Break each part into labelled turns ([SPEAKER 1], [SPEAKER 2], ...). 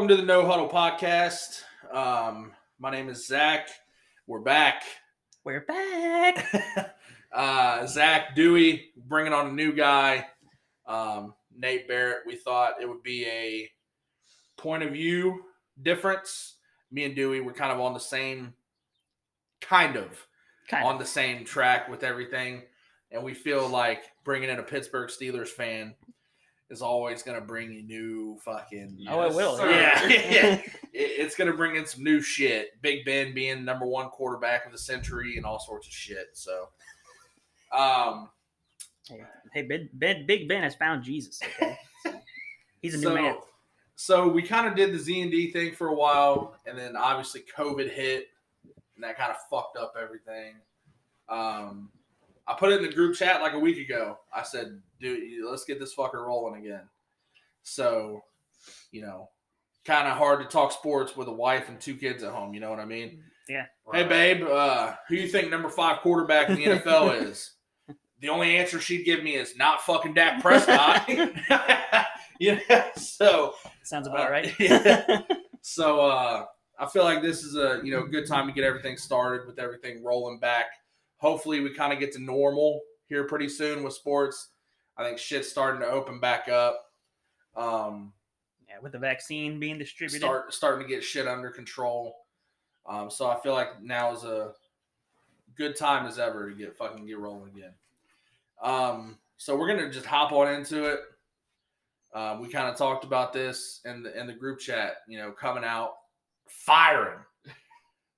[SPEAKER 1] welcome to the No Huddle podcast. Um, my name is Zach. We're back.
[SPEAKER 2] We're back.
[SPEAKER 1] uh, Zach Dewey bringing on a new guy, um, Nate Barrett. We thought it would be a point of view difference. Me and Dewey were kind of on the same, kind of
[SPEAKER 2] kind
[SPEAKER 1] on
[SPEAKER 2] of.
[SPEAKER 1] the same track with everything, and we feel like bringing in a Pittsburgh Steelers fan is always going to bring you new fucking
[SPEAKER 2] Oh, it will.
[SPEAKER 3] sir.
[SPEAKER 1] Yeah, yeah. It's going to bring in some new shit. Big Ben being number one quarterback of the century and all sorts of shit. So, um,
[SPEAKER 2] Hey, hey, Big Ben, Big Ben has found Jesus. Okay, he's a new
[SPEAKER 1] so,
[SPEAKER 2] man.
[SPEAKER 1] So we kind of did the Z and D thing for a while, and then obviously COVID hit, and that kind of fucked up everything. Um, I put it in the group chat like a week ago. I said, "Dude, let's get this fucker rolling again." So, you know, kind of hard to talk sports with a wife and two kids at home. You know what I mean? Yeah.
[SPEAKER 3] Hey,
[SPEAKER 1] babe, uh, who you think number five quarterback in the NFL is? The only answer she'd give me is not fucking Dak Prescott. yeah, so
[SPEAKER 2] Sounds about
[SPEAKER 1] uh,
[SPEAKER 2] right.
[SPEAKER 1] yeah. so uh, I feel like this is a you know good time to get everything started with everything rolling back. Hopefully, we kind of get to normal here pretty soon with sports. I think shit's starting to open back up. Um,
[SPEAKER 2] yeah, with the vaccine being distributed.
[SPEAKER 1] start starting to get shit under control. Um, so I feel like now is a good time as ever to get fucking get rolling again. Um, so we're gonna just hop on into it. Uh, we kind of talked about this in the in the group chat. You know, coming out firing.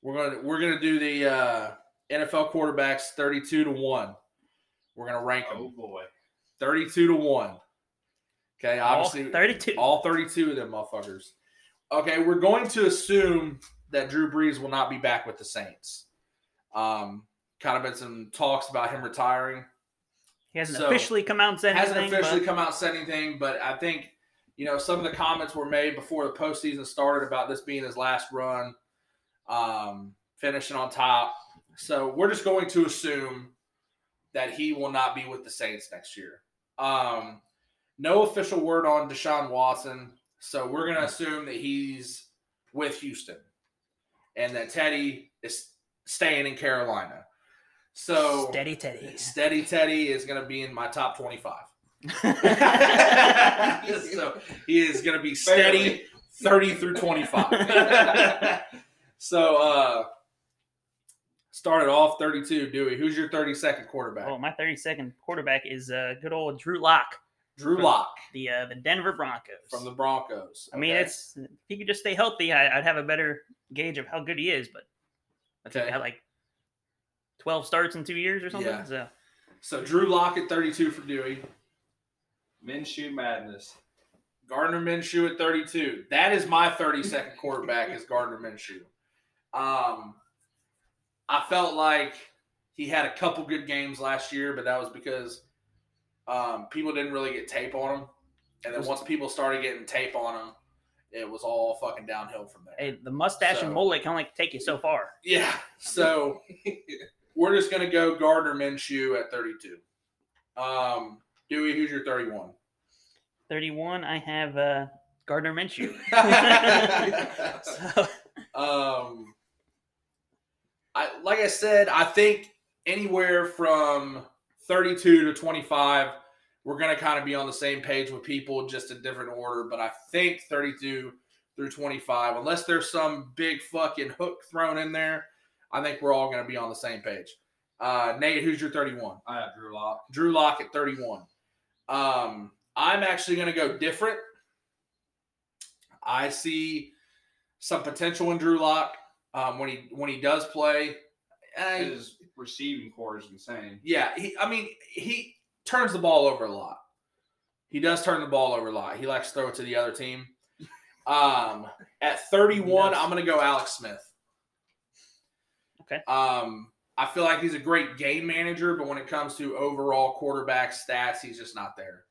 [SPEAKER 1] We're gonna we're gonna do the uh, NFL quarterbacks thirty two to one. We're gonna rank them
[SPEAKER 3] Oh boy.
[SPEAKER 1] Thirty two to one. Okay,
[SPEAKER 2] All
[SPEAKER 1] obviously
[SPEAKER 2] 32.
[SPEAKER 1] all 32 of them motherfuckers. Okay, we're going to assume that Drew Brees will not be back with the Saints. Um, kind of been some talks about him retiring.
[SPEAKER 2] he hasn't
[SPEAKER 1] so-
[SPEAKER 2] officially come out and said
[SPEAKER 1] Hasn't
[SPEAKER 2] anything.
[SPEAKER 1] officially
[SPEAKER 2] but
[SPEAKER 1] come out and said anything, but I think you know some of the comments were made before the postseason started about this being his last run, um, finishing on top. So we're just going to assume that he will not be with the Saints next year. Um, no official word on Deshaun Watson, so we're going to assume that he's with Houston and that Teddy is staying in Carolina. So
[SPEAKER 2] steady Teddy.
[SPEAKER 1] Steady Teddy is going to be in my top 25. so he is going to be steady 30 through 25. so uh started off 32, Dewey. Who's your 32nd quarterback?
[SPEAKER 2] oh, my 32nd quarterback is uh, good old Drew Lock,
[SPEAKER 1] Drew Lock
[SPEAKER 2] the uh, the Denver Broncos.
[SPEAKER 1] from the Broncos.
[SPEAKER 2] I mean, it's if he could just stay healthy, I, I'd have a better gauge of how good he is. But I think
[SPEAKER 1] Okay.
[SPEAKER 2] he had like 12 starts in two years or something.
[SPEAKER 1] Yeah.
[SPEAKER 2] So
[SPEAKER 1] so Drew Lock at 32 for Dewey.
[SPEAKER 3] Minshew madness.
[SPEAKER 1] Gardner Minshew at 32. That is my 32nd quarterback is Gardner Minshew. Um, I felt like he had a couple good games last year, but that was because um, people didn't really get tape on him. And then once people started getting tape on him, it was all fucking downhill from there.
[SPEAKER 2] hey, the mustache
[SPEAKER 1] So-
[SPEAKER 2] and mullet can only take you so far.
[SPEAKER 1] Yeah. So we're just gonna go Gardner Minshew at 32. Um, Dewey, who's your 31?
[SPEAKER 2] 31, I have uh, Gardner Minshew. so,
[SPEAKER 1] Um, I like I said, I think anywhere from 32 to 25, we're gonna kind of be on the same page with people, just a different order. But I think 32 through 25, unless there's some big fucking hook thrown in there, I think we're all gonna be on the same page. Uh, Nate, who's your 31?
[SPEAKER 3] I have Drew Lock.
[SPEAKER 1] Drew Lock at 31. Um, I'm actually going to go different. I see some potential in Drew Lock um, when he when he does play. Eh,
[SPEAKER 3] His receiving core is insane.
[SPEAKER 1] yeah, he, I mean he turns the ball over a lot. He does turn the ball over a lot. He likes to throw it to the other team. Um, at 31, I'm going to go Alex Smith.
[SPEAKER 2] Okay.
[SPEAKER 1] Um, I feel like he's a great game manager, but when it comes to overall quarterback stats, he's just not there.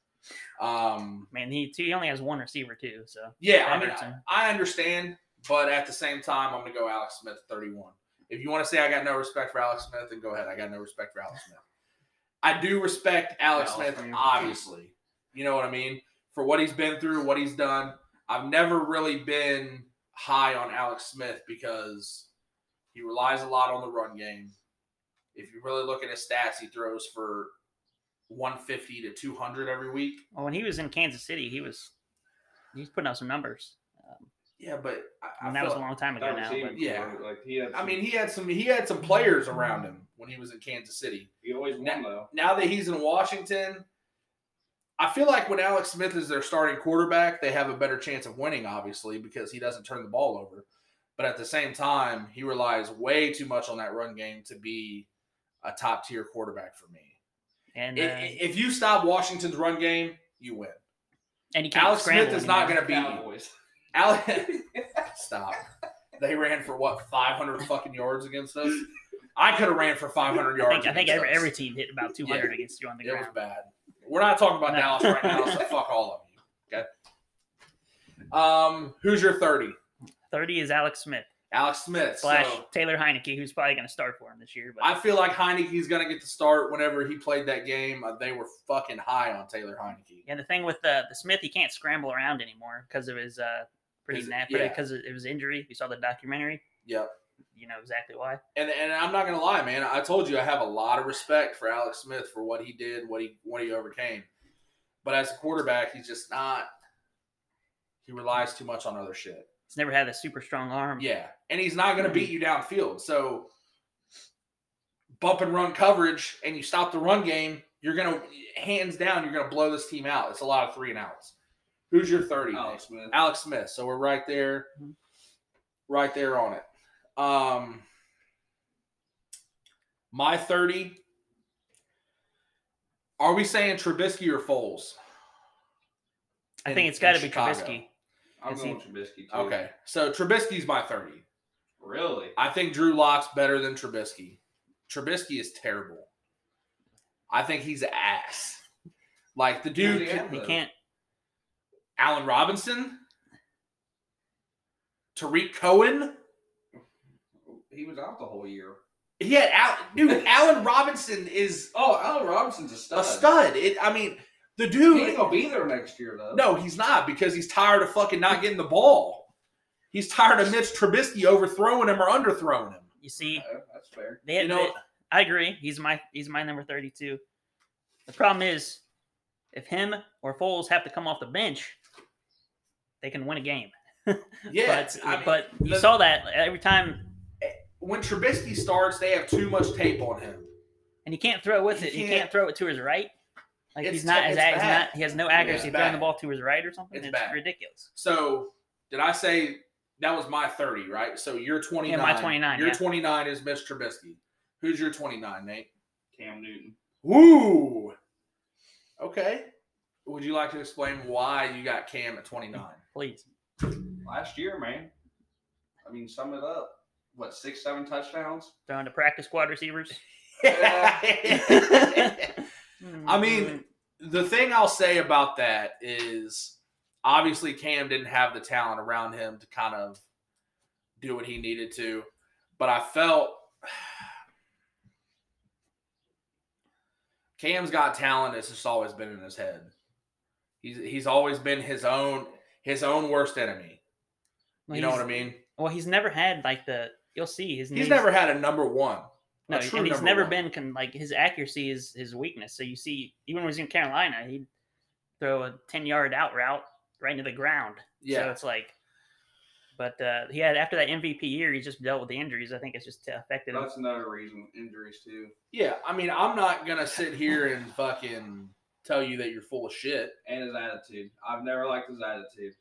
[SPEAKER 1] Um,
[SPEAKER 2] man, he, he only has one receiver, too. So,
[SPEAKER 1] yeah, I mean, I, I understand, but at the same time, I'm going to go Alex Smith at 31. If you want to say I got no respect for Alex Smith, then go ahead. I got no respect for Alex Smith. I do respect Alex
[SPEAKER 3] Alex
[SPEAKER 1] Smith,
[SPEAKER 3] Smith.
[SPEAKER 1] obviously. You know what I mean? For what he's been through, what he's done. I've never really been high on Alex Smith because he relies a lot on the run game. If you really look at his stats, he throws for 150 to 200 every week.
[SPEAKER 2] Well, when he was in Kansas City, he was he's putting up some numbers.
[SPEAKER 1] Yeah, but I, I
[SPEAKER 2] and that was a long time ago now.
[SPEAKER 3] receiving
[SPEAKER 2] But
[SPEAKER 1] yeah.
[SPEAKER 3] like he had.
[SPEAKER 1] I
[SPEAKER 3] some-
[SPEAKER 1] mean, he had some he had some players around him when he was in Kansas City.
[SPEAKER 3] he always won though.
[SPEAKER 1] now that he's in Washington, I feel like when Alex Smith is their starting quarterback, they have a better chance of winning, obviously, because he doesn't turn the ball over. But at the same time, he relies way too much on that run game to be a top tier quarterback for me.
[SPEAKER 2] and uh,
[SPEAKER 1] i- If you stop Washington's run game, you win.
[SPEAKER 2] and he can't
[SPEAKER 1] Alex Smith
[SPEAKER 2] scramble
[SPEAKER 1] is not going to beat you.
[SPEAKER 3] Cowboys.
[SPEAKER 1] Alex, stop. They ran for what 500 fucking yards against us. I could have ran for 500
[SPEAKER 2] I
[SPEAKER 1] yards.
[SPEAKER 2] think, I think every, every team hit about 200 against you on the ground.
[SPEAKER 1] It was bad. We're not talking about
[SPEAKER 2] No.
[SPEAKER 1] Dallas right now, so fuck all of you. Okay. Um, who's your 30?
[SPEAKER 2] 30 is Alex Smith
[SPEAKER 1] Alex Smith.
[SPEAKER 2] slash
[SPEAKER 1] So
[SPEAKER 2] Taylor Heinicke, who's probably going to start for him this year. But
[SPEAKER 1] I feel like Heinicke's going to get the start whenever he played that game. Uh, they were fucking high on Taylor Heinicke.
[SPEAKER 2] and the thing with the, the Smith, he can't scramble around anymore because of his uh pretty
[SPEAKER 1] His-
[SPEAKER 2] nap
[SPEAKER 1] yeah.
[SPEAKER 2] because of his injury. You saw the documentary.
[SPEAKER 1] Yep.
[SPEAKER 2] You know exactly why.
[SPEAKER 1] And and I'm not gonna lie, man. I told you I have a lot of respect for Alex Smith for what he did, what he what he overcame. But as a quarterback, he's just not. He relies too much on other shit.
[SPEAKER 2] He's never had a super strong arm.
[SPEAKER 1] Yeah, and he's not going to beat mm-hmm. you downfield. So bump and run coverage, and you stop the run game, you're going to hands down, you're going to blow this team out. It's a lot of three and outs. Who's your thirty?
[SPEAKER 3] Alex Smith.
[SPEAKER 1] Alex Smith. So we're right there,
[SPEAKER 2] Mhm.
[SPEAKER 1] right there on it. Um, my thirty. Are we saying Trubisky or Foles?
[SPEAKER 2] I
[SPEAKER 1] in-
[SPEAKER 2] think it's
[SPEAKER 1] in
[SPEAKER 2] got to be
[SPEAKER 1] Chicago?
[SPEAKER 2] Trubisky.
[SPEAKER 3] I'm
[SPEAKER 2] Is
[SPEAKER 3] going
[SPEAKER 2] he-
[SPEAKER 3] Trubisky too.
[SPEAKER 1] Okay, so Trubisky's my thirty.
[SPEAKER 3] Really?
[SPEAKER 1] I think Drew Lock's better than Trubisky. Trubisky is terrible. I think he's ass. Like the dude,
[SPEAKER 3] he
[SPEAKER 1] can-
[SPEAKER 2] He can't.
[SPEAKER 1] Allen Robinson, Tarik Cohen.
[SPEAKER 3] He was out the whole year.
[SPEAKER 1] He had Al, dude. Allen Robinson is
[SPEAKER 3] Oh, Allen Robinson's a stud.
[SPEAKER 1] a stud. It, I mean, the
[SPEAKER 3] He
[SPEAKER 1] dude.
[SPEAKER 3] ain't gonna be there next year though.
[SPEAKER 1] No, he's not because he's tired of fucking not getting the ball. He's tired of Mitch Trubisky overthrowing him or underthrowing him.
[SPEAKER 2] You see,
[SPEAKER 3] Okay, that's fair.
[SPEAKER 2] they
[SPEAKER 1] You know-
[SPEAKER 2] they- I agree. He's my he's my number 32. The problem is, if him or Foles have to come off the bench, they can win a game.
[SPEAKER 1] Yeah,
[SPEAKER 2] but
[SPEAKER 1] I mean,
[SPEAKER 2] but you
[SPEAKER 1] the-
[SPEAKER 2] saw that every time, eh,
[SPEAKER 1] when Trubisky starts, they have too much tape on him.
[SPEAKER 2] and he can't throw with
[SPEAKER 1] He
[SPEAKER 2] it. He
[SPEAKER 1] can't-
[SPEAKER 2] can't throw it to his right. Like he's not
[SPEAKER 1] te-
[SPEAKER 2] as
[SPEAKER 1] it's
[SPEAKER 2] he's not he has no accuracy
[SPEAKER 1] it's
[SPEAKER 2] throwing the ball to his right or something.
[SPEAKER 1] It's
[SPEAKER 2] It's,
[SPEAKER 1] bad.
[SPEAKER 2] ridiculous.
[SPEAKER 1] So did I say that was my 30, right? So you're 29.
[SPEAKER 2] my 29,
[SPEAKER 1] Your
[SPEAKER 2] yeah.
[SPEAKER 1] 29 is Mitch Trubisky. Who's your 29, Nate?
[SPEAKER 3] Cam Newton.
[SPEAKER 1] Woo! Okay. Would you like to explain why you got Cam at 29?
[SPEAKER 2] Please.
[SPEAKER 3] Last year, man. I mean, sum it up. What, six, seven touchdowns?
[SPEAKER 2] Down to practice squad receivers.
[SPEAKER 1] I mean, the thing I'll say about that is obviously Cam didn't have the talent around him to kind of do what he needed to, but I felt Cam's got talent. It's just always been in his head. He's he's always been his own his own worst enemy.
[SPEAKER 2] Well,
[SPEAKER 1] You know what I mean?
[SPEAKER 2] Well, he's never had like the. You'll see his.
[SPEAKER 1] He's never had a number one.
[SPEAKER 2] No,
[SPEAKER 1] a true
[SPEAKER 2] and he's never
[SPEAKER 1] one.
[SPEAKER 2] been con- like his accuracy is his weakness. So you see, even when he was in Carolina, he'd throw a ten yard out route right into the ground. So
[SPEAKER 1] Yeah.
[SPEAKER 2] it's like, but uh, he had after that MVP year, he just dealt with the injuries. I think it's just affected him.
[SPEAKER 3] That's another reason. Injuries, too.
[SPEAKER 1] Yeah, I mean, I'm not gonna sit here and fucking tell you that you're full of shit.
[SPEAKER 3] And his attitude. I've never liked his attitude.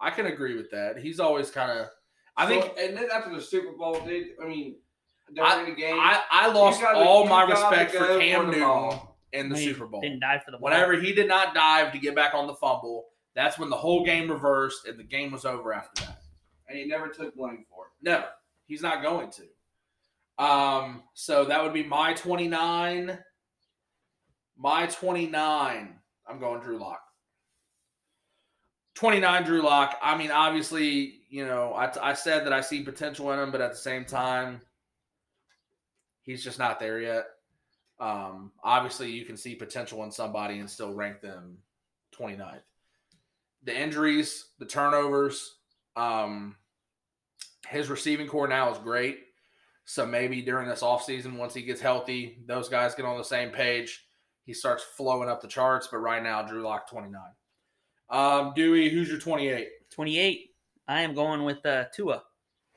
[SPEAKER 1] I can agree with that. He's always kind of. I
[SPEAKER 3] So-
[SPEAKER 1] think
[SPEAKER 3] and then after the Super Bowl, dude, I mean,
[SPEAKER 1] I-
[SPEAKER 3] during the game,
[SPEAKER 1] I, I lost
[SPEAKER 3] gotta-
[SPEAKER 1] all my respect for Cam
[SPEAKER 3] the
[SPEAKER 1] Newton
[SPEAKER 3] ball.
[SPEAKER 1] in the
[SPEAKER 2] When
[SPEAKER 1] Super Bowl.
[SPEAKER 2] Didn't die for the ball.
[SPEAKER 1] Whenever he did not dive to get back on the fumble, that's when the whole game reversed and the game was over after that.
[SPEAKER 3] And he never took blame for it.
[SPEAKER 1] No, he's not going to. Um, so that would be my 29. My 29. I'm going Drew Lock. 29 Drew Lock. I mean, obviously, you know, I, I said that I see potential in him, but at the same time, he's just not there yet. Um, obviously, you can see potential in somebody and still rank them 29th. the injuries, the turnovers. Um, his receiving core now is great. So maybe during this offseason, once he gets healthy, those guys get on the same page. He starts flowing up the charts. But right now, Drew Lock 29. Um, Dewey, who's your 28?
[SPEAKER 2] 28. I am going with uh, Tua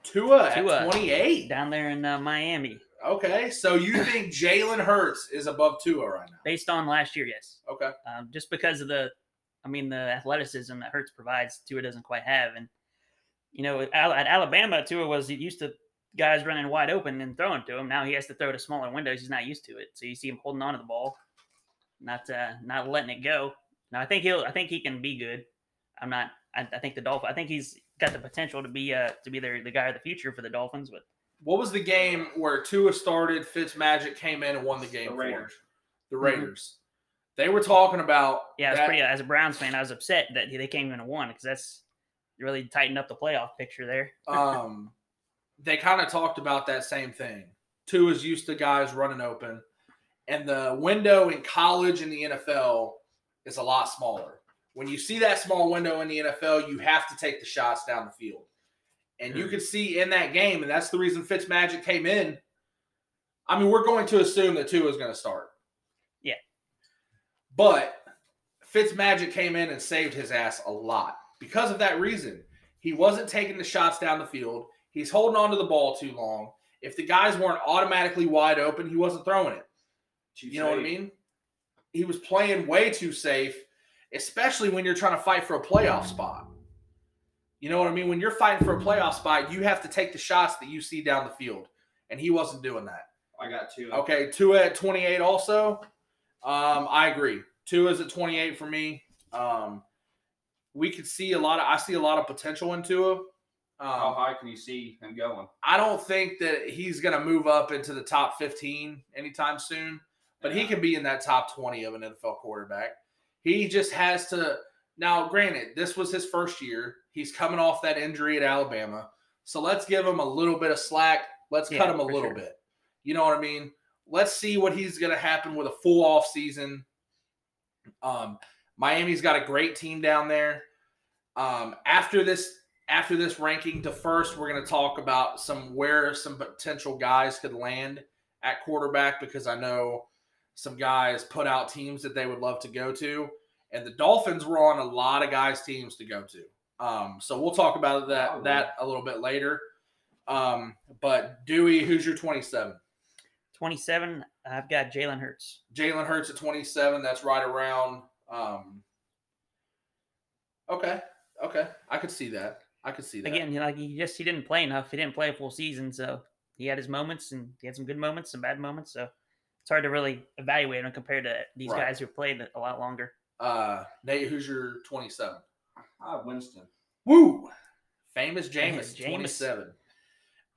[SPEAKER 1] Tua
[SPEAKER 2] Tua.
[SPEAKER 1] 28.
[SPEAKER 2] down there in uh, Miami.
[SPEAKER 1] Okay, so you think Jalen Hurts is above Tua right now?
[SPEAKER 2] Based on last year, yes.
[SPEAKER 1] Okay.
[SPEAKER 2] Um, just because of the, I mean, the athleticism that Hurts provides, Tua doesn't quite have. And, you know, at at Alabama, Tua was used to guys running wide open and throwing to him. Now he has to throw to smaller windows. He's not used to it. So you see him holding on to the ball, not uh, not letting it go. Now I think he'll, I think he can be good. I'm not. I, I think the Dolphin. I think he's got the potential to be uh to be the the guy of the future for the Dolphins. But
[SPEAKER 1] What was the game where Tua started, Fitzmagic came in and won the game?
[SPEAKER 3] The
[SPEAKER 1] for
[SPEAKER 3] Raiders.
[SPEAKER 1] him? The Raiders. They were talking about
[SPEAKER 2] yeah, it's
[SPEAKER 1] that-
[SPEAKER 2] pretty. As a Browns fan, I was upset that they came in and won because that's really tightened up the playoff picture there.
[SPEAKER 1] um, they kind of talked about that same thing. Tua is used to guys running open, and the window in college and the NFL is a lot smaller. When you see that small window in the NFL, you have to take the shots down the field. And you
[SPEAKER 3] Mhm.
[SPEAKER 1] can see in that game, and that's the reason Fitzmagic came in. I mean, we're going to assume that Tua is going to start.
[SPEAKER 2] Yeah.
[SPEAKER 1] But Fitzmagic came in and saved his ass a lot because of that reason. He wasn't taking the shots down the field. He's holding on to the ball too long. If the guys weren't automatically wide open, he wasn't throwing it.
[SPEAKER 3] Too
[SPEAKER 1] You know what I mean? He was playing way too safe, especially when you're trying to fight for a playoff spot. You know what I mean? When you're fighting for a playoff spot, you have to take the shots that you see down the field. And he wasn't doing that.
[SPEAKER 3] I got Tua.
[SPEAKER 1] Okay, Tua at 28 also. Um, I agree. Tua is at 28 for me. Um, we could see a lot of I see a lot of potential in Tua.
[SPEAKER 3] How
[SPEAKER 1] Um,
[SPEAKER 3] high can you see him going?
[SPEAKER 1] I don't think that he's going to move up into the top 15 anytime soon, but he
[SPEAKER 3] Yeah.
[SPEAKER 1] can be in that top 20 of an NFL quarterback. He just has to. Now, granted, this was his first year. He's coming off that injury at Alabama. So let's give him a little bit of slack. Let's cut him a little
[SPEAKER 2] sure.
[SPEAKER 1] bit. You know what I mean? Let's see what he's going to happen with a full off season. Um, Miami's got a great team down there. Um, after this after this ranking to first, we're going to talk about some where some potential guys could land at quarterback because I know some guys put out teams that they would love to go to, and the Dolphins were on a lot of guys' teams to go to. Um, so we'll talk about that
[SPEAKER 3] Probably.
[SPEAKER 1] that a little bit later. Um, but Dewey, who's your twenty-seven?
[SPEAKER 2] 27. I've got Jalen Hurts.
[SPEAKER 1] Jalen Hurts at 27. That's right around. Um, okay. Okay. I could see that. I could see that.
[SPEAKER 2] Again, you know, like he just he didn't play enough. He didn't play a full season, so he had his moments and he had some good moments, some bad moments. So it's hard to really evaluate him compared to these
[SPEAKER 1] Right.
[SPEAKER 2] guys who played a lot longer.
[SPEAKER 1] Uh, Nate, who's your 27?
[SPEAKER 3] I have Winston.
[SPEAKER 1] Woo! Famous Jameis,
[SPEAKER 2] Jameis.
[SPEAKER 1] 27.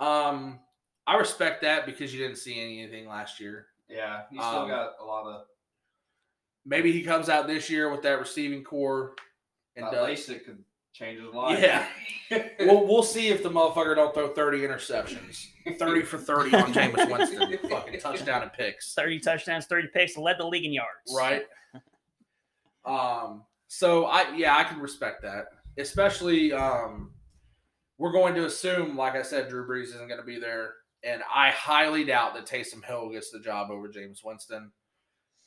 [SPEAKER 1] Um, I respect that because you didn't see anything last year.
[SPEAKER 3] Yeah, he still
[SPEAKER 1] Um,
[SPEAKER 3] got a lot of.
[SPEAKER 1] Maybe he comes out this year with that receiving core and
[SPEAKER 3] That
[SPEAKER 1] does.
[SPEAKER 3] LASIK could change his life.
[SPEAKER 1] Yeah. We'll, we'll see if the motherfucker don't throw 30 interceptions. 30 for 30 on Jameis Winston. Fucking touchdown and picks.
[SPEAKER 2] 30 touchdowns, 30 picks, led the league in yards.
[SPEAKER 1] Right. Um, so I yeah, I can respect that. Especially um we're going to assume, like I said, Drew Brees isn't going to be there. And I highly doubt that Taysom Hill gets the job over Jameis Winston.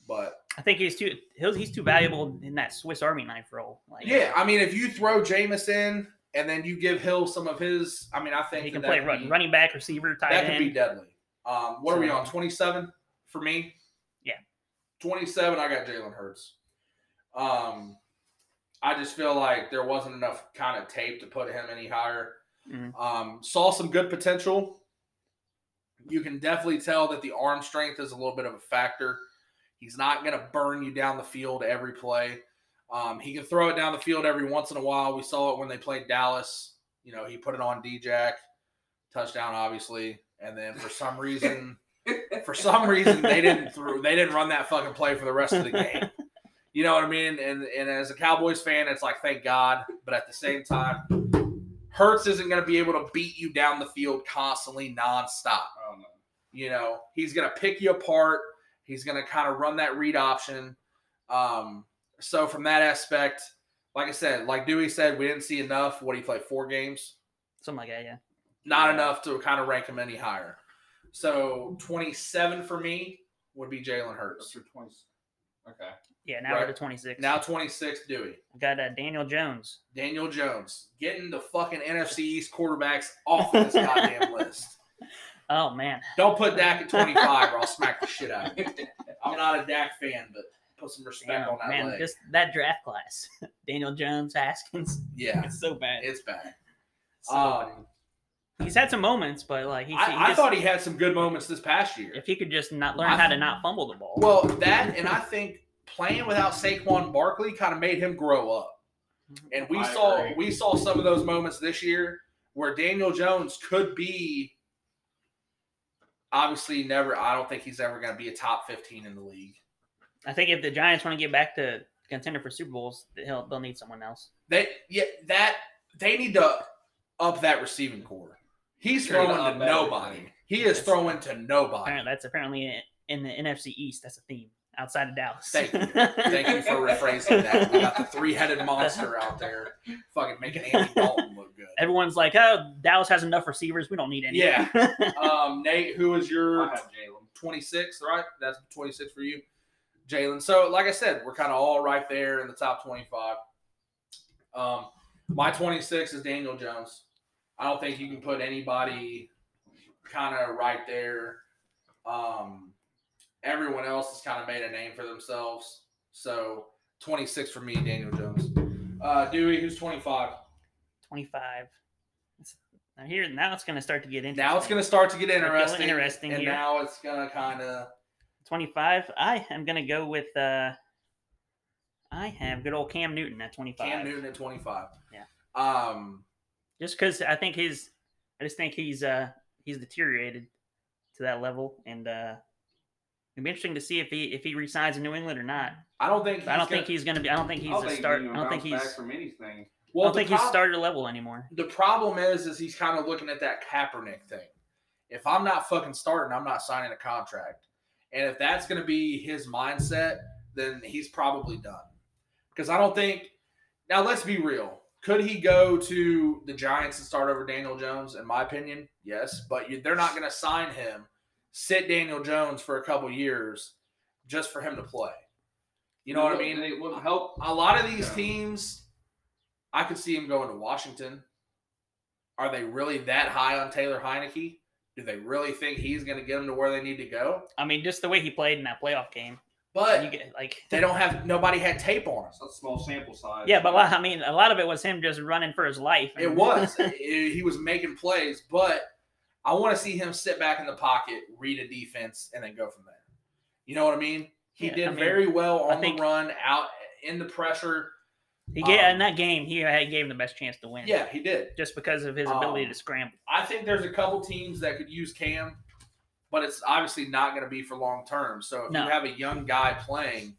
[SPEAKER 1] But
[SPEAKER 2] I think he's too he's, he's too valuable in that Swiss Army knife role. Like,
[SPEAKER 1] yeah, I mean, if you throw Jameis in and then you give Hill some of his, I mean, I think
[SPEAKER 2] he can play run,
[SPEAKER 1] be-
[SPEAKER 2] running back, receiver, tight
[SPEAKER 1] that
[SPEAKER 2] end.
[SPEAKER 1] could be deadly. Um, what are we on? Twenty seven for me.
[SPEAKER 2] Yeah.
[SPEAKER 1] twenty seven. I got Jalen Hurts. Um, I just feel like there wasn't enough kind of tape to put him any higher.
[SPEAKER 2] Mhm.
[SPEAKER 1] Um, saw some good potential. You can definitely tell that the arm strength is a little bit of a factor. He's not going to burn you down the field every play. Um, he can throw it down the field every once in a while. We saw it when they played Dallas. You know, he put it on D-Jack, touchdown, obviously, and then for some reason, for some reason, they didn't throw, they didn't run that fucking play for the rest of the game. You know what I mean? And and as a Cowboys fan, it's like thank God, but at the same time, Hurts isn't going to be able to beat you down the field constantly, nonstop.
[SPEAKER 3] Oh, no.
[SPEAKER 1] You know, he's going to pick you apart. He's going to kind of run that read option. Um, so from that aspect, like I said, like Dewey said, we didn't see enough. What he played four games,
[SPEAKER 2] Something like that, yeah.
[SPEAKER 1] not
[SPEAKER 3] Yeah.
[SPEAKER 1] enough to kind of rank him any higher. So 27 for me would be Jalen
[SPEAKER 3] That's
[SPEAKER 1] Hurts.
[SPEAKER 3] for 20. Okay.
[SPEAKER 2] Yeah, now
[SPEAKER 1] Right.
[SPEAKER 2] we're to 26.
[SPEAKER 1] Now 26 Dewey.
[SPEAKER 2] we got uh, Daniel Jones.
[SPEAKER 1] Daniel Jones getting the fucking NFC East quarterbacks off of this goddamn list.
[SPEAKER 2] Oh man,
[SPEAKER 1] Don't put Dak at 25 or I'll smack the shit out of you. I'm not a Dak fan, but put some respect
[SPEAKER 2] Damn,
[SPEAKER 1] on that
[SPEAKER 2] man,
[SPEAKER 1] leg.
[SPEAKER 2] just that draft class. Daniel Jones, Haskins.
[SPEAKER 1] yeah,
[SPEAKER 2] It's so bad.
[SPEAKER 1] it's bad.
[SPEAKER 2] So
[SPEAKER 1] Um,
[SPEAKER 2] bad. he's had some moments, but like he, he
[SPEAKER 1] I, I thought he had some good moments this past year.
[SPEAKER 2] if he could just not learn
[SPEAKER 1] I
[SPEAKER 2] how to not fumble the ball.
[SPEAKER 1] Well, that and I think playing without Saquon Barkley kind of made him grow up. And we
[SPEAKER 3] I
[SPEAKER 1] saw
[SPEAKER 3] agree.
[SPEAKER 1] we saw some of those moments this year where Daniel Jones could be obviously never I don't think he's ever going to be a top 15 in the league.
[SPEAKER 2] I think if the Giants want to get back to contender for Super Bowls, he'll, they'll need someone else.
[SPEAKER 1] They yeah, that they need to up that receiving core. He's
[SPEAKER 3] Straight
[SPEAKER 1] throwing to nobody. He is throwing to nobody.
[SPEAKER 2] Apparently, that's apparently in the NFC East. That's a theme outside of Dallas.
[SPEAKER 1] Thank you. Thank you for rephrasing that. We got the three-headed monster out there, fucking making Andy Dalton look good.
[SPEAKER 2] Everyone's like, "Oh, Dallas has enough receivers. We don't need any."
[SPEAKER 1] Yeah. Um, Nate, who is your
[SPEAKER 3] I have Jalen.
[SPEAKER 1] 26, right? That's 26 for you. Jalen. So, like I said, we're kind of all right there in the top 25. Um, my 26 is Daniel Jones. I don't think you can put anybody kind of right there. Um, everyone else has kind of made a name for themselves. So, 26 for me, Daniel Jones. Uh, Dewey, who's 25?
[SPEAKER 2] Twenty-five. Now here, now it's going to start to get interesting.
[SPEAKER 1] Now it's going to start to get interesting.
[SPEAKER 2] interesting
[SPEAKER 1] and
[SPEAKER 2] here.
[SPEAKER 1] now it's going to kind of.
[SPEAKER 2] 25. I am going to go with. uh I have good old Cam Newton at 25.
[SPEAKER 1] Cam Newton at 25.
[SPEAKER 2] Yeah.
[SPEAKER 1] Um,
[SPEAKER 2] Just because I think he's, I just think he's uh he's deteriorated to that level, and uh it'd be interesting to see if he if he resigns in New England or not.
[SPEAKER 1] I don't think.
[SPEAKER 2] I don't
[SPEAKER 1] gonna-
[SPEAKER 2] think he's going to be. I don't think he's
[SPEAKER 3] I don't
[SPEAKER 2] a
[SPEAKER 3] think
[SPEAKER 2] start. I don't think he's.
[SPEAKER 3] back from anything.
[SPEAKER 2] I
[SPEAKER 1] Well,
[SPEAKER 2] don't
[SPEAKER 1] the,
[SPEAKER 2] think he's
[SPEAKER 1] prob-
[SPEAKER 2] starter level anymore.
[SPEAKER 1] the problem is, is he's kind of looking at that Kaepernick thing. If I'm not fucking starting, I'm not signing a contract. And if that's going to be his mindset, then he's probably done. Because I don't think. Now, let's be real. Could he go to the Giants and start over Daniel Jones? In my opinion, yes. But you, they're not going to sign him, sit Daniel Jones for a couple years just for him to play. You know what I mean?
[SPEAKER 3] wouldn't- It wouldn't help.
[SPEAKER 1] a lot of these
[SPEAKER 3] Yeah.
[SPEAKER 1] teams, I could see him going to Washington. Are they really that high on Taylor Heinicke? Do they really think he's going to get them to where they need to go?
[SPEAKER 2] I mean, just the way he played in that playoff game.
[SPEAKER 1] But
[SPEAKER 2] you get like
[SPEAKER 1] they don't have nobody had tape on him.
[SPEAKER 3] It's a small sample size.
[SPEAKER 2] Yeah, but I mean, a lot of it was him just running for his life.
[SPEAKER 1] It was It- he was making plays, but I want to see him sit back in the pocket, read a defense, and then go from there. You know what I mean? He
[SPEAKER 2] Yeah,
[SPEAKER 1] did
[SPEAKER 2] I mean,
[SPEAKER 1] very well on
[SPEAKER 2] think-
[SPEAKER 1] the run, out in the pressure.
[SPEAKER 2] He gave
[SPEAKER 1] um,
[SPEAKER 2] in that game. He had gave him the best chance to win.
[SPEAKER 1] Yeah, he did.
[SPEAKER 2] just because of his ability
[SPEAKER 1] Um,
[SPEAKER 2] to scramble.
[SPEAKER 1] I think there's a couple teams that could use Cam, but it's obviously not going to be for long term. So if
[SPEAKER 2] No.
[SPEAKER 1] you have a young guy playing,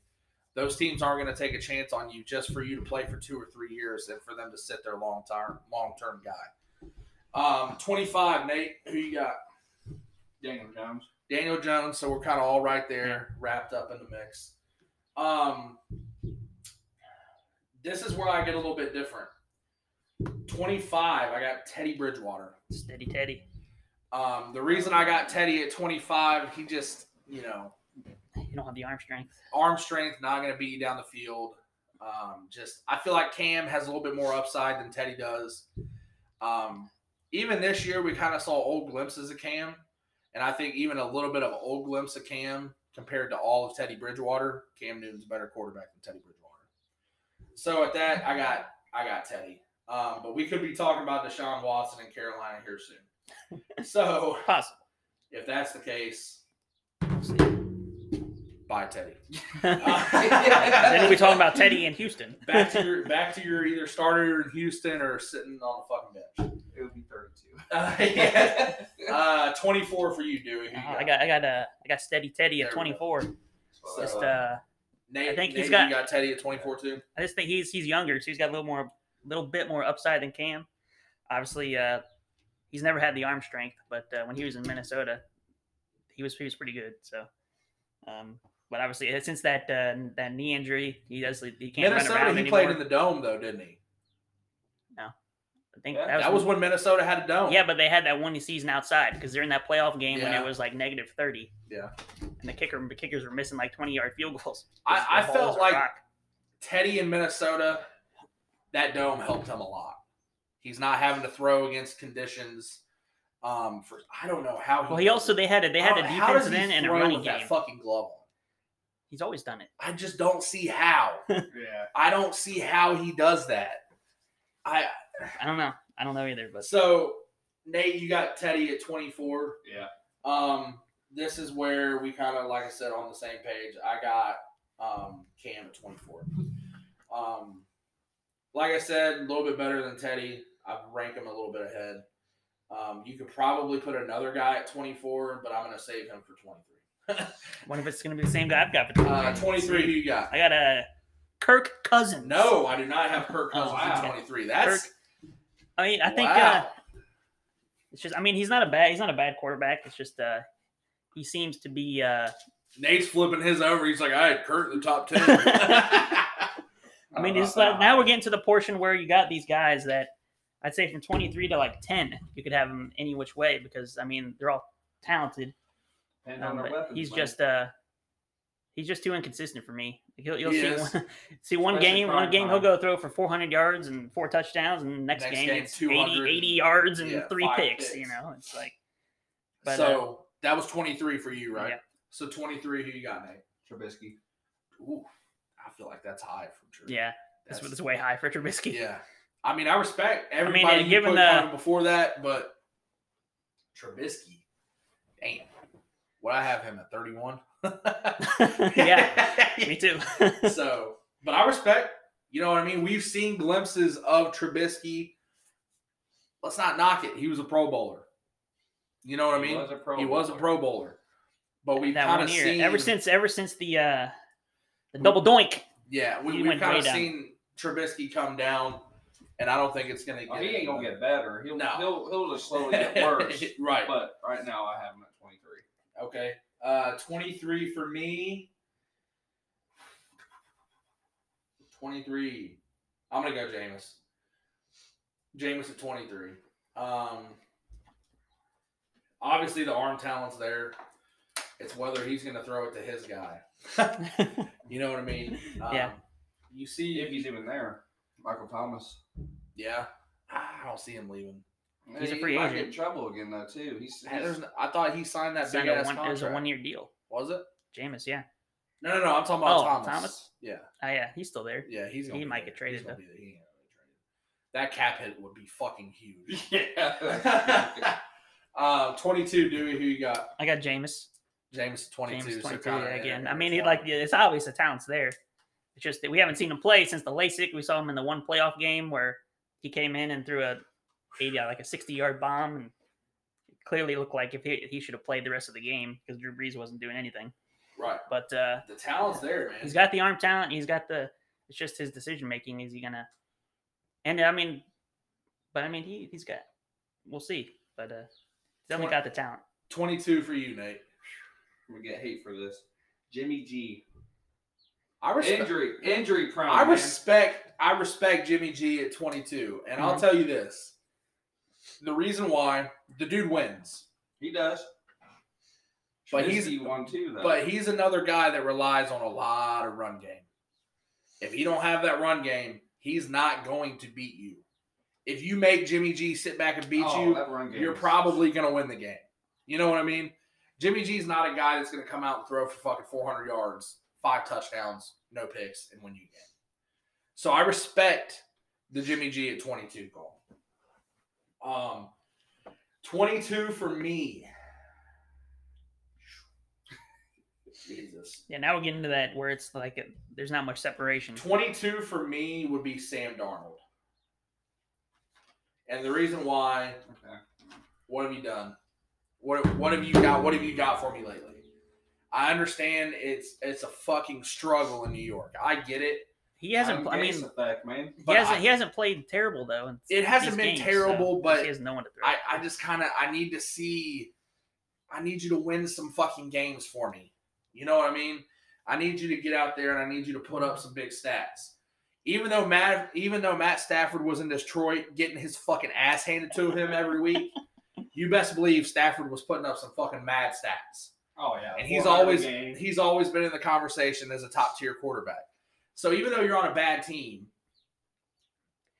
[SPEAKER 1] those teams aren't going to take a chance on you just for you to play for two or three years and for them to sit their long term long term guy. Um, 25, Nate. Who you got?
[SPEAKER 3] Daniel Jones.
[SPEAKER 1] Daniel Jones. So we're kind of all right there, wrapped up in the mix. Um, this is where I get a little bit different. 25, I got Teddy Bridgewater.
[SPEAKER 2] Steady Teddy.
[SPEAKER 1] Um, the reason I got Teddy at 25, he just, you know,
[SPEAKER 2] You don't have the arm strength.
[SPEAKER 1] arm strength, not going to beat you down the field. Um, just, I feel like Cam has a little bit more upside than Teddy does. Um, even this year, we kind of saw old glimpses of Cam, and I think even a little bit of an old glimpse of Cam compared to all of Teddy Bridgewater. Cam Newton's a better quarterback than Teddy Bridgewater. So at that, I got, I got Teddy. Um, but we could be talking about Deshaun Watson and Carolina here soon. So
[SPEAKER 2] Possible.
[SPEAKER 1] if that's the case,
[SPEAKER 2] We'll see.
[SPEAKER 1] bye Teddy.
[SPEAKER 2] then we'll be talking about Teddy in Houston.
[SPEAKER 1] back to your back to your either starter in Houston or sitting on the fucking bench.
[SPEAKER 3] It would be 32.
[SPEAKER 1] Uh, yeah. Uh, 24 for you, Dewey. Who you
[SPEAKER 2] Oh, I got, I got, uh, I got Steady Teddy at
[SPEAKER 1] There we go.
[SPEAKER 2] 24.
[SPEAKER 3] So,
[SPEAKER 2] Just,
[SPEAKER 3] uh,
[SPEAKER 2] uh,
[SPEAKER 1] Nate,
[SPEAKER 2] I think
[SPEAKER 1] Nate,
[SPEAKER 2] he's got-
[SPEAKER 1] you got Teddy at 24 too.
[SPEAKER 2] I just think he's he's younger, so he's got a little more, little bit more upside than Cam. Obviously, uh, he's never had the arm strength, but uh, when he was in Minnesota, he was he was pretty good. So, um, but obviously uh, since that uh, that knee injury, he does he can't run
[SPEAKER 1] Minnesota, he
[SPEAKER 2] anymore.
[SPEAKER 1] played in the dome though, didn't he?
[SPEAKER 2] I think
[SPEAKER 3] Yeah,
[SPEAKER 2] that was,
[SPEAKER 1] That was when Minnesota had a dome.
[SPEAKER 2] yeah, but they had that one season outside because they're in that playoff game when it was like negative thirty.
[SPEAKER 1] Yeah.
[SPEAKER 2] and the kicker the kickers were missing like twenty yard field goals.
[SPEAKER 1] I- I felt like-
[SPEAKER 2] rock.
[SPEAKER 1] Teddy in Minnesota, that dome helped him a lot. He's not having to throw against conditions. Um, for I don't know how.
[SPEAKER 2] well, he also
[SPEAKER 1] it.
[SPEAKER 2] they had a they had a
[SPEAKER 1] don't- how does
[SPEAKER 2] defensive
[SPEAKER 1] he
[SPEAKER 2] end and a running
[SPEAKER 1] with
[SPEAKER 2] game.
[SPEAKER 1] That fucking glove on.
[SPEAKER 2] He's always done it.
[SPEAKER 1] I just don't see how.
[SPEAKER 3] Yeah.
[SPEAKER 1] I don't see how he does that. I
[SPEAKER 2] I don't know. I don't know either, but
[SPEAKER 1] so Nate, you got Teddy at 24.
[SPEAKER 3] Yeah.
[SPEAKER 1] Um, this is where we kind of, like I said, on the same page. I got um Cam at 24. Um, like I said, a little bit better than Teddy. I rank him a little bit ahead. Um, you could probably put another guy at 24, but I'm going to save him for 23.
[SPEAKER 2] what if it's going to be the same guy I've got? For
[SPEAKER 1] Uh, 23, who you got?
[SPEAKER 2] I got a Kirk Cousins.
[SPEAKER 1] No, I do not have Kirk Cousins
[SPEAKER 2] Oh,
[SPEAKER 1] at 23. That's
[SPEAKER 2] Kirk- I mean, I think uh, it's just. I mean, he's not a bad. He's not a bad quarterback. It's just uh, he seems to be. uh
[SPEAKER 1] Nate's flipping his over. He's like, I had Kurt in the top 10.
[SPEAKER 2] I mean, it's like now we're getting to the portion where you got these guys that I'd say from 23 to like 10, you could have them any which way because I mean they're all talented. Um,
[SPEAKER 3] weapons,
[SPEAKER 2] he's
[SPEAKER 3] man.
[SPEAKER 2] just uh, he's just too inconsistent for me. Like, You'll,
[SPEAKER 1] He
[SPEAKER 2] see
[SPEAKER 1] is.
[SPEAKER 2] one, see one
[SPEAKER 3] Especially
[SPEAKER 2] game, one game he'll go throw for 400 yards and four touchdowns, and next,
[SPEAKER 1] Next
[SPEAKER 2] game,
[SPEAKER 1] game,
[SPEAKER 2] it's 80, 80 yards and
[SPEAKER 1] yeah,
[SPEAKER 2] three picks,
[SPEAKER 1] picks.
[SPEAKER 2] You know, it's like But,
[SPEAKER 1] so uh, that was 23 for you, right?
[SPEAKER 2] Yeah.
[SPEAKER 1] So 23, who you got, Nate?
[SPEAKER 3] Trubisky.
[SPEAKER 1] Ooh, I feel like that's high for True.
[SPEAKER 2] yeah, that's, that's way high for Trubisky.
[SPEAKER 1] Yeah. I mean, I respect
[SPEAKER 2] mean,
[SPEAKER 1] everybody
[SPEAKER 2] and
[SPEAKER 1] you
[SPEAKER 2] given the-
[SPEAKER 1] before that, but Trubisky, damn. Would I have him at 31?
[SPEAKER 2] yeah, me too.
[SPEAKER 1] so, but I respect, you know what I mean? We've seen glimpses of Trubisky. Let's not knock it. He was a Pro Bowler. You know what I mean?
[SPEAKER 3] was a Pro
[SPEAKER 1] he was a Pro Bowler. But we've
[SPEAKER 2] that
[SPEAKER 1] kind of seen
[SPEAKER 2] ever since ever since the uh, the double doink.
[SPEAKER 1] Yeah, we, we've kind
[SPEAKER 2] way
[SPEAKER 1] of
[SPEAKER 2] down.
[SPEAKER 1] seen Trubisky come down, and I don't think it's going to
[SPEAKER 3] Oh,
[SPEAKER 1] get.
[SPEAKER 3] he ain't gonna
[SPEAKER 1] better.
[SPEAKER 3] get better. He'll
[SPEAKER 1] No.
[SPEAKER 3] he'll he'll just slowly get worse.
[SPEAKER 1] right.
[SPEAKER 3] But right now I have him at 23.
[SPEAKER 1] Okay. Uh, 23 for me. 23. I'm going to go Jameis. Jameis at 23. Um, obviously, the arm talent's there. It's whether he's going to throw it to his guy. You know what I mean? Um,
[SPEAKER 2] Yeah.
[SPEAKER 1] You see,
[SPEAKER 3] If he's even there, Michael Thomas.
[SPEAKER 1] yeah. I don't see him leaving.
[SPEAKER 2] He's a
[SPEAKER 3] He
[SPEAKER 2] free
[SPEAKER 3] might
[SPEAKER 2] agent.
[SPEAKER 3] get in trouble again though too. He's, he's
[SPEAKER 1] I thought he signed that
[SPEAKER 2] Signed
[SPEAKER 1] big ass
[SPEAKER 2] one, it was a one year deal.
[SPEAKER 1] Was it?
[SPEAKER 2] Jameis, yeah.
[SPEAKER 1] No, no, no. I'm talking about
[SPEAKER 2] Oh,
[SPEAKER 1] Thomas.
[SPEAKER 2] Thomas?
[SPEAKER 1] Yeah.
[SPEAKER 2] Oh yeah, he's still there.
[SPEAKER 1] Yeah, he's
[SPEAKER 2] He
[SPEAKER 1] gonna be
[SPEAKER 2] might
[SPEAKER 1] there.
[SPEAKER 2] get traded,
[SPEAKER 1] He's
[SPEAKER 2] though.
[SPEAKER 1] be there. He ain't gonna be traded. That cap hit would be fucking huge.
[SPEAKER 3] yeah.
[SPEAKER 1] uh, 22, Dewey, who you got?
[SPEAKER 2] I got Jameis.
[SPEAKER 1] James 22.
[SPEAKER 2] Jameis
[SPEAKER 1] so
[SPEAKER 2] 22
[SPEAKER 1] kinda,
[SPEAKER 2] yeah, again. I mean,
[SPEAKER 1] it's
[SPEAKER 2] he like it's obvious the talent's there. It's just that we haven't seen him play since the LASIK. We saw him in the one playoff game where he came in and threw a 80 like a 60 yard bomb and it clearly looked like if he, he should have played the rest of the game because Drew Brees wasn't doing anything.
[SPEAKER 1] right.
[SPEAKER 2] But uh,
[SPEAKER 1] The talent's there, man.
[SPEAKER 2] he's got the arm talent. He's got the. It's just his decision making. Is he gonna? And I mean, but I mean, he he's got. We'll see. But uh, he's definitely
[SPEAKER 1] Twen-
[SPEAKER 2] got the talent.
[SPEAKER 1] 22 for you, Nate.
[SPEAKER 3] I'm gonna get hate for this. Jimmy G.
[SPEAKER 1] I respect.
[SPEAKER 3] Injury, injury prone.
[SPEAKER 1] I
[SPEAKER 3] man.
[SPEAKER 1] respect. I respect Jimmy G at 22, and I'll
[SPEAKER 2] Mhm.
[SPEAKER 1] tell you this: the reason why the dude wins,
[SPEAKER 3] He does.
[SPEAKER 1] But he's-
[SPEAKER 3] won too, though.
[SPEAKER 1] but he's another guy that relies on a lot of run game. If he don't have that run game, he's not going to beat you. If you make Jimmy G sit back and beat
[SPEAKER 3] Oh,
[SPEAKER 1] you,
[SPEAKER 3] that run game
[SPEAKER 1] you're probably going to win the game. You know what I mean? Jimmy G's not a guy that's going to come out and throw for fucking 400 yards, five touchdowns, no picks, and win you game. So I respect the Jimmy G at 22 call. Um, 22 for me. Jesus.
[SPEAKER 2] Yeah, now we're getting to that where it's like a, there's not much separation.
[SPEAKER 1] 22 for me would be Sam Darnold. And the reason why,
[SPEAKER 3] Okay.
[SPEAKER 1] what have you done? What what have you got? What have you got for me lately? I understand it's it's a fucking struggle in New York. I get it.
[SPEAKER 2] He hasn't.
[SPEAKER 3] Adam
[SPEAKER 2] I mean,
[SPEAKER 3] effect, man.
[SPEAKER 2] he hasn't.
[SPEAKER 1] I-
[SPEAKER 2] he hasn't played terrible though. in
[SPEAKER 1] It hasn't been
[SPEAKER 2] games,
[SPEAKER 1] terrible,
[SPEAKER 2] so
[SPEAKER 1] but
[SPEAKER 2] he has no one to throw.
[SPEAKER 1] I, I just kind of I need to see. I need you to win some fucking games for me. You know what I mean? I need you to get out there and I need you to put up some big stats. Even though Matt, even though Matt Stafford was in Detroit getting his fucking ass handed to him every week, you best believe Stafford was putting up some fucking mad stats.
[SPEAKER 3] Oh yeah,
[SPEAKER 1] And he's always
[SPEAKER 3] game.
[SPEAKER 1] he's always been in the conversation as a top tier quarterback. So even though you're on a bad team,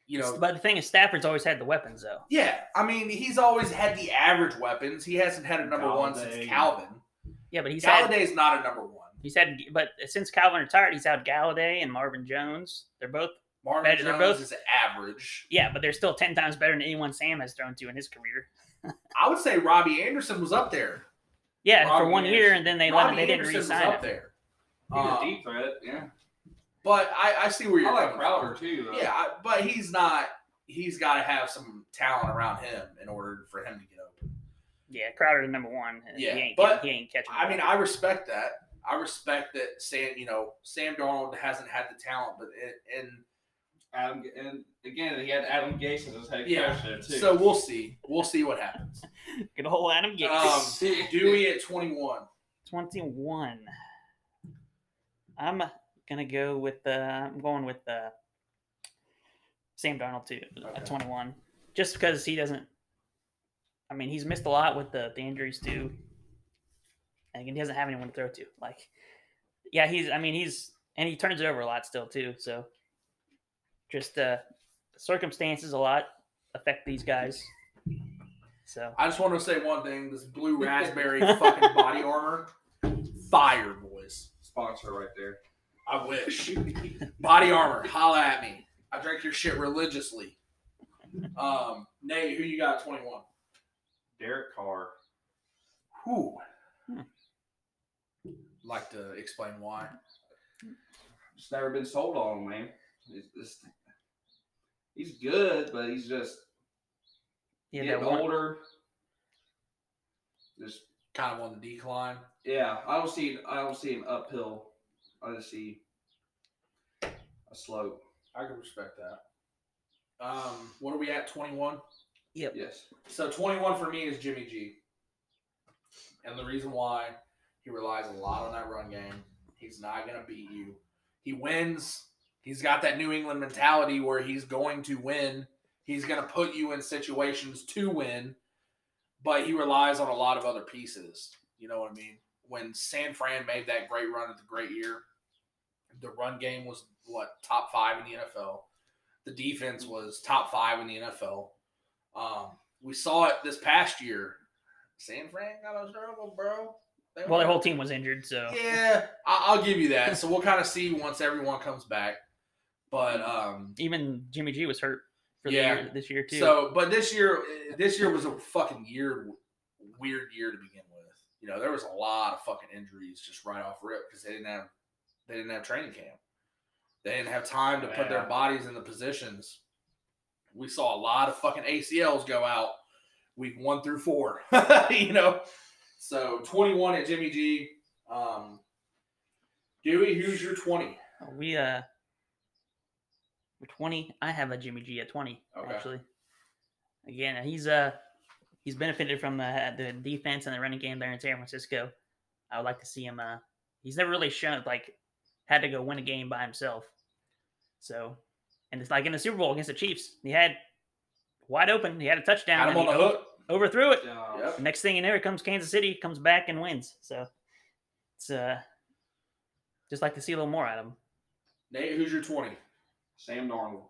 [SPEAKER 1] you know,
[SPEAKER 2] but the thing is, Stafford's always had the weapons, though.
[SPEAKER 1] yeah, I mean, he's always had the average weapons. He hasn't had a number one since Calvin.
[SPEAKER 2] Yeah, but he's had
[SPEAKER 1] Golladay's not a number one.
[SPEAKER 2] he's had, but since Calvin retired, he's had Golladay and Marvin Jones. They're both
[SPEAKER 1] Marvin
[SPEAKER 2] Better- they're
[SPEAKER 1] Jones
[SPEAKER 2] both-
[SPEAKER 1] is average.
[SPEAKER 2] yeah, but they're still ten times better than anyone Sam has thrown to in his career.
[SPEAKER 1] I would say Robby Anderson was up there.
[SPEAKER 2] Yeah, for
[SPEAKER 3] Robby
[SPEAKER 2] one year, and then they let him,
[SPEAKER 1] Robby
[SPEAKER 2] they didn't
[SPEAKER 1] Anderson was
[SPEAKER 2] re-sign
[SPEAKER 1] up
[SPEAKER 2] him.
[SPEAKER 1] there.
[SPEAKER 3] He's a
[SPEAKER 1] Um,
[SPEAKER 3] deep threat. Yeah,
[SPEAKER 1] but I, I see where you're
[SPEAKER 3] I like
[SPEAKER 1] coming
[SPEAKER 3] Crowder
[SPEAKER 1] from.
[SPEAKER 3] too. Though.
[SPEAKER 1] Yeah, I, but he's not. He's got to have some talent around him in order for him to get open.
[SPEAKER 2] Yeah, Crowder the number one.
[SPEAKER 1] Yeah,
[SPEAKER 2] he ain't,
[SPEAKER 1] but,
[SPEAKER 2] he ain't catching.
[SPEAKER 1] I mean. I respect that. I respect that Sam. You know, Sam Darnold hasn't had the talent, but it, and
[SPEAKER 3] Adam, and again, he had Adam Gase as his head
[SPEAKER 1] Yeah,
[SPEAKER 3] coach there too.
[SPEAKER 1] so we'll see. We'll see what happens.
[SPEAKER 2] good old Adam Gates.
[SPEAKER 1] Um, Dewey at 21.
[SPEAKER 2] 21. I'm gonna go with the. I'm going with the Sam Darnold too
[SPEAKER 1] Okay.
[SPEAKER 2] at 21, just because he doesn't. I mean, he's missed a lot with the, the injuries too, and he doesn't have anyone to throw to. Like, yeah, he's. I mean, he's and he turns it over a lot still too. So, just uh, circumstances a lot affect these guys. So
[SPEAKER 1] I just want to say one thing: this blue raspberry fucking body armor, fire, boys.
[SPEAKER 3] sponsor right there.
[SPEAKER 1] I wish. Body armor, holla at me. I drink your shit religiously. Um, Nate, who you got 21?
[SPEAKER 3] Derek Carr.
[SPEAKER 1] Who?
[SPEAKER 2] Hmm.
[SPEAKER 1] Like to explain why?
[SPEAKER 3] Just never been sold on him, man. He's, just, he's good, but he's just
[SPEAKER 2] yeah,
[SPEAKER 3] getting older. Just
[SPEAKER 1] Kind of on the decline.
[SPEAKER 3] yeah, I don't see I don't see him uphill. I just see a slope.
[SPEAKER 1] I can respect that. Um, what are we at? 21? Yep.
[SPEAKER 3] Yes.
[SPEAKER 1] So 21 for me is Jimmy G. And the reason why he relies a lot on that run game. He's not going to beat you. He wins. He's got that New England mentality where he's going to win. He's going to put you in situations to win, but he relies on a lot of other pieces. You know what I mean? When San Fran made that great run at the great year, the run game was what top five in the NFL. The defense was top five in the NFL. Um, we saw it this past year. San Fran got a struggle, bro. They
[SPEAKER 2] well, their whole team was injured, so
[SPEAKER 1] Yeah, I- I'll give you that. So we'll kind of see once everyone comes back. But um,
[SPEAKER 2] even Jimmy G was hurt for
[SPEAKER 1] Yeah.
[SPEAKER 2] the year, this year too.
[SPEAKER 1] so but this year, this year was a fucking year, weird year to begin with. You know, there was a lot of fucking injuries just right off rip because they didn't have they didn't have training camp. They didn't have time to put their bodies in the positions. We saw a lot of fucking ACLs go out week one through four. you know, so twenty one at Jimmy G. Um, Dewey, who's your twenty?
[SPEAKER 2] we uh, we're twenty. I have a Jimmy G at twenty
[SPEAKER 1] Okay.
[SPEAKER 2] actually. Again, he's uh he's benefited from the the defense and the running game there in San Francisco. I would like to see him. Uh, he's never really shown like had to go win a game by himself. So, and it's like in the Super Bowl against the Chiefs, he had wide open. He had a touchdown.
[SPEAKER 1] Had him
[SPEAKER 2] and
[SPEAKER 1] on
[SPEAKER 2] he
[SPEAKER 1] the hook.
[SPEAKER 2] Overthrew it.
[SPEAKER 1] Yep.
[SPEAKER 2] Next thing you know, here comes Kansas City, comes back and wins. So it's uh just like to see a little more out of him.
[SPEAKER 1] Nate, who's your twenty?
[SPEAKER 3] Sam Darnold.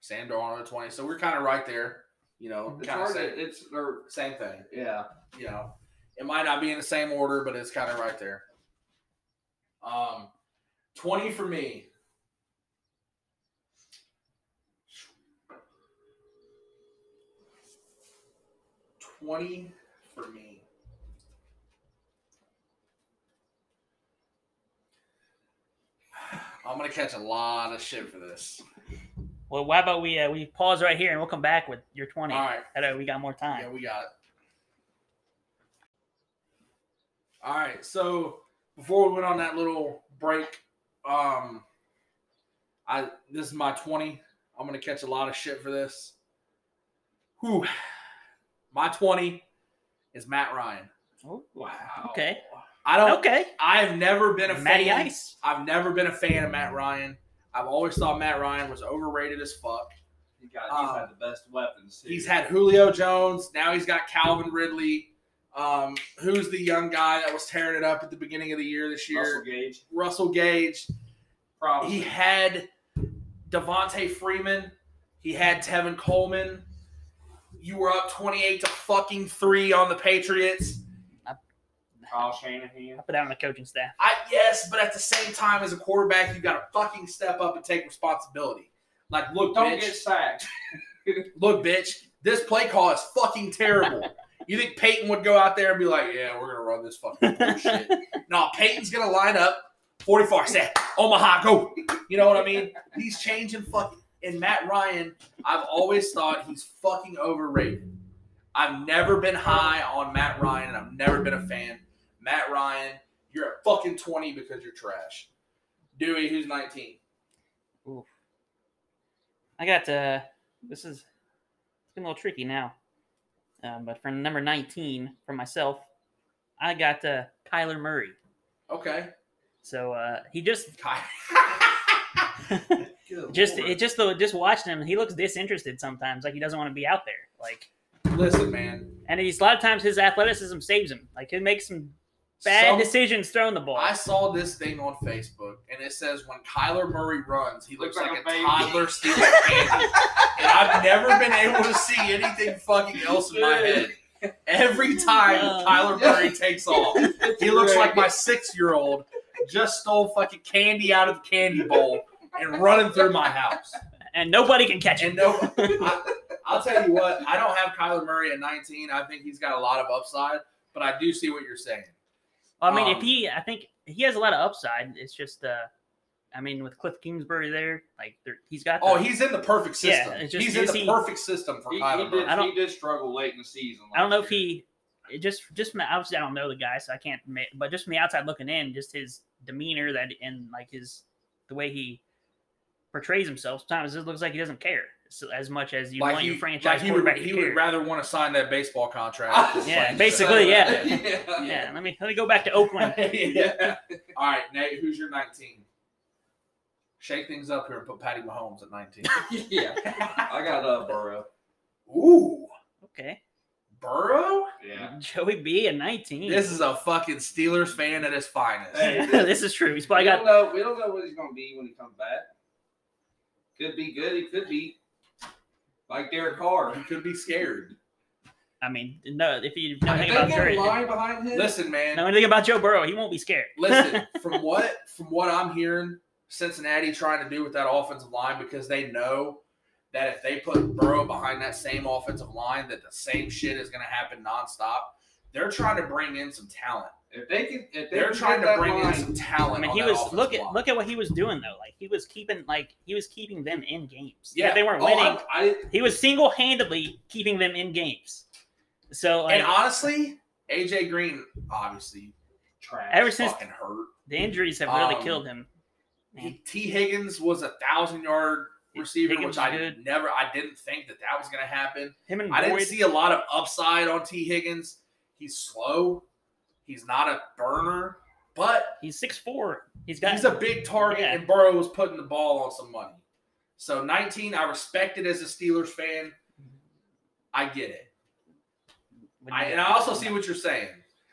[SPEAKER 1] Sam Darnold twenty. So we're kind of right there. You know,
[SPEAKER 3] It's
[SPEAKER 1] kind of
[SPEAKER 3] hard.
[SPEAKER 1] same,
[SPEAKER 3] To, it's or
[SPEAKER 1] same thing.
[SPEAKER 3] yeah.
[SPEAKER 1] You know, it might not be in the same order, but it's kind of right there. Um, twenty for me. Twenty for me. I'm gonna catch a lot of shit for this.
[SPEAKER 2] Well, why about we uh, we pause right here and we'll come back with your twenty.
[SPEAKER 1] All right.
[SPEAKER 2] Way we got more time.
[SPEAKER 1] Yeah, we got it. All right. So before we went on that little break, um, I this is my twenty. I'm gonna catch a lot of shit for this. Whew. My twenty is Matt Ryan.
[SPEAKER 2] Oh,
[SPEAKER 3] Wow.
[SPEAKER 2] Okay.
[SPEAKER 1] I don't.
[SPEAKER 2] Okay,
[SPEAKER 1] I've never been a
[SPEAKER 2] Matty
[SPEAKER 1] fan.
[SPEAKER 2] Ice.
[SPEAKER 1] I've never been a fan of Matt Ryan. I've always thought Matt Ryan was overrated as fuck.
[SPEAKER 3] He got, he's
[SPEAKER 1] Um,
[SPEAKER 3] had the best weapons. too.
[SPEAKER 1] He's had Julio Jones. Now he's got Calvin Ridley. Um, who's the young guy that was tearing it up at the beginning of the year this year?
[SPEAKER 3] Russell Gage.
[SPEAKER 1] Russell Gage.
[SPEAKER 3] Probably.
[SPEAKER 1] He had Devonta Freeman. He had Tevin Coleman. You were up 28 to fucking 3 on the Patriots.
[SPEAKER 3] Kyle Shanahan.
[SPEAKER 2] I put that on the coaching staff.
[SPEAKER 1] I yes, but at the same time as a quarterback, you got to fucking step up and take responsibility. Like, look,
[SPEAKER 3] Don't
[SPEAKER 1] bitch.
[SPEAKER 3] get sacked.
[SPEAKER 1] look, bitch, this play call is fucking terrible. you think Peyton would go out there and be like, yeah, we're gonna run this fucking bullshit? no, Peyton's gonna line up 44, say, Omaha, go. You know what I mean? He's changing fucking. And Matt Ryan, I've always thought he's fucking overrated. I've never been high on Matt Ryan, and I've never been a fan. Matt Ryan, you're at fucking 20 because you're trash. Dewey, who's 19?
[SPEAKER 2] Oof. I got uh this is it's been a little tricky now. Um, but for number 19 for myself, I got uh Kyler Murray.
[SPEAKER 1] Okay.
[SPEAKER 2] So uh he just. Just
[SPEAKER 1] Lord.
[SPEAKER 2] it just though just watching him, he looks disinterested sometimes, like he doesn't want to be out there. Like
[SPEAKER 1] Listen, man.
[SPEAKER 2] and he's a lot of times his athleticism saves him. Like he makes some bad
[SPEAKER 1] Some-
[SPEAKER 2] decisions throwing the ball.
[SPEAKER 1] I saw this thing on Facebook, and it says when Kyler Murray runs, he looks
[SPEAKER 3] Looks
[SPEAKER 1] like,
[SPEAKER 3] like
[SPEAKER 1] a,
[SPEAKER 3] a baby.
[SPEAKER 1] toddler stealing candy. and I've never been able to see anything fucking else in my head. Every time
[SPEAKER 2] Uh,
[SPEAKER 1] Kyler Murray takes off, he looks like my six-year-old just stole fucking candy out of the candy bowl and running through my house.
[SPEAKER 2] and nobody can catch him.
[SPEAKER 1] And no, I, I'll tell you what, I don't have Kyler Murray at 19. I think he's got a lot of upside, but I do see what you're saying.
[SPEAKER 2] I mean,
[SPEAKER 1] um,
[SPEAKER 2] if he, I think he has a lot of upside. It's just, uh I mean, with Cliff Kingsbury there, like there, he's got. The,
[SPEAKER 1] Oh, he's in the perfect
[SPEAKER 2] Yeah,
[SPEAKER 1] system.
[SPEAKER 2] it's just-
[SPEAKER 1] he's in the
[SPEAKER 2] he-
[SPEAKER 1] perfect system for
[SPEAKER 3] He,
[SPEAKER 1] Kyler
[SPEAKER 3] he, did,
[SPEAKER 2] I don't-
[SPEAKER 3] he did struggle late in the season.
[SPEAKER 2] I don't know if he it just just from- obviously I don't know the guy, so I can't. But just from the outside looking in, just his demeanor that and like his the way he portrays himself. Sometimes it looks like he doesn't care so, as much as you
[SPEAKER 1] like
[SPEAKER 2] want
[SPEAKER 1] he,
[SPEAKER 2] your franchise
[SPEAKER 1] like he would,
[SPEAKER 2] quarterback
[SPEAKER 1] he
[SPEAKER 2] to
[SPEAKER 1] would rather want to sign that baseball contract.
[SPEAKER 2] Yeah, basically, yeah.
[SPEAKER 3] yeah.
[SPEAKER 2] yeah, let me let me go back to Oakland.
[SPEAKER 1] yeah. All right, Nate, who's your 19? Shake things up here and put Patty Mahomes at 19.
[SPEAKER 3] yeah. I got uh, Burrow.
[SPEAKER 1] Ooh,
[SPEAKER 2] Okay,
[SPEAKER 1] Burrow?
[SPEAKER 3] Yeah.
[SPEAKER 2] Joey B at nineteen.
[SPEAKER 1] This is a fucking Steelers fan at his finest.
[SPEAKER 3] Hey.
[SPEAKER 2] Yeah, this is true. He's probably
[SPEAKER 3] we
[SPEAKER 2] got
[SPEAKER 3] don't know. We don't know what he's gonna be when he comes back. Could be good. He could be like Derek Carr.
[SPEAKER 1] He could be scared.
[SPEAKER 2] I mean, no. If you know
[SPEAKER 3] If
[SPEAKER 2] anything
[SPEAKER 3] they
[SPEAKER 2] about
[SPEAKER 3] get a line behind him,
[SPEAKER 1] Listen, man.
[SPEAKER 2] know anything about Joe Burrow, he won't be scared.
[SPEAKER 1] Listen, from what from what I'm hearing, Cincinnati trying to do with that offensive line because they know that if they put Burrow behind that same offensive line, that the same shit is going to happen nonstop. They're trying to bring in some talent.
[SPEAKER 3] If they can, if they
[SPEAKER 1] They're
[SPEAKER 3] can
[SPEAKER 1] trying to
[SPEAKER 3] that
[SPEAKER 1] bring in some talent.
[SPEAKER 2] I mean,
[SPEAKER 1] on
[SPEAKER 2] he
[SPEAKER 1] that
[SPEAKER 2] was
[SPEAKER 1] offensive
[SPEAKER 2] look at
[SPEAKER 1] line.
[SPEAKER 2] look at what he was doing though. Like he was keeping like he was keeping them in games.
[SPEAKER 1] Yeah.
[SPEAKER 2] if they weren't
[SPEAKER 1] Oh,
[SPEAKER 2] winning.
[SPEAKER 3] I,
[SPEAKER 2] he was single handedly keeping them in games. So like,
[SPEAKER 1] and honestly, AJ Green obviously
[SPEAKER 3] trash.
[SPEAKER 2] Ever since-
[SPEAKER 1] fucking hurt.
[SPEAKER 2] the injuries have really
[SPEAKER 1] um,
[SPEAKER 2] killed him.
[SPEAKER 1] He, T Higgins was a thousand yard receiver,
[SPEAKER 2] Higgins
[SPEAKER 1] which I
[SPEAKER 2] good.
[SPEAKER 1] never, I didn't think that that was going to happen.
[SPEAKER 2] Him and
[SPEAKER 1] I didn't see a lot of upside on T Higgins. He's slow. He's not a burner, but
[SPEAKER 2] he's six four. He's got
[SPEAKER 1] he's a big target,
[SPEAKER 2] Yeah.
[SPEAKER 1] and Burrow was putting the ball on some money. So 19, I respect it as a Steelers fan. I get it. I, and I also see what you're saying.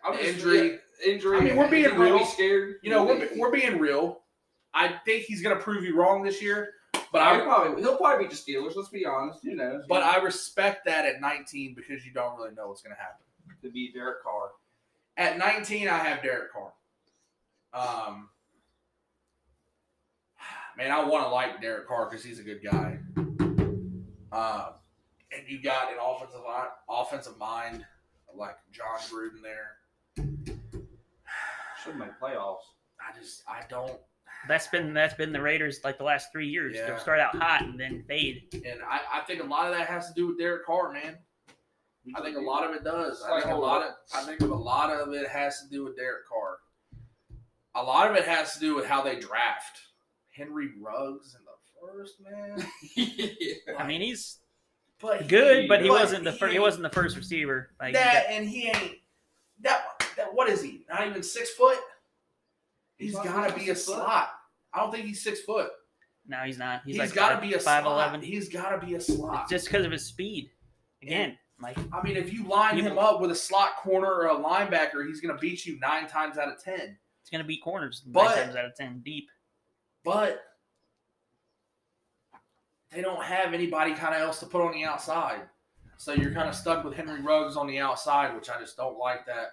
[SPEAKER 3] I'm
[SPEAKER 1] injury-
[SPEAKER 3] yeah, injury.
[SPEAKER 1] I mean, we're being
[SPEAKER 3] Is be
[SPEAKER 1] real.
[SPEAKER 3] scared.
[SPEAKER 1] You know, we're, we're being real. I think he's going to prove you wrong this year, but
[SPEAKER 3] But
[SPEAKER 1] I
[SPEAKER 3] I probably he'll probably beat the Steelers. Let's be honest. Who knows?
[SPEAKER 1] but I respect that at 19 because you don't really know what's going to happen.
[SPEAKER 3] to beat Derek Carr.
[SPEAKER 1] At 19, I have Derek Carr. Um, man, I want to like Derek Carr because he's a good guy. Um, and you got an offensive line, offensive mind like Jon Gruden there.
[SPEAKER 3] Should make playoffs.
[SPEAKER 1] I just I don't,
[SPEAKER 2] that's been that's been the Raiders like the last three years.
[SPEAKER 1] Yeah.
[SPEAKER 2] They'll start out hot and then fade.
[SPEAKER 1] and I, I think a lot of that has to do with Derek Carr, man. I think a lot of it does. I think a
[SPEAKER 3] a
[SPEAKER 1] lot
[SPEAKER 3] lot.
[SPEAKER 1] of I think a lot of it has to do with Derek Carr. A lot of it has to do with how they draft Henry Ruggs in the first man.
[SPEAKER 3] yeah.
[SPEAKER 2] I mean, he's
[SPEAKER 1] But he-
[SPEAKER 2] good, but he
[SPEAKER 1] but
[SPEAKER 2] wasn't the first. He wasn't the first receiver. Like
[SPEAKER 1] that, and he ain't that. that- what is he? Not even six foot. He's
[SPEAKER 3] He's not
[SPEAKER 1] got to be a
[SPEAKER 3] six foot.
[SPEAKER 1] slot. I don't think he's six foot.
[SPEAKER 2] No, he's not. He's,
[SPEAKER 1] he's
[SPEAKER 2] like
[SPEAKER 1] got to be a
[SPEAKER 2] five
[SPEAKER 1] slot.
[SPEAKER 2] eleven.
[SPEAKER 1] He's got to be a slot.
[SPEAKER 2] Just because of his speed. Again, like
[SPEAKER 1] I mean, if you line him up with a slot corner or a linebacker, he's going to beat you nine times out of ten.
[SPEAKER 2] it's gonna be corners
[SPEAKER 1] But-
[SPEAKER 2] nine times out of ten deep.
[SPEAKER 1] But they don't have anybody kind of else to put on the outside. So you're kind of stuck with Henry Ruggs on the outside, which I just don't like that.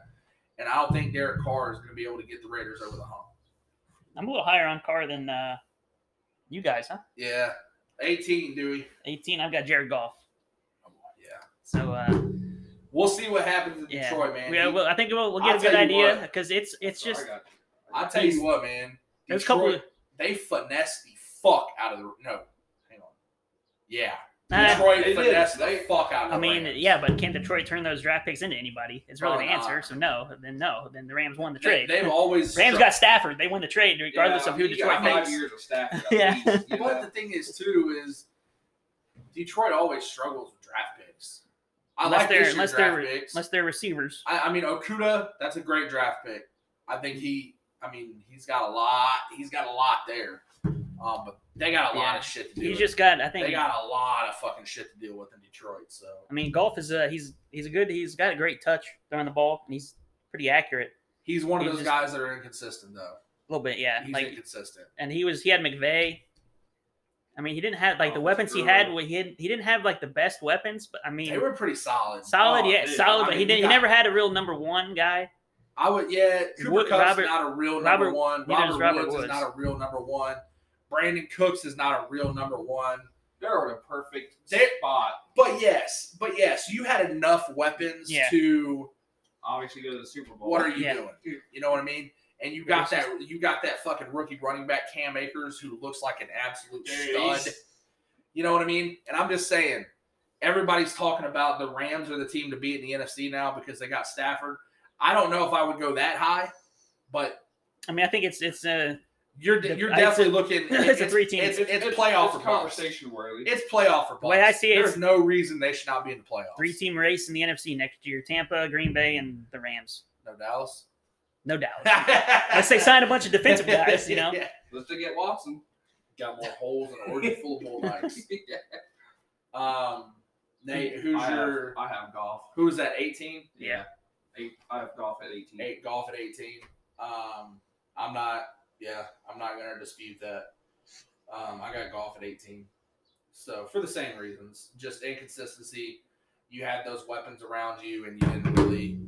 [SPEAKER 1] And I don't think Derek Carr is going to be able to get the Raiders over the hump.
[SPEAKER 2] I'm a little higher on Carr than uh, you guys, huh?
[SPEAKER 1] Yeah. 18, Dewey.
[SPEAKER 2] 18. I've got Jared Goff.
[SPEAKER 1] Yeah.
[SPEAKER 2] So uh,
[SPEAKER 1] We'll see what happens in
[SPEAKER 2] yeah,
[SPEAKER 1] Detroit, man.
[SPEAKER 2] Yeah, well, I think we'll, we'll
[SPEAKER 1] I'll
[SPEAKER 2] get a good idea because it's it's just
[SPEAKER 3] I got-
[SPEAKER 1] I'll tell you what, man.
[SPEAKER 2] there's a couple.
[SPEAKER 1] Detroit, they finessed the fuck out of the. No. Hang on. Yeah.
[SPEAKER 2] Uh,
[SPEAKER 1] Detroit
[SPEAKER 3] they did.
[SPEAKER 1] finessed
[SPEAKER 3] They-
[SPEAKER 1] the fuck out of the
[SPEAKER 2] I mean,
[SPEAKER 1] Rams.
[SPEAKER 2] yeah, but can Detroit turn those draft picks into anybody? It's really
[SPEAKER 1] Probably
[SPEAKER 2] the answer.
[SPEAKER 1] not.
[SPEAKER 2] So no, then no, then the Rams won the trade.
[SPEAKER 1] they've always.
[SPEAKER 2] Rams
[SPEAKER 1] struck-
[SPEAKER 2] got Stafford. They won the trade regardless
[SPEAKER 3] Yeah,
[SPEAKER 2] of who
[SPEAKER 3] he
[SPEAKER 2] Detroit
[SPEAKER 3] got five
[SPEAKER 2] picks.
[SPEAKER 3] years of Stafford.
[SPEAKER 2] Yeah.
[SPEAKER 3] least, you
[SPEAKER 1] But the thing is, too, is Detroit always struggles with draft picks. I
[SPEAKER 2] Unless
[SPEAKER 1] like
[SPEAKER 2] they're- unless they're-
[SPEAKER 1] picks.
[SPEAKER 2] Unless they're receivers.
[SPEAKER 1] I, I mean, Okudah, that's a great draft pick. I think he, I mean, he's got a lot. He's got a lot there. Um, but they got a lot
[SPEAKER 2] Yeah.
[SPEAKER 1] of shit to do.
[SPEAKER 2] He's
[SPEAKER 1] with.
[SPEAKER 2] just got. I think.
[SPEAKER 1] they got a lot of fucking shit to deal with in Detroit. So
[SPEAKER 2] I mean, Goff is a he's he's a good. He's got a great touch throwing the ball, and he's pretty accurate.
[SPEAKER 1] he's one of
[SPEAKER 2] He's
[SPEAKER 1] those
[SPEAKER 2] just-
[SPEAKER 1] guys that are inconsistent, though.
[SPEAKER 2] A little bit, yeah.
[SPEAKER 1] He's
[SPEAKER 2] like,
[SPEAKER 1] inconsistent.
[SPEAKER 2] and he was he had McVay. I mean, he didn't have like the
[SPEAKER 3] Oh,
[SPEAKER 2] weapons he
[SPEAKER 3] true.
[SPEAKER 2] had. He had, he didn't have like the best weapons, but I mean,
[SPEAKER 1] They were pretty solid.
[SPEAKER 2] solid,
[SPEAKER 3] Oh,
[SPEAKER 2] yeah,
[SPEAKER 3] dude,
[SPEAKER 2] solid.
[SPEAKER 1] I
[SPEAKER 2] but he didn't. He
[SPEAKER 1] got-
[SPEAKER 2] never had a real number one guy.
[SPEAKER 1] I would, yeah. Cooper
[SPEAKER 2] Wood- Robert-
[SPEAKER 1] not a real number
[SPEAKER 2] Robert-
[SPEAKER 1] one. Robert,
[SPEAKER 2] Robert
[SPEAKER 1] Woods, is not a real number one. Brandin Cooks is not a real number one.
[SPEAKER 3] They're in a perfect
[SPEAKER 1] They-
[SPEAKER 3] spot.
[SPEAKER 1] But yes, but yes, you had enough weapons
[SPEAKER 2] Yeah.
[SPEAKER 1] to
[SPEAKER 3] Obviously, go to the Super Bowl.
[SPEAKER 1] what are you
[SPEAKER 2] Yeah.
[SPEAKER 1] doing? You know what I mean? And you got that you got that fucking rookie running back Cam Akers who looks like an absolute
[SPEAKER 3] Dude,
[SPEAKER 1] stud. You know what I mean? And I'm just saying, everybody's talking about the Rams are the team to beat in the NFC now because they got Stafford. I don't know if I would go that high, but
[SPEAKER 2] I mean, I think it's it's uh
[SPEAKER 1] you're
[SPEAKER 2] The-
[SPEAKER 1] you're
[SPEAKER 2] it's a-
[SPEAKER 1] definitely looking.
[SPEAKER 2] it's a three-team.
[SPEAKER 1] It's, it's, playoff
[SPEAKER 3] It's
[SPEAKER 1] or bust.
[SPEAKER 3] conversation worthy.
[SPEAKER 1] It's playoff or bust.
[SPEAKER 2] The way I see it,
[SPEAKER 1] there's no reason they should not be in the playoffs.
[SPEAKER 2] three team race in the NFC next year: Tampa, Green Bay, and the Rams.
[SPEAKER 1] No Dallas.
[SPEAKER 2] No doubt. Unless they sign a bunch of defensive guys, you know.
[SPEAKER 1] Yeah.
[SPEAKER 3] Let's to get Watson.
[SPEAKER 1] Got more holes than an orgy full of bull knives. Um, Nate, who's
[SPEAKER 3] I
[SPEAKER 1] your
[SPEAKER 3] have, I have Goff.
[SPEAKER 1] who's that? 18?
[SPEAKER 2] Yeah.
[SPEAKER 3] Eight, I have Goff at 18.
[SPEAKER 1] Eight Goff at 18. Um, I'm not. Yeah, I'm not gonna dispute that. Um, I got Goff at 18. So for the same reasons, just inconsistency. You had those weapons around you, and you didn't really.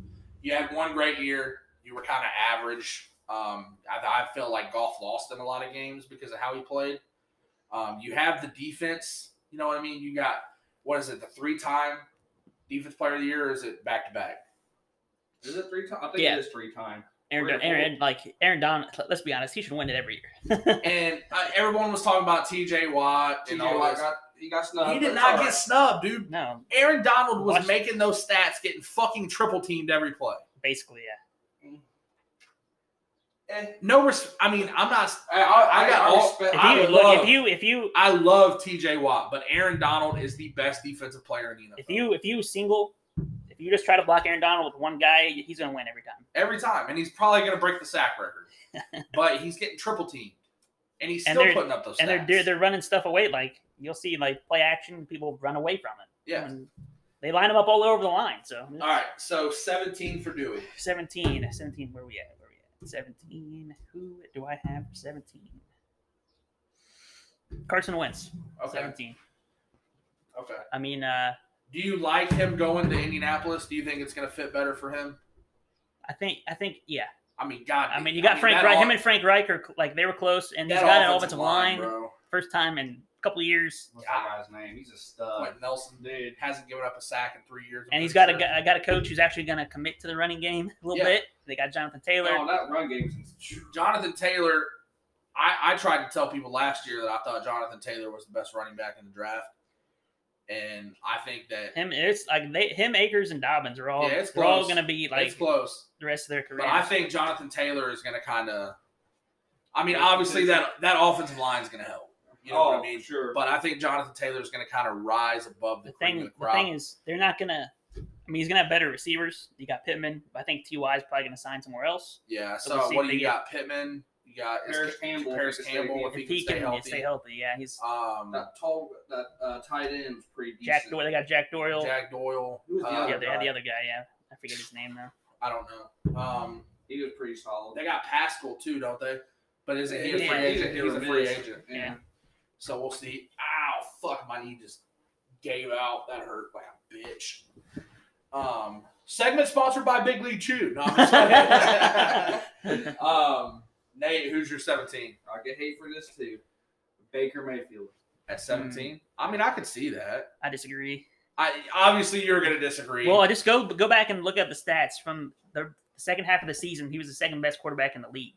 [SPEAKER 1] You had one great year. You were kind of average. Um, I, I felt like Goff lost in a lot of games because of how he played. Um, you have the defense. You know what I mean? You got what is it? The three-time defense player of the year, or is it back to back?
[SPEAKER 3] Is it three time? I think
[SPEAKER 2] Yeah.
[SPEAKER 3] it is three time.
[SPEAKER 2] Aaron, Aaron, like Aaron Don. Let's be honest, he should win it every year.
[SPEAKER 1] And uh, everyone was talking about T.J. Watt and
[SPEAKER 3] TJ
[SPEAKER 1] all
[SPEAKER 3] Watt got, he got snubbed.
[SPEAKER 1] he did not get
[SPEAKER 3] all
[SPEAKER 1] snubbed, dude.
[SPEAKER 2] no,
[SPEAKER 1] Aaron Donald was
[SPEAKER 2] Watch-
[SPEAKER 1] making those stats, getting fucking triple teamed every play.
[SPEAKER 2] basically, yeah.
[SPEAKER 3] Right. Eh,
[SPEAKER 1] No, res- I mean, I'm not.
[SPEAKER 3] I, I,
[SPEAKER 1] I got all-
[SPEAKER 3] respect-
[SPEAKER 2] If
[SPEAKER 1] I
[SPEAKER 2] you
[SPEAKER 1] would
[SPEAKER 2] look,
[SPEAKER 1] love-
[SPEAKER 2] if you if you
[SPEAKER 1] I love T.J. Watt, but Aaron Donald is the best defensive player in the NFL.
[SPEAKER 2] if you if you single, if you just try to block Aaron Donald with one guy, he's gonna win every time.
[SPEAKER 1] every time, and he's probably going to break the sack record, but he's getting triple teamed, and he's still
[SPEAKER 2] they're-
[SPEAKER 1] putting up those.
[SPEAKER 2] And they're, they're they're running stuff away. Like you'll see, like play action, people run away from it.
[SPEAKER 1] yeah.
[SPEAKER 2] And they line them up all over the line. So
[SPEAKER 1] All right, so 17 for Dewey.
[SPEAKER 2] 17, 17, where we at? Where we at? 17. Who do I have for 17? Carson Wentz,
[SPEAKER 1] Okay.
[SPEAKER 2] 17.
[SPEAKER 1] Okay.
[SPEAKER 2] I mean, uh,
[SPEAKER 1] Do you like him going to Indianapolis? Do you think it's going to fit better for him?
[SPEAKER 2] I think, I think, yeah.
[SPEAKER 1] I mean, God.
[SPEAKER 2] I mean, you got Frank Reich. Him and Frank Reich are like they were close, and he's got an offensive line,
[SPEAKER 1] bro.
[SPEAKER 2] first time in couple of years,
[SPEAKER 3] What's that guy's name? He's a stud.
[SPEAKER 1] Quenton Nelson
[SPEAKER 3] Dude.
[SPEAKER 1] hasn't given up a sack in three years. I'm
[SPEAKER 2] and he's got a
[SPEAKER 1] sure.
[SPEAKER 2] guy- got a coach who's actually going to commit to the running game a little
[SPEAKER 1] Yeah.
[SPEAKER 2] bit. They got Jonathan Taylor.
[SPEAKER 3] Oh, that run game's
[SPEAKER 1] Jonathan Taylor. I, I tried to tell people last year that I thought Jonathan Taylor was the best running back in the draft, and I think that
[SPEAKER 2] Him, it's like they, him, Akers, and Dobbins are all
[SPEAKER 1] Yeah, it's
[SPEAKER 2] they're all going to be like
[SPEAKER 1] it's close.
[SPEAKER 2] the rest of their career.
[SPEAKER 1] But I think Jonathan Taylor is going to kind of. I mean, obviously that that offensive line is going to help. You know
[SPEAKER 3] oh,
[SPEAKER 1] what I mean?
[SPEAKER 3] Sure.
[SPEAKER 1] But I think Jonathan Taylor is going to kind of rise above the,
[SPEAKER 2] the
[SPEAKER 1] cream
[SPEAKER 2] thing
[SPEAKER 1] of the
[SPEAKER 2] the thing is they're not gonna I I mean, he's gonna have better receivers. You got Pittman. I think Ty is probably gonna sign somewhere else.
[SPEAKER 1] Yeah.
[SPEAKER 2] So
[SPEAKER 1] So,
[SPEAKER 2] we'll
[SPEAKER 1] what do
[SPEAKER 2] they
[SPEAKER 1] you
[SPEAKER 2] get-
[SPEAKER 1] got? Pittman. You got is Parris
[SPEAKER 3] Campbell,
[SPEAKER 1] Parris
[SPEAKER 3] if he can
[SPEAKER 1] Campbell
[SPEAKER 3] stay
[SPEAKER 1] if he
[SPEAKER 2] If
[SPEAKER 1] can stay
[SPEAKER 2] can
[SPEAKER 1] healthy.
[SPEAKER 2] stay healthy, yeah, he's
[SPEAKER 1] Um,
[SPEAKER 3] That tall, that uh, tight end was pretty decent.
[SPEAKER 2] Jack. Doyle. They got Jack Doyle.
[SPEAKER 1] Jack Doyle.
[SPEAKER 3] Who was the
[SPEAKER 1] uh,
[SPEAKER 2] yeah,
[SPEAKER 3] other
[SPEAKER 2] they had the other guy. Yeah, I forget his name now.
[SPEAKER 1] I don't know. Um,
[SPEAKER 3] He was pretty solid.
[SPEAKER 1] they got Pascal too, don't they? But isn't he a free
[SPEAKER 3] he's a
[SPEAKER 1] agent?
[SPEAKER 3] hit
[SPEAKER 1] He's a free
[SPEAKER 3] miss.
[SPEAKER 1] agent.
[SPEAKER 2] Yeah.
[SPEAKER 1] So we'll see. Ow, fuck, my knee just gave out. That hurt like a bitch. Um, segment sponsored by Big League Chew. No, I'm um, Nate, who's your 17
[SPEAKER 3] I get hate for this too. Baker Mayfield.
[SPEAKER 1] at 17? I mean, I could see that.
[SPEAKER 2] I disagree.
[SPEAKER 1] I obviously you're going to disagree.
[SPEAKER 2] Well, I just go go back and look at the stats from the second half of the season. He was the second best quarterback in the league.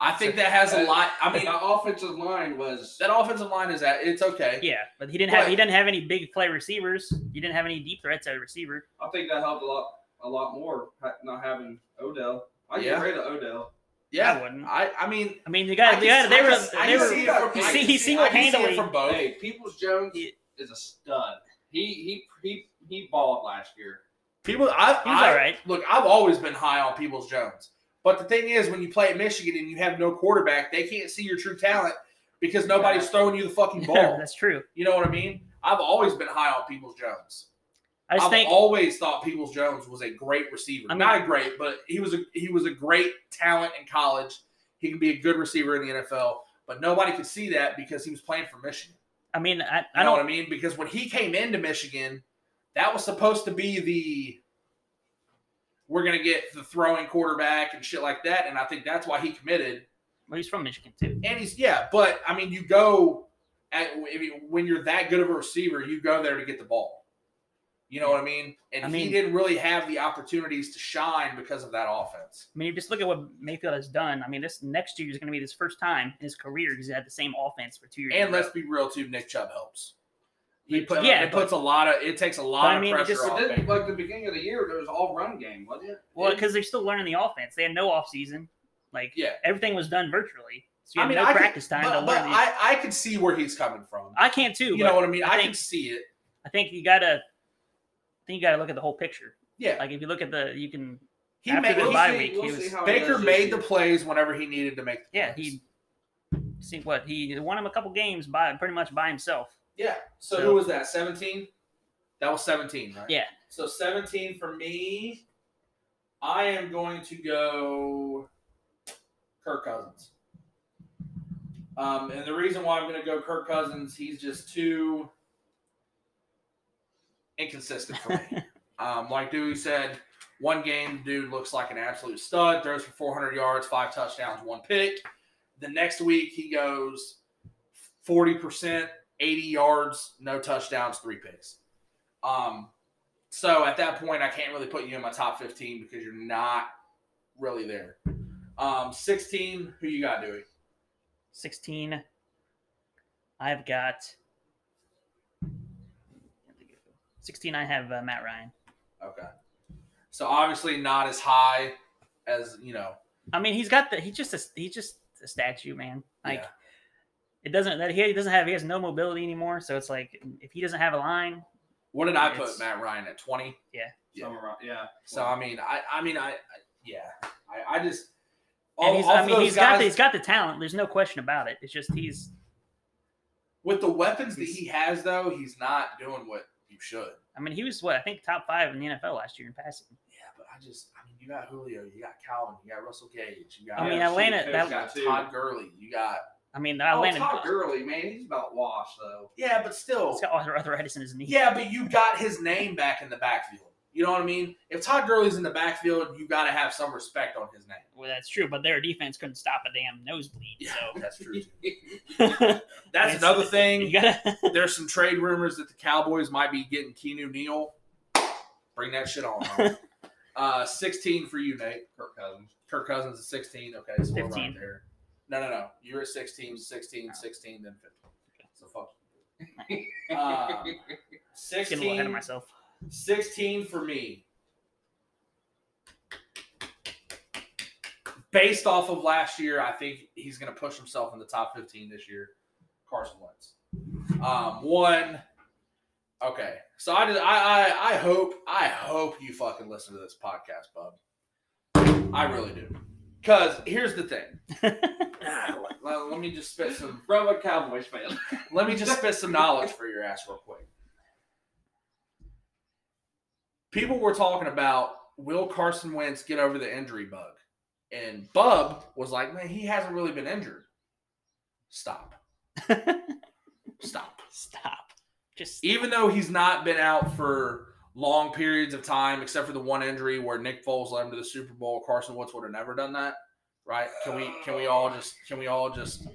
[SPEAKER 1] I think that has a lot. I mean,
[SPEAKER 3] the offensive line was
[SPEAKER 1] that offensive line is that it's okay.
[SPEAKER 2] Yeah, but he didn't have he didn't have any big play receivers. He didn't have any deep threats at receiver.
[SPEAKER 3] I think that helped a lot a lot more not having Odell. I
[SPEAKER 1] Yeah.
[SPEAKER 3] get rid of Odell.
[SPEAKER 1] Yeah, I
[SPEAKER 2] wouldn't.
[SPEAKER 1] I, I mean,
[SPEAKER 2] I mean, the guy, the guy, they
[SPEAKER 1] I
[SPEAKER 2] were,
[SPEAKER 1] I
[SPEAKER 2] they were.
[SPEAKER 1] see it from-
[SPEAKER 2] he
[SPEAKER 1] I
[SPEAKER 2] see- he
[SPEAKER 1] see- I can see
[SPEAKER 2] single-handedly-
[SPEAKER 1] from both.
[SPEAKER 3] Hey, Peoples Jones
[SPEAKER 2] He-
[SPEAKER 3] is a stud. He he he he balled last year.
[SPEAKER 1] People, I,
[SPEAKER 2] He's
[SPEAKER 1] I
[SPEAKER 2] all right.
[SPEAKER 1] look. I've always been high on Peoples Jones, but the thing is, when you play at Michigan and you have no quarterback, they can't see your true talent because nobody's throwing you the fucking ball.
[SPEAKER 2] That's true.
[SPEAKER 1] you know what I mean? I've always been high on Peoples Jones.
[SPEAKER 2] I
[SPEAKER 1] I've
[SPEAKER 2] think
[SPEAKER 1] always thought Peoples Jones was a great receiver.
[SPEAKER 2] I mean-
[SPEAKER 1] Not a great, but he was a he was a great talent in college. He can be a good receiver in the NFL, but nobody could see that because he was playing for Michigan.
[SPEAKER 2] I mean, I,
[SPEAKER 1] You
[SPEAKER 2] I
[SPEAKER 1] know what
[SPEAKER 2] don't.
[SPEAKER 1] I mean? Because when he came into Michigan, that was supposed to be the we're gonna get the throwing quarterback and shit like that, and I think that's why he committed.
[SPEAKER 2] Well, he's from Michigan too.
[SPEAKER 1] And he's yeah, but I mean, you go at I mean, when you're that good of a receiver, you go there to get the ball. You know what I mean? And
[SPEAKER 2] I
[SPEAKER 1] he didn't really have the opportunities to shine because of that offense.
[SPEAKER 2] I mean, you just look at what Mayfield has done. I mean, this next year is going to be his first time in his career he's had the same offense for two years.
[SPEAKER 1] And let's be real too, Nick Chubb helps. He put, yeah, it puts a lot of it takes a lot
[SPEAKER 2] I mean, it
[SPEAKER 1] pressure
[SPEAKER 2] just-
[SPEAKER 1] off.
[SPEAKER 3] Then, like the beginning of the year, there was all run game, wasn't it?
[SPEAKER 2] well, because they're still learning the offense. They had no off season. Like
[SPEAKER 1] Yeah.
[SPEAKER 2] everything was done virtually, so you
[SPEAKER 1] I mean,
[SPEAKER 2] no
[SPEAKER 1] I could-
[SPEAKER 2] practice time
[SPEAKER 1] but,
[SPEAKER 2] to
[SPEAKER 1] but
[SPEAKER 2] learn.
[SPEAKER 1] I, I could see where he's coming from.
[SPEAKER 2] I can too.
[SPEAKER 1] you know what I mean?
[SPEAKER 2] I
[SPEAKER 1] I,
[SPEAKER 2] think-
[SPEAKER 1] can see it.
[SPEAKER 2] I think you gotta. I think you gotta look at the whole picture.
[SPEAKER 1] Yeah,
[SPEAKER 2] Like if you look at the, you can.
[SPEAKER 1] he made
[SPEAKER 2] the bye week,
[SPEAKER 3] we'll
[SPEAKER 2] was-
[SPEAKER 3] see how he
[SPEAKER 1] Baker made the plays whenever he needed to make. The
[SPEAKER 2] Yeah, he. See what he won him a couple games by pretty much by himself.
[SPEAKER 1] Yeah. So,
[SPEAKER 2] So-
[SPEAKER 1] who was that? Seventeen. That was seventeen, right?
[SPEAKER 2] Yeah.
[SPEAKER 1] So seventeen for me. I am going to go Kirk Cousins. Um, and the reason why I'm going to go Kirk Cousins, he's just too inconsistent for me. um, like Dewey said, one game, dude looks like an absolute stud, throws for 400 yards, five touchdowns, one pick. The next week, he goes 40%, 80 yards, no touchdowns, three picks. Um, so at that point, I can't really put you in my top 15 because you're not really there. Um, 16, who you got, Dewey?
[SPEAKER 2] Sixteen. I've got. Sixteen. I have uh, Matt Ryan.
[SPEAKER 1] Okay. So obviously not as high as, you know,
[SPEAKER 2] I mean, he's got the. He's just a. He's just a statue, man. Like
[SPEAKER 1] yeah.
[SPEAKER 2] It doesn't that he doesn't have. He has no mobility anymore. So it's like if he doesn't have a line,
[SPEAKER 1] What did I put Matt Ryan at 20? Yeah.
[SPEAKER 3] Somewhere around- yeah.
[SPEAKER 1] So I mean, I I mean, I, I yeah, I, I just.
[SPEAKER 2] and he's.
[SPEAKER 1] all
[SPEAKER 2] I mean,
[SPEAKER 1] those
[SPEAKER 2] he's got the, he's got the talent. There's no question about it. It's just he's.
[SPEAKER 1] with the weapons that he has, though, he's not doing what you should.
[SPEAKER 2] I mean, he was what I think top five in the NFL last year in passing.
[SPEAKER 1] Yeah, but I just, I mean, you got Julio, you got Calvin, you got Russell Gage, you got,
[SPEAKER 2] I mean, Atlanta. That,
[SPEAKER 1] you got. Todd Gurley, you got,
[SPEAKER 2] I mean, I
[SPEAKER 3] Oh,
[SPEAKER 2] Atlanta.
[SPEAKER 3] Todd Gurley, man, he's about washed though.
[SPEAKER 1] yeah, but still,
[SPEAKER 2] He's got arthritis in his knee.
[SPEAKER 1] yeah, but you got his name back in the backfield. You know what I mean? If Todd Gurley's in the backfield, you got to have some respect on his name.
[SPEAKER 2] Well, that's true, but their defense couldn't stop a damn nosebleed.
[SPEAKER 1] Yeah,
[SPEAKER 2] So
[SPEAKER 1] that's true.
[SPEAKER 2] that's
[SPEAKER 1] That's another thing.
[SPEAKER 2] gotta.
[SPEAKER 1] There's some trade rumors that the Cowboys might be getting Keanu Neal. Bring that shit on. uh, 16 for you, Nate.
[SPEAKER 3] Kirk Cousins.
[SPEAKER 1] Kirk Cousins is 16. Okay, so we're right
[SPEAKER 2] 15.
[SPEAKER 1] there. No, no, no. You're at 16, 16, 16, then 15. So fuck. you. Uh,
[SPEAKER 2] Getting a little ahead of myself.
[SPEAKER 1] 16 for me. Based off of last year, I think he's going to push himself in the top 15 this year. Carson Wentz. Um, one, Okay, so I, just, I I I hope I hope you fucking listen to this podcast, bub. I really do. Cause here's the thing. Ah, let, let- let me just spit some.
[SPEAKER 3] From a Cowboys fan.
[SPEAKER 1] Let me just spit some knowledge for your ass real quick. People were talking about will Carson Wentz get over the injury bug, and Bub was like, "Man, he hasn't really been injured." Stop. Stop.
[SPEAKER 2] Stop. Just
[SPEAKER 1] even though he's not been out for long periods of time, except for the one injury where Nick Foles led him to the Super Bowl, Carson Wentz would have never done that, right? Can we can we all just can we all just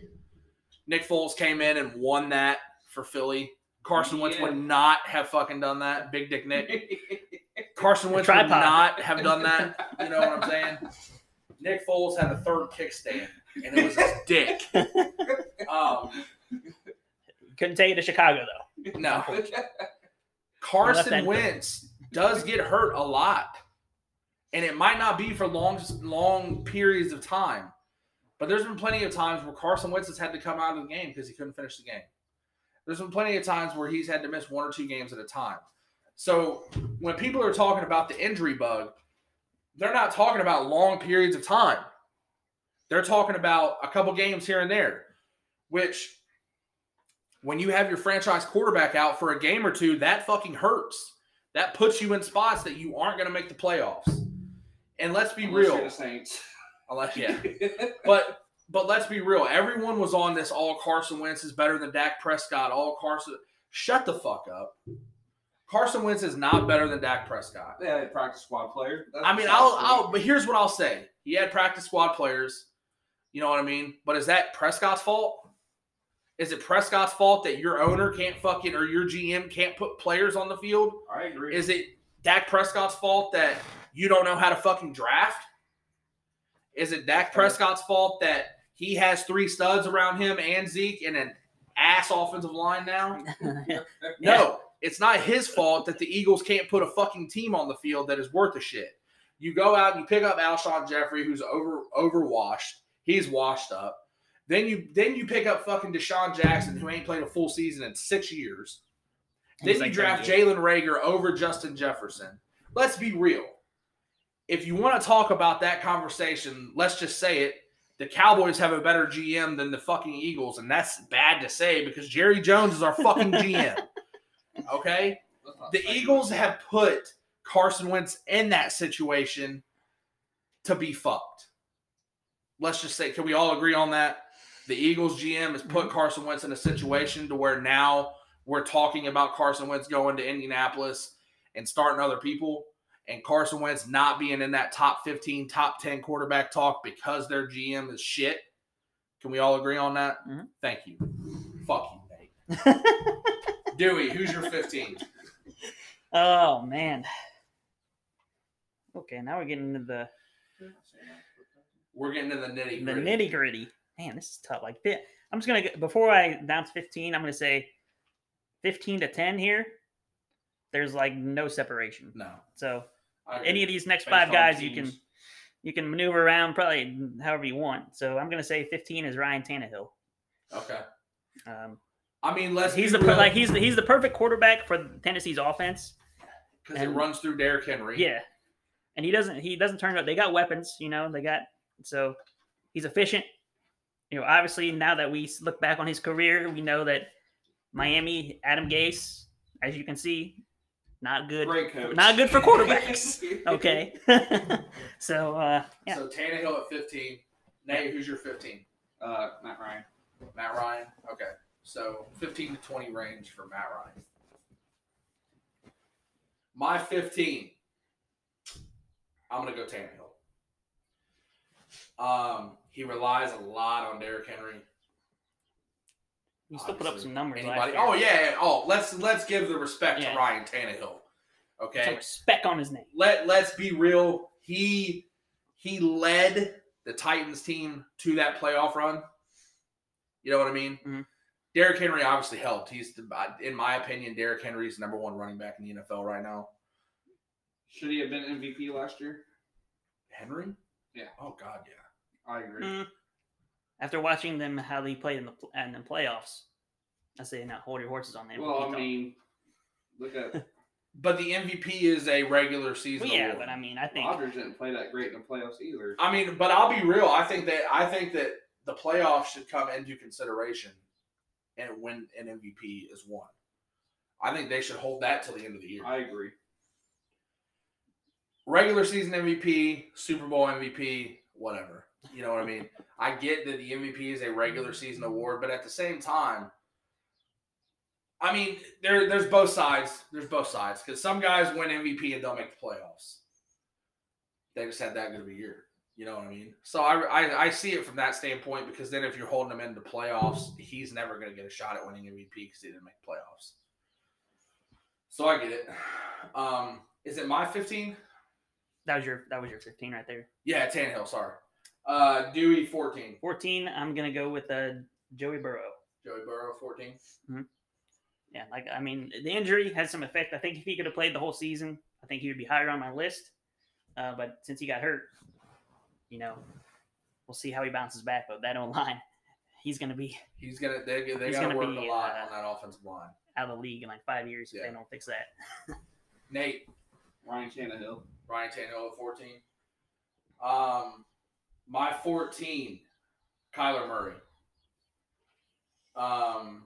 [SPEAKER 1] Nick Foles came in and won that for Philly. Carson Wentz
[SPEAKER 3] Yeah.
[SPEAKER 1] would not have fucking done that. Big Dick Nick. Carson Wentz would not have done that. You know what I'm saying? Nick Foles had a third kickstand, and it was his dick. Um,
[SPEAKER 2] couldn't take it to Chicago though.
[SPEAKER 1] no, Carson. Wentz does get hurt a lot, and it might not be for long, long periods of time. But there's been plenty of times where Carson Wentz has had to come out of the game because he couldn't finish the game. There's been plenty of times where he's had to miss one or two games at a time. So when people are talking about the injury bug, they're not talking about long periods of time. They're talking about a couple games here and there, which when you have your franchise quarterback out for a game or two, that fucking hurts. That puts you in spots that you aren't going to make the playoffs. And let's be
[SPEAKER 3] Unless
[SPEAKER 1] real.
[SPEAKER 3] the Saints.
[SPEAKER 1] Unless, yeah. But but let's be real. Everyone was on this all Carson Wentz is better than Dak Prescott. All Carson Shut the fuck up. Carson Wentz is not better than Dak Prescott.
[SPEAKER 3] yeah, practice squad player. That's
[SPEAKER 1] I mean, I'll, I'll, but here's what I'll say. He had practice squad players. You know what I mean? But is that Prescott's fault? Is it Prescott's fault that your owner can't fucking or your GM can't put players on the field?
[SPEAKER 3] I agree.
[SPEAKER 1] Is it Dak Prescott's fault that you don't know how to fucking draft? Is it Dak Prescott's fault that he has three studs around him and Zeke and an ass offensive line now? No, it's not his fault that the Eagles can't put a fucking team on the field that is worth a shit. You go out and you pick up Alshon Jeffery, who's over overwashed. He's washed up. Then you then you pick up fucking DeSean Jackson, who ain't played a full season in six years. Then you draft Jalen Reagor over Justin Jefferson. Let's be real. If you want to talk about that conversation, let's just say it. The Cowboys have a better GM than the fucking Eagles, and that's bad to say because Jerry Jones is our fucking GM. Okay? The Eagles have put Carson Wentz in that situation to be fucked. Let's just say, can we all agree on that? The Eagles GM has put Carson Wentz in a situation to where now we're talking about Carson Wentz going to Indianapolis and starting other people, and Carson Wentz not being in that top 15, top 10 quarterback talk because their GM is shit. Can we all agree on that?
[SPEAKER 2] Mhm.
[SPEAKER 1] Thank you. Fuck you, Nate. Dewey, who's your 15?
[SPEAKER 2] oh man. Okay, now we're getting into the
[SPEAKER 1] We're getting to the nitty
[SPEAKER 2] the nitty gritty. Man, this is tough. Like, I'm just gonna before I announce 15, I'm gonna say 15 to 10 here. There's like no separation.
[SPEAKER 1] No.
[SPEAKER 2] So
[SPEAKER 1] I
[SPEAKER 2] any of these next
[SPEAKER 1] Based
[SPEAKER 2] five guys, you can you can maneuver around probably however you want. So I'm gonna say 15 is Ryan Tannehill.
[SPEAKER 1] Okay.
[SPEAKER 2] Um,
[SPEAKER 1] I mean, let's
[SPEAKER 2] he's the
[SPEAKER 1] real,
[SPEAKER 2] like he's the, he's the perfect quarterback for Tennessee's offense.
[SPEAKER 1] because it runs through Derrick Henry.
[SPEAKER 2] Yeah, and he doesn't he doesn't turn up. They got weapons, you know. They got so he's efficient. You know, obviously now that we look back on his career, we know that Miami, Adam Gase, as you can see, not good.
[SPEAKER 3] Great coach.
[SPEAKER 2] Not good for quarterbacks. Okay, so uh, yeah,
[SPEAKER 1] So Tannehill at 15. Nate, who's your 15?
[SPEAKER 3] Uh, Matt Ryan.
[SPEAKER 1] Matt Ryan. Okay. So 15 to 20 range for Matt Ryan. My 15. I'm gonna go Tannehill. Um, he relies a lot on Derrick Henry.
[SPEAKER 2] he still put up some numbers.
[SPEAKER 1] Anybody? Oh yeah, yeah. Oh, let's let's give the respect
[SPEAKER 2] Yeah.
[SPEAKER 1] to Ryan Tannehill. Okay.
[SPEAKER 2] some respect on his name.
[SPEAKER 1] let let's be real. He he led the Titans team to that playoff run. You know what I mean?
[SPEAKER 2] Mhm.
[SPEAKER 1] Derrick Henry obviously helped. He's, the, in my opinion, Derrick Henry's number one running back in the NFL right now.
[SPEAKER 3] Should he have been MVP last year?
[SPEAKER 1] Henry?
[SPEAKER 3] Yeah.
[SPEAKER 1] Oh God, yeah.
[SPEAKER 3] I agree.
[SPEAKER 2] Mm. After watching them how they played in the pl- in the playoffs, I say not hold your horses on them.
[SPEAKER 3] Well, I
[SPEAKER 2] don't-
[SPEAKER 3] mean, Look at
[SPEAKER 1] But the MVP is a regular season
[SPEAKER 2] Well, yeah,
[SPEAKER 1] award.
[SPEAKER 2] but I mean, I think
[SPEAKER 3] Rodgers didn't play that great in the playoffs either.
[SPEAKER 1] I mean, but I'll be real. I think that I think that the playoffs should come into consideration, and when an MVP is won, I think they should hold that till the end of the year.
[SPEAKER 3] I agree.
[SPEAKER 1] Regular season MVP, Super Bowl MVP, whatever. You know what I mean? I get that the MVP is a regular season award, but at the same time, I mean, there there's both sides. There's both sides because some guys win MVP and don't make the playoffs. They just had that good of a year. You know what I mean? So I, I I see it from that standpoint because then if you're holding him into the playoffs, he's never going to get a shot at winning MVP because he didn't make playoffs. So I get it. Um, is it my 15?
[SPEAKER 2] that was your that was your 15 right there.
[SPEAKER 1] Yeah, Tannehill. Sorry. Uh, Dewey 14.
[SPEAKER 2] 14. I'm gonna go with uh, Joey Burrow.
[SPEAKER 1] Joey Burrow 14.
[SPEAKER 2] Yeah, like I mean, the injury has some effect. I think if he could have played the whole season, I think he would be higher on my list. Uh, but since he got hurt, you know, we'll see how he bounces back. But that old line, he's gonna be
[SPEAKER 1] He's gonna they they
[SPEAKER 2] He's
[SPEAKER 1] got to
[SPEAKER 2] gonna
[SPEAKER 1] work
[SPEAKER 2] be,
[SPEAKER 1] a lot
[SPEAKER 2] uh,
[SPEAKER 1] on that offensive line.
[SPEAKER 2] out of the league in like five years if they don't fix that.
[SPEAKER 1] Nate
[SPEAKER 3] Ryan Tannehill.
[SPEAKER 1] Ryan Tannehill at 14. Um, my 14, Kyler Murray. Um,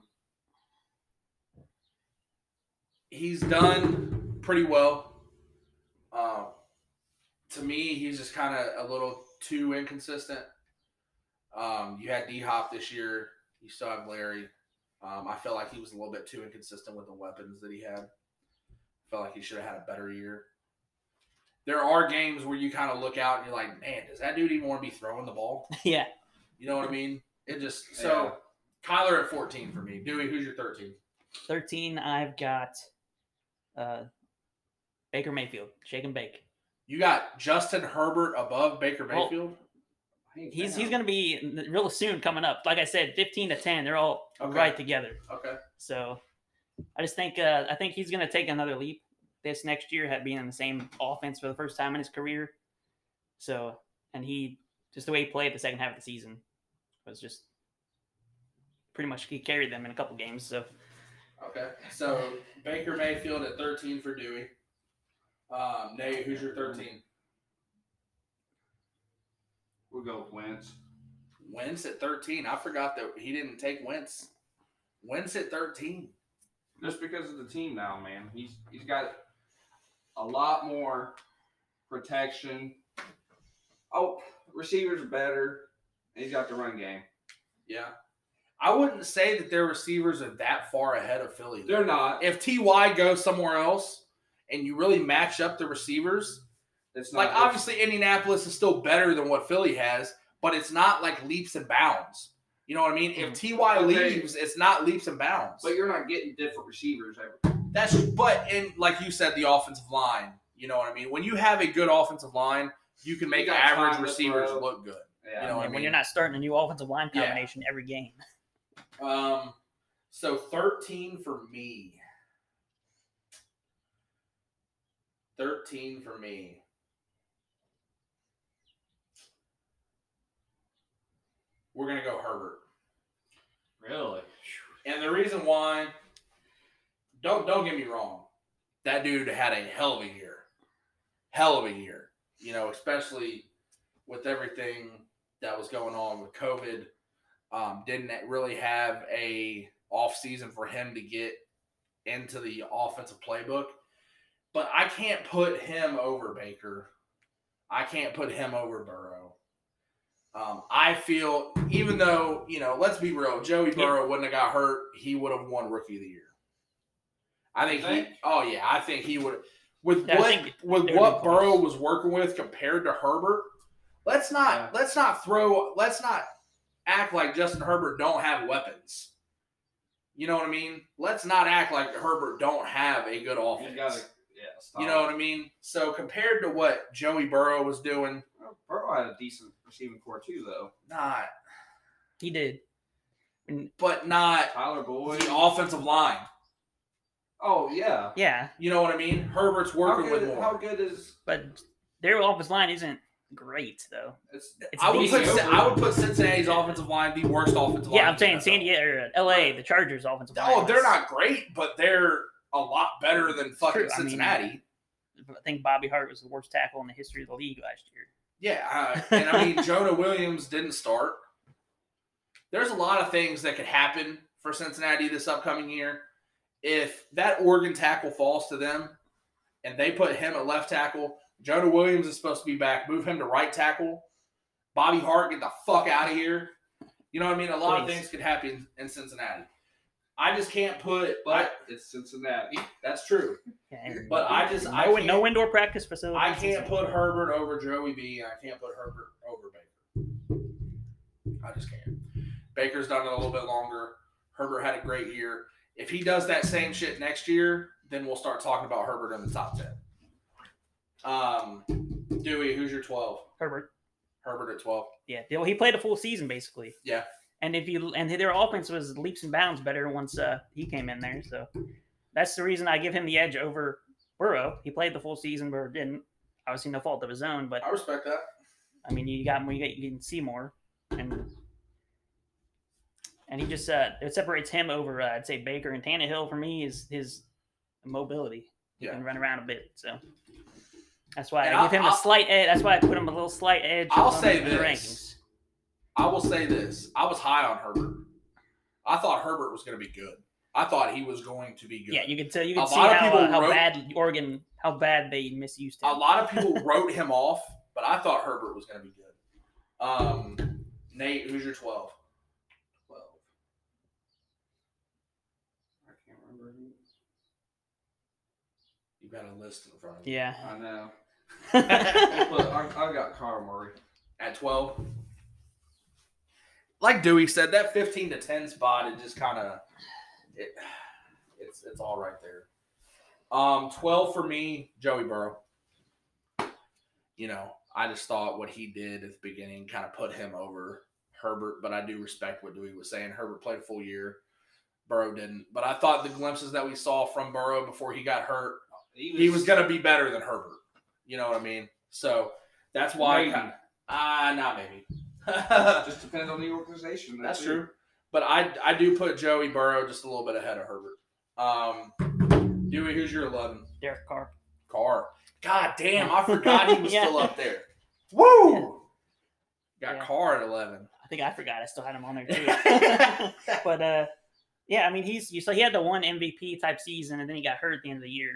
[SPEAKER 1] he's done pretty well. Um, to me, he's just kind of a little too inconsistent. Um, you had D Hop this year. You still have Larry. Um, I felt like he was a little bit too inconsistent with the weapons that he had. Felt like he should have had a better year. There are games where you kind of look out and you're like, man, does that dude even want to be throwing the ball?
[SPEAKER 2] yeah,
[SPEAKER 1] You know what I mean? It just so Kyler at 14 for me. Dewey, who's your 13?
[SPEAKER 2] 13. I've got uh, Baker Mayfield, shake and bake.
[SPEAKER 1] You got Justin Herbert above Baker Mayfield.
[SPEAKER 3] Hey,
[SPEAKER 2] He's he's gonna be real soon coming up. Like I said, 15 to 10. They're all
[SPEAKER 1] Okay.
[SPEAKER 2] right together.
[SPEAKER 1] okay.
[SPEAKER 2] So I just think uh, I think he's going to take another leap this next year, had being in the same offense for the first time in his career. So and he just the way he played the second half of the season was just pretty much he carried them in a couple games. So
[SPEAKER 1] Okay. So Baker Mayfield at 13 for Dewey. Um, Nate, who's your 13?
[SPEAKER 3] We'll go with Wentz.
[SPEAKER 1] Wentz at 13. I forgot that he didn't take Wentz. Wentz at 13.
[SPEAKER 3] Just because of the team now, man. He's he's got a lot more protection. Oh, receivers are better. He's got the run game.
[SPEAKER 1] Yeah. I wouldn't say that their receivers are that far ahead of Philly.
[SPEAKER 3] They're not.
[SPEAKER 1] If Ty goes somewhere else and you really match up the receivers,
[SPEAKER 3] It's not
[SPEAKER 1] like obviously Indianapolis is still better than what Philly has, but it's not like leaps and bounds. You know what I mean? If mm-hmm. Ty
[SPEAKER 3] Okay.
[SPEAKER 1] leaves, it's not leaps and bounds.
[SPEAKER 3] But you're not getting different receivers ever.
[SPEAKER 1] That's but in like you said, the offensive line. You know what I mean? When you have a good offensive line, you can make
[SPEAKER 3] got
[SPEAKER 1] average receivers
[SPEAKER 3] throw.
[SPEAKER 1] look good.
[SPEAKER 3] Yeah.
[SPEAKER 1] You know what I
[SPEAKER 2] when
[SPEAKER 1] mean?
[SPEAKER 2] you're not starting a new offensive line
[SPEAKER 1] Yeah.
[SPEAKER 2] combination every game,
[SPEAKER 1] Um, so thirteen for me. Thirteen for me. We're gonna go Herbert,
[SPEAKER 3] Really?
[SPEAKER 1] and the reason why. Don't don't get me wrong, that dude had a hell of a year, hell of a year. You know, especially with everything that was going on with COVID. Um, didn't really have a off season for him to get into the offensive playbook. But I can't put him over Baker. I can't put him over Burrow. Um, I feel even though you know, let's be real, Joey Burrow wouldn't have got hurt, he would have won Rookie of the Year. I think,
[SPEAKER 3] You
[SPEAKER 1] he. Oh yeah, I think he would. With
[SPEAKER 2] Yeah,
[SPEAKER 1] what with what
[SPEAKER 2] be close.
[SPEAKER 1] Burrow was working with compared to Herbert, let's not
[SPEAKER 3] Yeah.
[SPEAKER 1] let's not throw let's not act like Justin Herbert don't have weapons. You know what I mean? Let's not act like Herbert don't have a good offense.
[SPEAKER 3] He's got to, yeah,
[SPEAKER 1] you know what I mean? So compared to what Joey Burrow was doing,
[SPEAKER 3] Well, Burrow had a decent receiving corps too, though.
[SPEAKER 1] not
[SPEAKER 2] he did.
[SPEAKER 1] But not
[SPEAKER 3] Tyler Boyd.
[SPEAKER 1] the offensive line.
[SPEAKER 3] Oh yeah.
[SPEAKER 2] yeah,
[SPEAKER 1] You know what I mean? Herbert's working
[SPEAKER 3] good,
[SPEAKER 1] with more.
[SPEAKER 3] how good is
[SPEAKER 2] but their offensive line isn't great though.
[SPEAKER 3] it's?
[SPEAKER 2] It's
[SPEAKER 1] I would put. I would put Cincinnati's offensive line the worst offensive line.
[SPEAKER 2] Yeah, I'm saying San Diego or L.A. The Chargers offensive line.
[SPEAKER 1] Oh, they're not great, but they're a lot better than fucking
[SPEAKER 2] true. I mean,
[SPEAKER 1] Cincinnati.
[SPEAKER 2] I think Bobby Hart was the worst tackle in the history of the league last year.
[SPEAKER 1] Yeah, uh, and I mean Jonah Williams didn't start. There's a lot of things that could happen for Cincinnati this upcoming year. If that Oregon tackle falls to them, and they put him at left tackle, Jonah Williams is supposed to be back. Move him to right tackle. Bobby Hart, get the fuck out of here. You know what I mean? A lot of things could happen in Cincinnati. I just can't put.
[SPEAKER 3] But it's Cincinnati.
[SPEAKER 1] that's true.
[SPEAKER 2] Yeah, and
[SPEAKER 1] But I just I
[SPEAKER 2] no,
[SPEAKER 1] can't,
[SPEAKER 2] no indoor practice facility.
[SPEAKER 1] I can't put Herbert over Joey B. I can't put Herbert over Baker. I just can't. Baker's done it a little bit longer. Herbert had a great year. If he does that same shit next year, then we'll start talking about Herbert in the top ten. Um, Dewey, who's your twelve?
[SPEAKER 2] Herbert.
[SPEAKER 1] Herbert at twelve.
[SPEAKER 2] Yeah, well, he played a full season basically.
[SPEAKER 1] Yeah.
[SPEAKER 2] And if you and their offense was leaps and bounds better once uh, he came in there, so that's the reason I give him the edge over Burrow. He played the full season, Burrow didn't. Obviously, no fault of his own, but
[SPEAKER 1] I respect that.
[SPEAKER 2] I mean, you got more, you, get, you can see more, and and he just uh, it separates him over uh, I'd say Baker and Tannehill for me is his mobility. He
[SPEAKER 1] Yeah.
[SPEAKER 2] can run around a bit, so that's why
[SPEAKER 1] And
[SPEAKER 2] I
[SPEAKER 1] I'll-
[SPEAKER 2] give him
[SPEAKER 1] I'll-
[SPEAKER 2] a slight edge. That's why I put him a little slight edge.
[SPEAKER 1] I'll say
[SPEAKER 2] the
[SPEAKER 1] this.
[SPEAKER 2] rankings.
[SPEAKER 1] I will say this: I was high on Herbert. I thought Herbert was going to be good. I thought he was going to be good.
[SPEAKER 2] Yeah, you can tell. You can see how, uh, how
[SPEAKER 1] wrote-
[SPEAKER 2] bad Oregon, how bad they misused him.
[SPEAKER 1] a lot of people wrote him off, but I thought Herbert was going to be good. Um, Nate, who's your? Twelve.
[SPEAKER 3] I can't remember who.
[SPEAKER 1] You got a list in front of you.
[SPEAKER 2] Yeah.
[SPEAKER 3] I know.
[SPEAKER 2] yeah.
[SPEAKER 3] But I, I got Kyler Murray.
[SPEAKER 1] At twelve, like Dewey said, that fifteen to ten spot is just kind of it. It's it's all right there. Um, twelve for me, Joey Burrow. You know, I just thought what he did at the beginning kind of put him over Herbert, but I do respect what Dewey was saying. Herbert played a full year. Burrow didn't, but I thought the glimpses that we saw from Burrow before he got hurt, he was going to be better than Herbert. You know what I mean? So that's why.
[SPEAKER 3] Maybe.
[SPEAKER 1] Ah, not maybe.
[SPEAKER 3] Just depends on the organization.
[SPEAKER 1] That's
[SPEAKER 3] it.
[SPEAKER 1] true. But I I do put Joey Burrow just a little bit ahead of Herbert. Um, Dewey, who's your eleven?
[SPEAKER 2] Derek Carr.
[SPEAKER 1] Carr. God damn, I forgot he was
[SPEAKER 2] Yeah.
[SPEAKER 1] still up there. Woo! Got
[SPEAKER 2] Yeah.
[SPEAKER 1] Carr at eleven.
[SPEAKER 2] I think I forgot. I still had him on there too. but uh, yeah, I mean, he's you saw he had the one MVP type season, and then he got hurt at the end of the year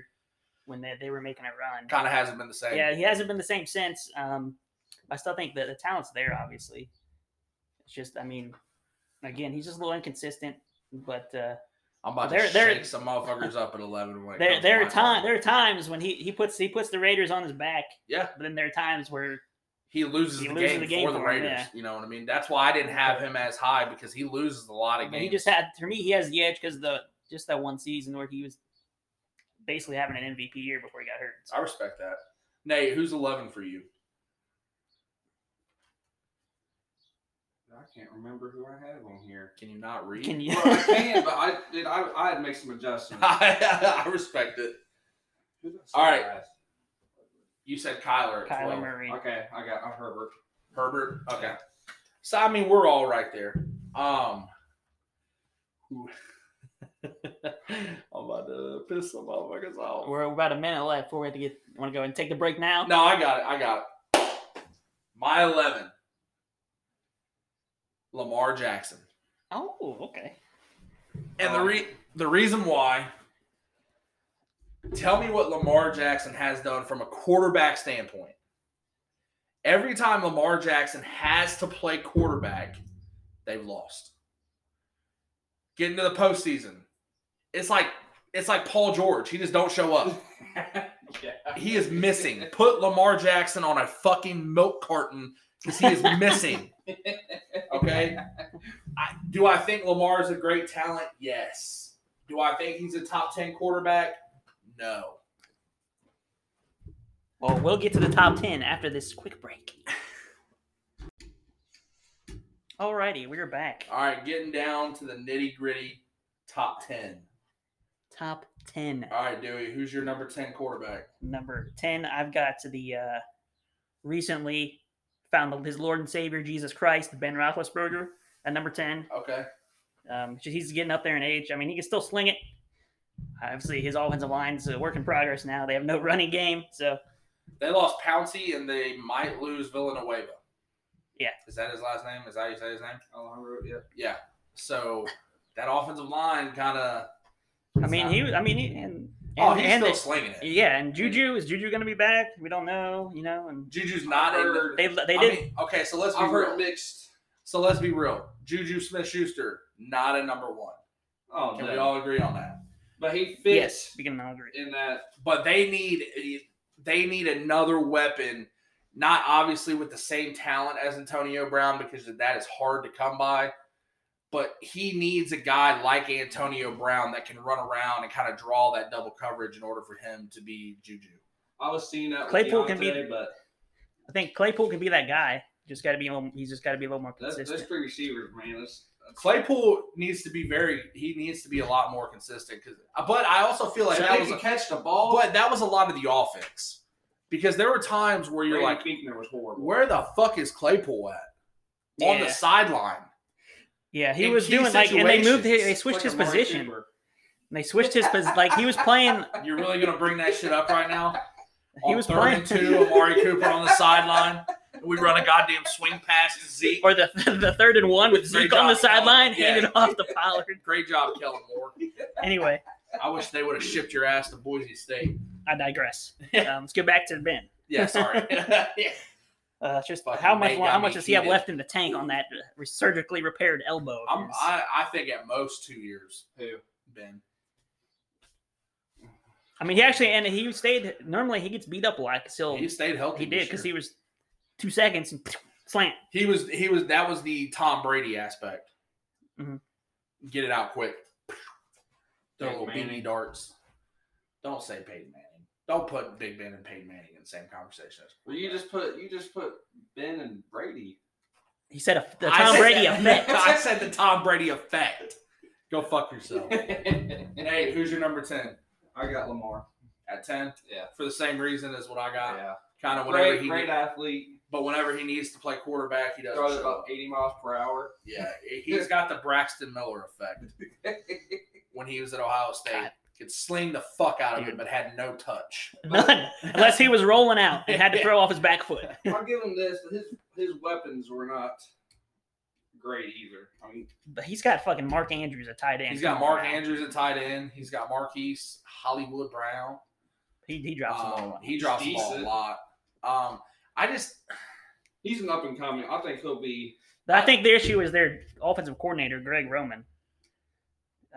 [SPEAKER 2] when they, they were making a run.
[SPEAKER 1] kind of hasn't been the same.
[SPEAKER 2] Yeah, he hasn't been the same since. Um, I still think that the talent's there. Obviously, it's just, I mean, again, he's just a little inconsistent. But uh,
[SPEAKER 1] I'm about
[SPEAKER 2] there,
[SPEAKER 1] to shake there, some motherfuckers up at eleven. When
[SPEAKER 2] there, there are time there are times when he he puts he puts the Raiders on his back.
[SPEAKER 1] Yeah.
[SPEAKER 2] But then there are times where
[SPEAKER 1] He loses,
[SPEAKER 2] He
[SPEAKER 1] the,
[SPEAKER 2] loses
[SPEAKER 1] game
[SPEAKER 2] the game
[SPEAKER 1] for the
[SPEAKER 2] for him,
[SPEAKER 1] Raiders.
[SPEAKER 2] yeah.
[SPEAKER 1] You know what I mean? That's why I didn't have him as high because he loses a lot of games.
[SPEAKER 2] he just had for me he has the edge because the just that one season where he was basically having an MVP year before he got hurt. So,
[SPEAKER 1] I respect that. Nate, who's eleven for you?
[SPEAKER 3] I can't remember who I have on here.
[SPEAKER 1] Can you not read?
[SPEAKER 2] can you?
[SPEAKER 3] Well, I can, but I did. I, I had to make some adjustments.
[SPEAKER 1] I, respect it.
[SPEAKER 3] Who did I say
[SPEAKER 1] All right.
[SPEAKER 3] last?
[SPEAKER 1] You said Kyler
[SPEAKER 2] Kyler
[SPEAKER 1] 12.
[SPEAKER 2] Murray.
[SPEAKER 3] Okay, I got uh, Herbert.
[SPEAKER 1] Herbert. Okay. So I mean, we're all right there. Um. I'm about to piss some motherfuckers off.
[SPEAKER 2] We're about a minute left before we have to get. Want to go and take the break now?
[SPEAKER 1] No, I got it. I got it. My eleven. Lamar Jackson.
[SPEAKER 2] Oh, okay.
[SPEAKER 1] And the
[SPEAKER 3] Um,
[SPEAKER 1] re- the reason why. Tell me what Lamar Jackson has done from a quarterback standpoint. Every time Lamar Jackson has to play quarterback, they've lost. Getting to the postseason, it's like it's like Paul George. He just don't show up.
[SPEAKER 3] yeah.
[SPEAKER 1] He is missing. Put Lamar Jackson on a fucking milk carton because he is missing. Okay. I, do I think Lamar is a great talent? Yes. Do I think he's a top ten quarterback? No.
[SPEAKER 2] Well, we'll get to the top 10 after this quick break. Alrighty, we're back.
[SPEAKER 1] All right, getting down to the nitty gritty top ten.
[SPEAKER 2] Top 10.
[SPEAKER 1] All right, Dewey, who's your number ten quarterback?
[SPEAKER 2] Number 10, I've got to the uh, recently found his Lord and Savior, Jesus Christ, Ben Roethlisberger, at number 10.
[SPEAKER 1] Okay.
[SPEAKER 2] Um, he's getting up there in age. I mean, he can still sling it. Obviously, his offensive line's a work in progress now. They have no running game, so
[SPEAKER 1] They lost Pouncey and they might lose Villanueva.
[SPEAKER 2] Yeah.
[SPEAKER 1] Is that his last name? Is that how you say his name?
[SPEAKER 3] Oh, I wrote yeah.
[SPEAKER 1] Yeah. So that offensive line kind of.
[SPEAKER 2] I mean, he. was- I mean, he, and oh, and,
[SPEAKER 1] Oh, he's
[SPEAKER 2] and
[SPEAKER 1] still
[SPEAKER 2] they-
[SPEAKER 1] slinging it.
[SPEAKER 2] yeah, and Juju is Juju going to be back? We don't know, you know. And
[SPEAKER 1] Juju's not in. The,
[SPEAKER 3] Heard-
[SPEAKER 2] they they
[SPEAKER 1] I
[SPEAKER 2] did.
[SPEAKER 1] mean, okay, so let's be
[SPEAKER 3] I've
[SPEAKER 1] real.
[SPEAKER 3] heard mixed.
[SPEAKER 1] So let's be real. Juju Smith Schuster, not a number one.
[SPEAKER 3] Oh,
[SPEAKER 1] Can
[SPEAKER 3] no.
[SPEAKER 1] we all agree on that?
[SPEAKER 3] But he fits
[SPEAKER 2] yes, speaking of agree.
[SPEAKER 3] in that.
[SPEAKER 1] But they need they need another weapon, not obviously with the same talent as Antonio Brown because that is hard to come by. But he needs a guy like Antonio Brown that can run around and kind of draw that double coverage in order for him to be Juju.
[SPEAKER 3] I was seeing that. with
[SPEAKER 2] Claypool can be-
[SPEAKER 3] but
[SPEAKER 2] I think Claypool can be that guy. Just got to be a little. He's just got to be a little more
[SPEAKER 3] that's,
[SPEAKER 2] consistent.
[SPEAKER 3] those three receivers, man. That's, that's
[SPEAKER 1] Claypool needs to be very he needs to be a lot more consistent because uh, but I also feel like
[SPEAKER 3] so
[SPEAKER 1] that
[SPEAKER 3] they
[SPEAKER 1] was
[SPEAKER 3] can
[SPEAKER 1] a,
[SPEAKER 3] catch the ball.
[SPEAKER 1] but that was a lot of the offense because there were times where you're
[SPEAKER 3] Brady
[SPEAKER 1] like
[SPEAKER 3] Fichtner was horrible.
[SPEAKER 1] where the fuck is Claypool at on the sideline
[SPEAKER 2] Yeah, he
[SPEAKER 1] in
[SPEAKER 2] was doing like, and they moved. His, they switched
[SPEAKER 3] Like
[SPEAKER 2] his
[SPEAKER 3] Amari
[SPEAKER 2] position.
[SPEAKER 3] Cooper.
[SPEAKER 2] They switched his position. Like he was playing.
[SPEAKER 1] You're really gonna bring that shit up right now?
[SPEAKER 2] He
[SPEAKER 1] On
[SPEAKER 2] was
[SPEAKER 1] third
[SPEAKER 2] playing.
[SPEAKER 1] and two, Amari Cooper on the sideline. and We run a goddamn swing pass to Zeke.
[SPEAKER 2] Or the the third and one with
[SPEAKER 1] Great
[SPEAKER 2] Zeke on the sideline,
[SPEAKER 1] Yeah.
[SPEAKER 2] handed off to Pollard.
[SPEAKER 1] Great job, Kellen Moore.
[SPEAKER 2] Anyway,
[SPEAKER 1] I wish they would have shipped your ass to Boise State.
[SPEAKER 2] I digress. Um, let's get back to Ben.
[SPEAKER 1] Yeah, sorry. yeah.
[SPEAKER 2] Uh, it's just
[SPEAKER 1] Fucking
[SPEAKER 2] how much
[SPEAKER 1] Nate
[SPEAKER 2] how much does he have left in the tank on that uh, surgically repaired elbow? of
[SPEAKER 1] I'm,
[SPEAKER 2] his?
[SPEAKER 1] I, I think at most two years,
[SPEAKER 3] Who?
[SPEAKER 1] Ben.
[SPEAKER 2] I mean, he actually and he stayed. Normally, he gets beat up a lot. So
[SPEAKER 1] He stayed healthy.
[SPEAKER 2] he did because he was two seconds and slant.
[SPEAKER 1] He was he was that was the Tom Brady aspect.
[SPEAKER 2] Mhm.
[SPEAKER 1] Get it out quick. Throw
[SPEAKER 3] Peyton
[SPEAKER 1] little BB
[SPEAKER 3] Manning.
[SPEAKER 1] darts. Don't say Peyton Manning. Don't put Big Ben and Peyton Manning in the same conversation. as
[SPEAKER 3] Well, you just put you just put Ben and Brady.
[SPEAKER 2] He said a, the Tom Brady
[SPEAKER 1] that-
[SPEAKER 2] effect.
[SPEAKER 1] I said the Tom Brady effect. Go fuck yourself.
[SPEAKER 3] I
[SPEAKER 1] hey, who's your number ten?
[SPEAKER 3] I got Lamar.
[SPEAKER 1] At ten?
[SPEAKER 3] Yeah.
[SPEAKER 1] For the same reason as what I got.
[SPEAKER 3] Yeah.
[SPEAKER 1] Kind of whatever
[SPEAKER 3] Great,
[SPEAKER 1] he
[SPEAKER 3] great athlete.
[SPEAKER 1] but whenever he needs to play quarterback, he doesn't
[SPEAKER 3] Throws
[SPEAKER 1] show
[SPEAKER 3] about 80 miles per hour.
[SPEAKER 1] Yeah, he's got the Braxton Miller effect. when he was at Ohio State.
[SPEAKER 2] God.
[SPEAKER 1] Could sling the fuck out of it,
[SPEAKER 2] Dude.
[SPEAKER 1] but had no touch.
[SPEAKER 2] None, unless he was rolling out and had to throw off his back foot.
[SPEAKER 3] I'll give him this. His his weapons were not great either. I mean,
[SPEAKER 2] But he's got fucking Mark Andrews at tight end.
[SPEAKER 1] He's got Mark
[SPEAKER 2] now.
[SPEAKER 1] Andrews at tight end. He's got Marquise Hollywood Brown.
[SPEAKER 2] He, he drops the
[SPEAKER 1] Um,
[SPEAKER 2] ball.
[SPEAKER 1] he drops the ball a lot. Um, I just
[SPEAKER 3] he's an up and coming. I think he'll be.
[SPEAKER 2] I think the issue is their offensive coordinator, Greg Roman.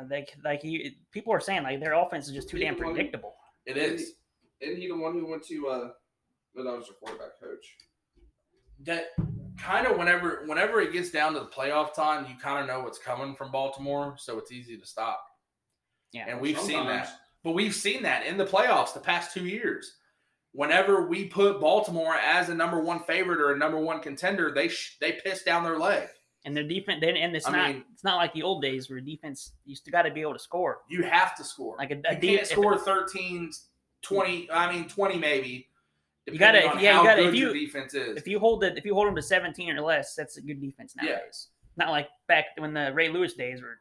[SPEAKER 2] They like he people are saying like their offense is just too
[SPEAKER 3] He
[SPEAKER 2] damn
[SPEAKER 3] the one-
[SPEAKER 2] predictable.
[SPEAKER 1] it is
[SPEAKER 3] Isn't he the one who went to? uh No, that was the quarterback coach.
[SPEAKER 1] that kind of whenever whenever it gets down to the playoff time, you kind of know what's coming from Baltimore, so it's easy to stop.
[SPEAKER 2] Yeah.
[SPEAKER 1] And we've seen that. But we've seen that in the playoffs the past two years. Whenever we put Baltimore as a number one favorite or a number one contender, they sh- they piss down their leg.
[SPEAKER 2] And their defense, then and it's
[SPEAKER 1] I
[SPEAKER 2] not
[SPEAKER 1] mean-
[SPEAKER 2] it's not like the old days where defense you still got to be able to score.
[SPEAKER 1] You have to score.
[SPEAKER 2] Like a,
[SPEAKER 1] you
[SPEAKER 2] a
[SPEAKER 1] can't
[SPEAKER 2] de- if-
[SPEAKER 1] score 13, 20, I mean 20 maybe.
[SPEAKER 2] You gotta- yeah, you gotta- if you-
[SPEAKER 1] defense is.
[SPEAKER 2] if you hold it if you hold them to 17 or less, that's a good defense
[SPEAKER 1] Yeah.
[SPEAKER 2] nowadays. Not like back when the Ray Lewis days were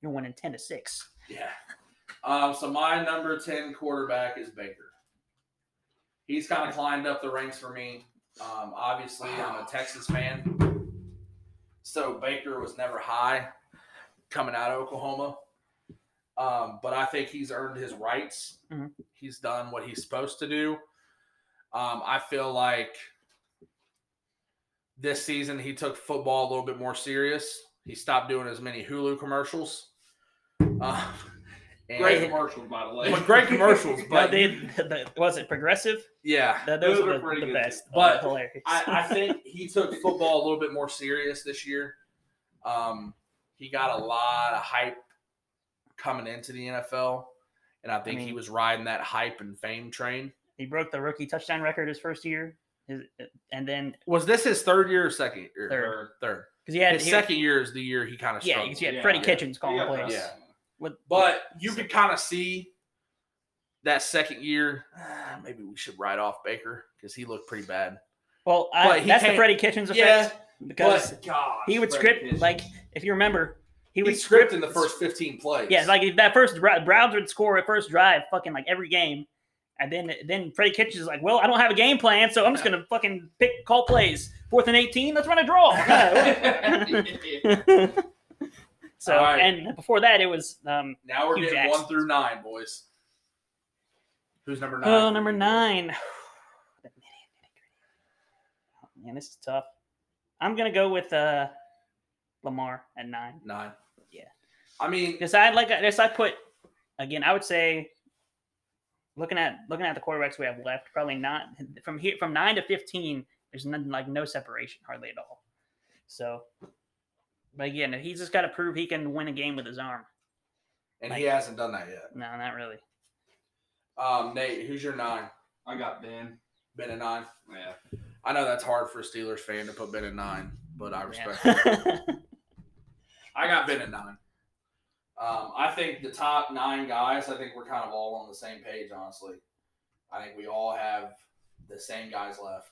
[SPEAKER 2] you're winning 10 to six.
[SPEAKER 1] Yeah. Um, so my number 10 quarterback is Baker. He's kind of climbed up the ranks for me. Um, obviously, I'm a Texas fan. So Baker was never high coming out of Oklahoma. Um, but I think he's earned his rights.
[SPEAKER 2] Mhm.
[SPEAKER 1] He's done what he's supposed to do. Um, I feel like this season he took football a little bit more serious. He stopped doing as many Hulu commercials. And-
[SPEAKER 3] Great commercials, by the way.
[SPEAKER 1] But great commercials,
[SPEAKER 2] But
[SPEAKER 1] but
[SPEAKER 2] they, the, was it progressive?
[SPEAKER 1] yeah,
[SPEAKER 2] Th- those
[SPEAKER 3] Those
[SPEAKER 2] are
[SPEAKER 3] are
[SPEAKER 2] the,
[SPEAKER 3] pretty
[SPEAKER 2] the
[SPEAKER 3] good,
[SPEAKER 2] best.
[SPEAKER 1] too. But
[SPEAKER 2] Oh, hilarious.
[SPEAKER 1] I, I think he took football a little bit more serious this year. Um, he got a lot of hype coming into the NFL, and I think he
[SPEAKER 2] mean-
[SPEAKER 1] was riding that hype and fame train.
[SPEAKER 2] he broke the rookie touchdown record his first year, his, and then
[SPEAKER 1] Was this his third year or second year?
[SPEAKER 2] Third.
[SPEAKER 1] Third.
[SPEAKER 2] because he had
[SPEAKER 1] His
[SPEAKER 2] he-
[SPEAKER 1] second year is the year he kind of
[SPEAKER 2] yeah,
[SPEAKER 1] struggled.
[SPEAKER 2] because you had
[SPEAKER 3] Yeah,
[SPEAKER 2] Freddie
[SPEAKER 3] yeah.
[SPEAKER 2] Kitchens calling
[SPEAKER 3] Yeah,
[SPEAKER 2] plays.
[SPEAKER 1] Yeah.
[SPEAKER 2] With,
[SPEAKER 1] But you could kind of see that second year. "Ah, maybe we should write off Baker because he looked pretty bad.
[SPEAKER 2] well, I, that's the Freddie Kitchens effect
[SPEAKER 1] Yeah,
[SPEAKER 2] because
[SPEAKER 3] God,
[SPEAKER 2] he would
[SPEAKER 3] Freddie
[SPEAKER 2] script
[SPEAKER 3] Kitchens.
[SPEAKER 2] like if you remember, he
[SPEAKER 1] He
[SPEAKER 2] would
[SPEAKER 1] was script in the first 15 plays.
[SPEAKER 2] Yeah, like if that first Browns would score at first drive, fucking like every game, and then then Freddie Kitchens is like, well, I don't have a game plan, so I'm just gonna fucking pick call plays. Fourth and eighteen, let's run a draw. so
[SPEAKER 1] right.
[SPEAKER 2] and before that, it was um,
[SPEAKER 1] now we're
[SPEAKER 2] Hugh
[SPEAKER 1] getting one through nine, boys. Who's number nine?
[SPEAKER 2] oh number nine. Oh, man, this is tough. I'm gonna go with uh, Lamar at nine.
[SPEAKER 1] Nine.
[SPEAKER 2] Yeah.
[SPEAKER 1] I mean,
[SPEAKER 2] Because I like this. I put again. I would say, looking at looking at the quarterbacks we have left, probably not from here from nine to fifteen. There's none, like no separation hardly at all. So, but again, he's just got to prove he can win a game with his arm.
[SPEAKER 1] and he hasn't done that yet.
[SPEAKER 2] No, not really.
[SPEAKER 1] Um, Nate, who's your nine?
[SPEAKER 3] I got Ben.
[SPEAKER 1] Ben at nine.
[SPEAKER 3] Yeah.
[SPEAKER 1] I know that's hard for a Steelers fan to put Ben at nine, but I respect.
[SPEAKER 2] Yeah.
[SPEAKER 1] I got Ben at nine. Um, I think the top nine guys. I think we're kind of all on the same page. Honestly, I think we all have the same guys left: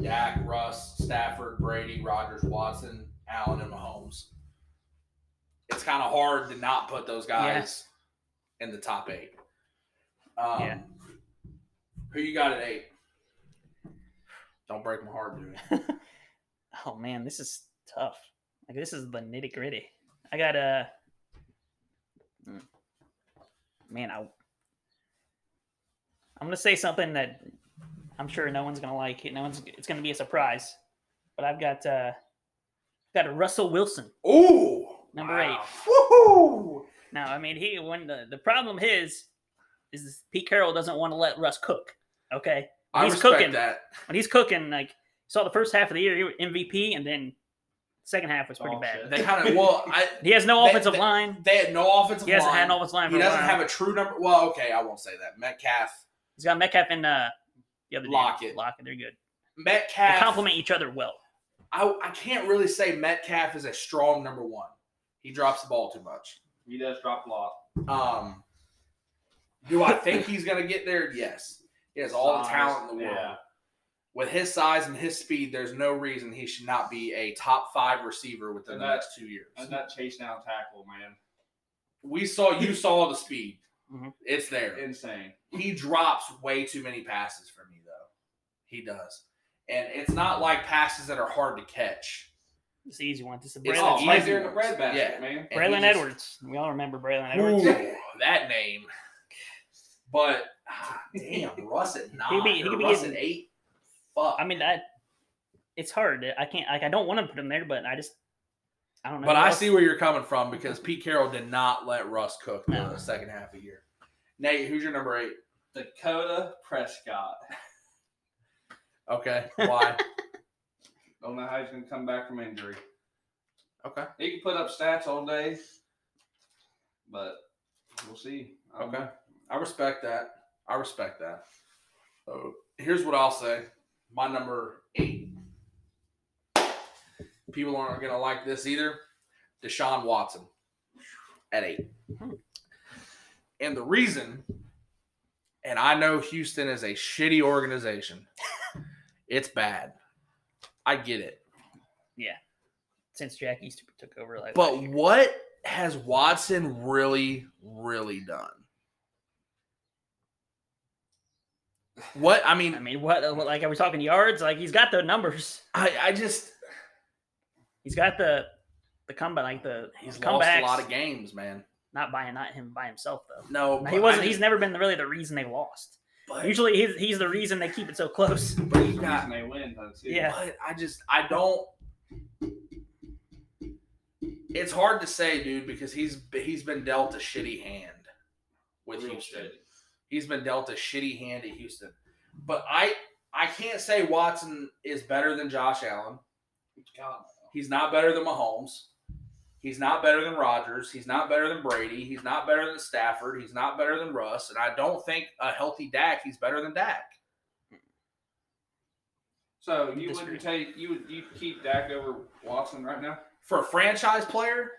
[SPEAKER 1] Dak, Russ, Stafford, Brady, Rodgers, Watson, Allen, and Mahomes. It's kind of hard to not put those guys in the top eight. Um,
[SPEAKER 2] Yeah.
[SPEAKER 1] Who you got at eight? Don't break my heart, dude.
[SPEAKER 2] oh man, this is tough. Like this is the nitty gritty. I got a man. I I'm gonna say something that I'm sure no one's gonna like. It. No one's. It's gonna be a surprise. But I've got uh got a Russell Wilson
[SPEAKER 1] Ooh,
[SPEAKER 2] number
[SPEAKER 3] Wow.
[SPEAKER 2] eight.
[SPEAKER 1] woohoo!
[SPEAKER 2] Now, I mean, he when the the problem is is Pete Carroll doesn't want to let Russ cook. Okay,
[SPEAKER 1] I
[SPEAKER 2] He's
[SPEAKER 1] respect
[SPEAKER 2] cooking.
[SPEAKER 1] that.
[SPEAKER 2] when he's cooking, like saw the first half of the year, he was MVP, and then second half was pretty
[SPEAKER 3] Oh,
[SPEAKER 2] bad.
[SPEAKER 3] shit.
[SPEAKER 1] They kind of well, I
[SPEAKER 2] He has no
[SPEAKER 1] They-
[SPEAKER 2] offensive
[SPEAKER 1] they-
[SPEAKER 2] line.
[SPEAKER 1] they had no offensive
[SPEAKER 2] He hasn't
[SPEAKER 1] line.
[SPEAKER 2] had an offensive line
[SPEAKER 1] he
[SPEAKER 2] a
[SPEAKER 1] doesn't
[SPEAKER 2] while.
[SPEAKER 1] have a true number. Well, okay, I won't say that. Metcalf,
[SPEAKER 2] He's got Metcalf and uh, the other dude.
[SPEAKER 1] Lockett.
[SPEAKER 2] Lockett, they're good. They
[SPEAKER 1] Metcalf.
[SPEAKER 2] complement each other well.
[SPEAKER 1] I I can't really say Metcalf is a strong number one. He drops the ball too much.
[SPEAKER 3] He does drop a lot.
[SPEAKER 1] Um, do I think he's gonna get there? Yes. He has all the talent in the world.
[SPEAKER 3] yeah.
[SPEAKER 1] With his size and his speed, there's no reason he should not be a top five receiver within
[SPEAKER 3] And
[SPEAKER 1] the
[SPEAKER 3] that-
[SPEAKER 1] next two years.
[SPEAKER 3] And that chase down tackle, man.
[SPEAKER 1] We saw you saw the speed.
[SPEAKER 2] Mhm.
[SPEAKER 1] It's there.
[SPEAKER 3] Insane.
[SPEAKER 1] He drops way too many passes for me though. He does. And it's not like passes that are hard to catch.
[SPEAKER 2] It's the easy one. This is
[SPEAKER 1] It's
[SPEAKER 2] Braylon,
[SPEAKER 1] the
[SPEAKER 3] right
[SPEAKER 1] easy
[SPEAKER 3] there in the bread basket,
[SPEAKER 1] Yeah.
[SPEAKER 3] man.
[SPEAKER 1] And he
[SPEAKER 2] Braylon
[SPEAKER 1] just-
[SPEAKER 2] Edwards. We all remember Braylon Edwards.
[SPEAKER 1] Ooh, that name. But ah, damn, Russ at nine.
[SPEAKER 2] be- he
[SPEAKER 1] or
[SPEAKER 2] could be
[SPEAKER 1] Russ
[SPEAKER 2] getting-
[SPEAKER 1] at eight. Fuck.
[SPEAKER 2] I mean that. It's hard. I can't. Like I don't want to put him there, but I just. I don't know.
[SPEAKER 1] but I
[SPEAKER 2] else-
[SPEAKER 1] see where you're coming from because Pete Carroll did not let Russ cook in
[SPEAKER 2] the
[SPEAKER 1] second half of the year. Nate, who's your number eight?
[SPEAKER 3] Dakota Prescott.
[SPEAKER 1] Okay. Why?
[SPEAKER 3] Don't know how he's going to come back from injury.
[SPEAKER 1] okay.
[SPEAKER 3] He can put up stats all day, but we'll see. I don't
[SPEAKER 1] Okay. I respect that. I respect that. So here's what I'll say. My number eight. People aren't gonna like this either. Deshaun Watson at eight. And the reason, and I know Houston is a shitty organization. it's bad. I get it. Yeah.
[SPEAKER 2] Since Jack Easter took over. Like,
[SPEAKER 1] But what has Watson really, really done? What I mean,
[SPEAKER 2] I mean, what? Like, are we talking yards? Like, he's got the numbers.
[SPEAKER 1] I, I just
[SPEAKER 2] He's got the the comeback, like the
[SPEAKER 1] he's lost a lot of games, man.
[SPEAKER 2] Not by not him by himself though.
[SPEAKER 1] No,
[SPEAKER 2] he wasn't.
[SPEAKER 1] I
[SPEAKER 2] He's never been really the reason they lost.
[SPEAKER 1] But,
[SPEAKER 2] Usually, he's he's the reason they keep it so close.
[SPEAKER 1] but
[SPEAKER 3] He's
[SPEAKER 1] he's
[SPEAKER 3] the
[SPEAKER 1] got.
[SPEAKER 3] reason they win, though, too.
[SPEAKER 2] Yeah.
[SPEAKER 1] But I just I don't. It's hard to say, dude, because he's he's been dealt a shitty hand with
[SPEAKER 3] Real
[SPEAKER 1] Houston.
[SPEAKER 3] shit.
[SPEAKER 1] He's been dealt a shitty hand at Houston. But I I can't say Watson is better than Josh Allen.
[SPEAKER 3] God,
[SPEAKER 1] He's not better than Mahomes. He's not better than Rodgers. He's not better than Brady. He's not better than Stafford. He's not better than Russ. And I don't think a healthy Dak, he's better than Dak.
[SPEAKER 3] So you
[SPEAKER 2] Disagree.
[SPEAKER 3] would take you would you keep Dak over Watson right now?
[SPEAKER 1] For a franchise player,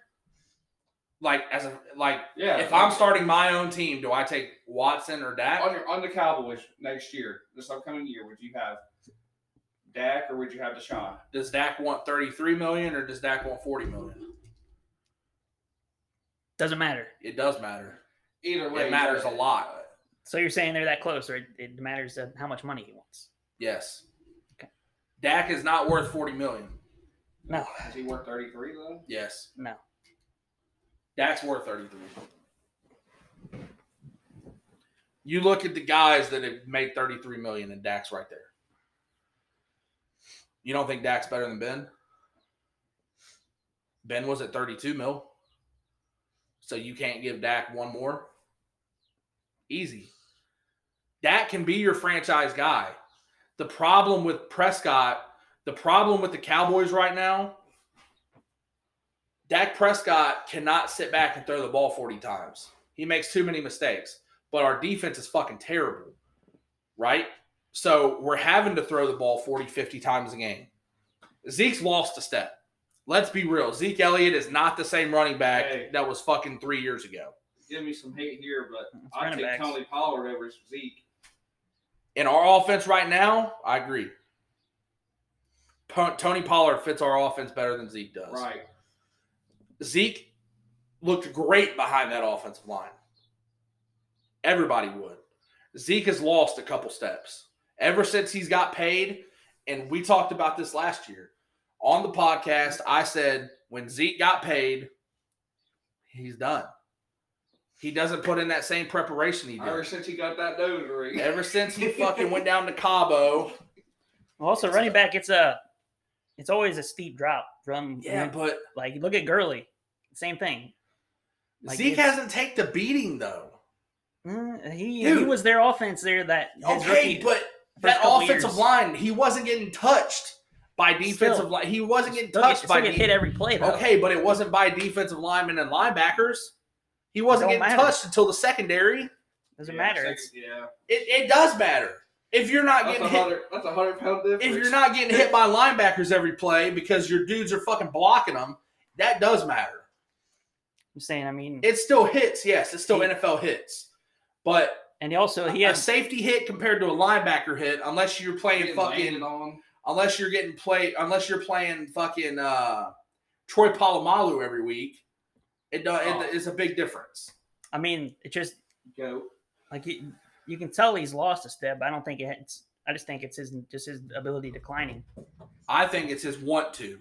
[SPEAKER 1] like as a like
[SPEAKER 3] Yeah.
[SPEAKER 1] if I'm starting my own team, do I take Watson or Dak?
[SPEAKER 3] on your on the Cowboys next year, this upcoming year, would you have Dak or would you have Deshaun?
[SPEAKER 1] Does Dak want 33 million or does Dak want 40 million?
[SPEAKER 2] Doesn't matter.
[SPEAKER 1] It does matter.
[SPEAKER 3] Either way,
[SPEAKER 1] It matters a lot.
[SPEAKER 2] So you're saying
[SPEAKER 3] way,
[SPEAKER 1] It matters a lot.
[SPEAKER 2] So you're saying they're that close, or it, it matters how much money he wants?
[SPEAKER 1] Yes.
[SPEAKER 2] Okay.
[SPEAKER 1] Dak is not worth forty million.
[SPEAKER 2] No,
[SPEAKER 3] Is he worth 33 though?
[SPEAKER 1] Yes.
[SPEAKER 2] no.
[SPEAKER 1] Dak's worth 33. You look at the guys that have made 33 million and Dak's right there. You don't think Dak's better than Ben? Ben was at 32 mil. So you can't give Dak one more? Easy. Dak can be your franchise guy. The problem with Prescott, the problem with the Cowboys right now, Dak Prescott cannot sit back and throw the ball 40 times. He makes too many mistakes. But our defense is fucking terrible. Right? So we're having to throw the ball 40, 50 times a game. Zeke's lost a step. Let's be real. Zeke Elliott is not the same running back
[SPEAKER 3] Hey.
[SPEAKER 1] that was fucking three years ago.
[SPEAKER 3] Give me some hate here, but I
[SPEAKER 2] running
[SPEAKER 3] take
[SPEAKER 2] backs.
[SPEAKER 3] Tony Pollard over Zeke.
[SPEAKER 1] In our offense right now, I agree. Tony Pollard fits our offense better than Zeke does.
[SPEAKER 3] Right.
[SPEAKER 1] Zeke looked great behind that offensive line. Everybody would. Zeke has lost a couple steps ever since he's got paid. And we talked about this last year on the podcast. I said when Zeke got paid, he's done. He doesn't put in that same preparation he
[SPEAKER 3] Ever since he got that nose ring.
[SPEAKER 1] Ever since he fucking went down to Cabo.
[SPEAKER 2] Well, also running back, it's a, it's always a steep drop from.
[SPEAKER 1] Yeah, but
[SPEAKER 2] like look at Gurley, same thing. Like,
[SPEAKER 1] Zeke hasn't taken the beating though.
[SPEAKER 2] Mm, he he was their offense there that
[SPEAKER 1] Okay, but that
[SPEAKER 2] couple
[SPEAKER 1] offensive
[SPEAKER 2] years.
[SPEAKER 1] line, he wasn't getting touched by defensive
[SPEAKER 2] Still.
[SPEAKER 1] line. He wasn't getting
[SPEAKER 2] still get,
[SPEAKER 1] touched by
[SPEAKER 2] get hit every play though.
[SPEAKER 1] Okay, but it wasn't by defensive linemen and linebackers. He wasn't getting
[SPEAKER 2] matter.
[SPEAKER 1] touched until the secondary.
[SPEAKER 2] doesn't
[SPEAKER 3] Yeah,
[SPEAKER 2] matter.
[SPEAKER 3] second- yeah.
[SPEAKER 1] It, it does matter. If you're not
[SPEAKER 3] That's a
[SPEAKER 1] getting hit.
[SPEAKER 3] That's a hundred pound difference.
[SPEAKER 1] if you're not getting hit by linebackers every play because your dudes are fucking blocking them, that does matter.
[SPEAKER 2] I'm saying. I mean,
[SPEAKER 1] It still hits, yes, it's still
[SPEAKER 2] He-
[SPEAKER 1] NFL hits, but
[SPEAKER 2] and he also he
[SPEAKER 1] a
[SPEAKER 2] has
[SPEAKER 1] safety hit compared to a linebacker hit, unless you're playing fucking
[SPEAKER 3] on.
[SPEAKER 1] Unless you're getting play unless you're playing fucking uh Troy Polamalu every week, it does
[SPEAKER 3] Oh.
[SPEAKER 1] it, it's a big difference.
[SPEAKER 2] I mean, it just
[SPEAKER 3] Go.
[SPEAKER 2] like you, you can tell he's lost a step. But I don't think it's. I just think it's his just his ability declining.
[SPEAKER 1] I think it's his want to.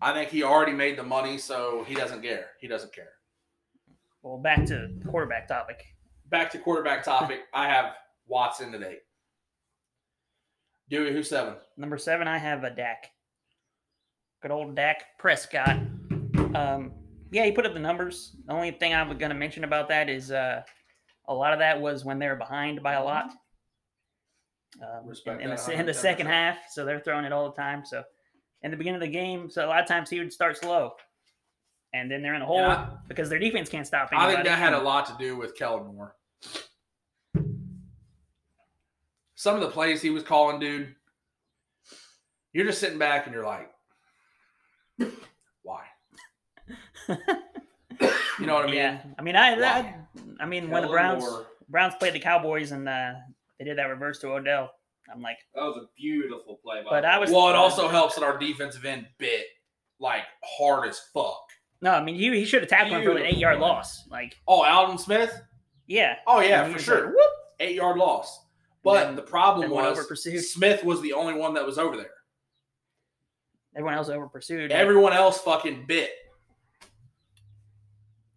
[SPEAKER 1] I think he already made the money, so he doesn't care. He doesn't care.
[SPEAKER 2] Well, back to quarterback topic.
[SPEAKER 1] Back to quarterback topic. I have Watson at eight. Dewey, who's seven?
[SPEAKER 2] Number seven, I have a Dak. Good old Dak Prescott. Um, yeah, he put up the numbers. The only thing I'm going to mention about that is uh, a lot of that was when they were behind by a lot. Um, in, in the, in the second half, so they're throwing it all the time. So, in the beginning of the game, so a lot of times he would start slow, and then they're in a hole
[SPEAKER 1] I-
[SPEAKER 2] because their defense can't stop
[SPEAKER 1] I think that had a lot to do with Kellen Moore. Some of the plays he was calling, dude, you're just sitting back and you're like, why? You know what I mean?
[SPEAKER 2] Yeah, I mean, I,
[SPEAKER 1] Why?
[SPEAKER 2] that, I mean, when the Browns
[SPEAKER 3] Moore.
[SPEAKER 2] Browns played the Cowboys and uh, they did that reverse to Odell, I'm like,
[SPEAKER 3] That was a beautiful play. By
[SPEAKER 2] But
[SPEAKER 3] the
[SPEAKER 2] I was-
[SPEAKER 1] Well, it also helps that our defensive end bit like hard as fuck.
[SPEAKER 2] no, I mean, he, he should have tackled him for an eight yard loss. Like,
[SPEAKER 1] Oh, Aldon Smith?
[SPEAKER 2] yeah,
[SPEAKER 1] Oh yeah,
[SPEAKER 2] And he
[SPEAKER 1] for sure.
[SPEAKER 2] like,
[SPEAKER 1] Whoop, eight yard loss. But
[SPEAKER 2] then
[SPEAKER 1] the problem was. Smith was the only one that was over there.
[SPEAKER 2] everyone else over pursued.
[SPEAKER 1] Everyone else fucking bit.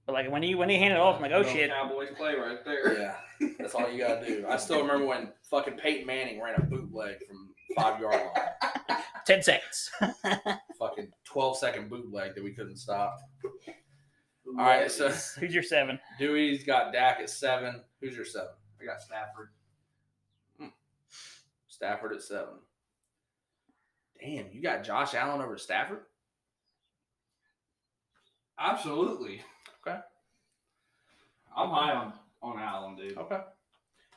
[SPEAKER 2] but like when he when he handed it off, I'm like, oh shit.
[SPEAKER 3] Cowboys play right there.
[SPEAKER 1] Yeah, that's all you gotta do. I still remember when fucking Peyton Manning ran a bootleg from five yard line.
[SPEAKER 2] Ten seconds.
[SPEAKER 1] fucking 12 second bootleg that we couldn't stop. All right, so
[SPEAKER 2] Who's your seven?
[SPEAKER 1] Dewey's got Dak at seven. Who's your seven?
[SPEAKER 3] I got Stafford.
[SPEAKER 1] Stafford at seven. Damn, you got Josh Allen over Stafford?
[SPEAKER 3] Absolutely.
[SPEAKER 1] Okay.
[SPEAKER 3] I'm high on on Allen, dude.
[SPEAKER 1] Okay.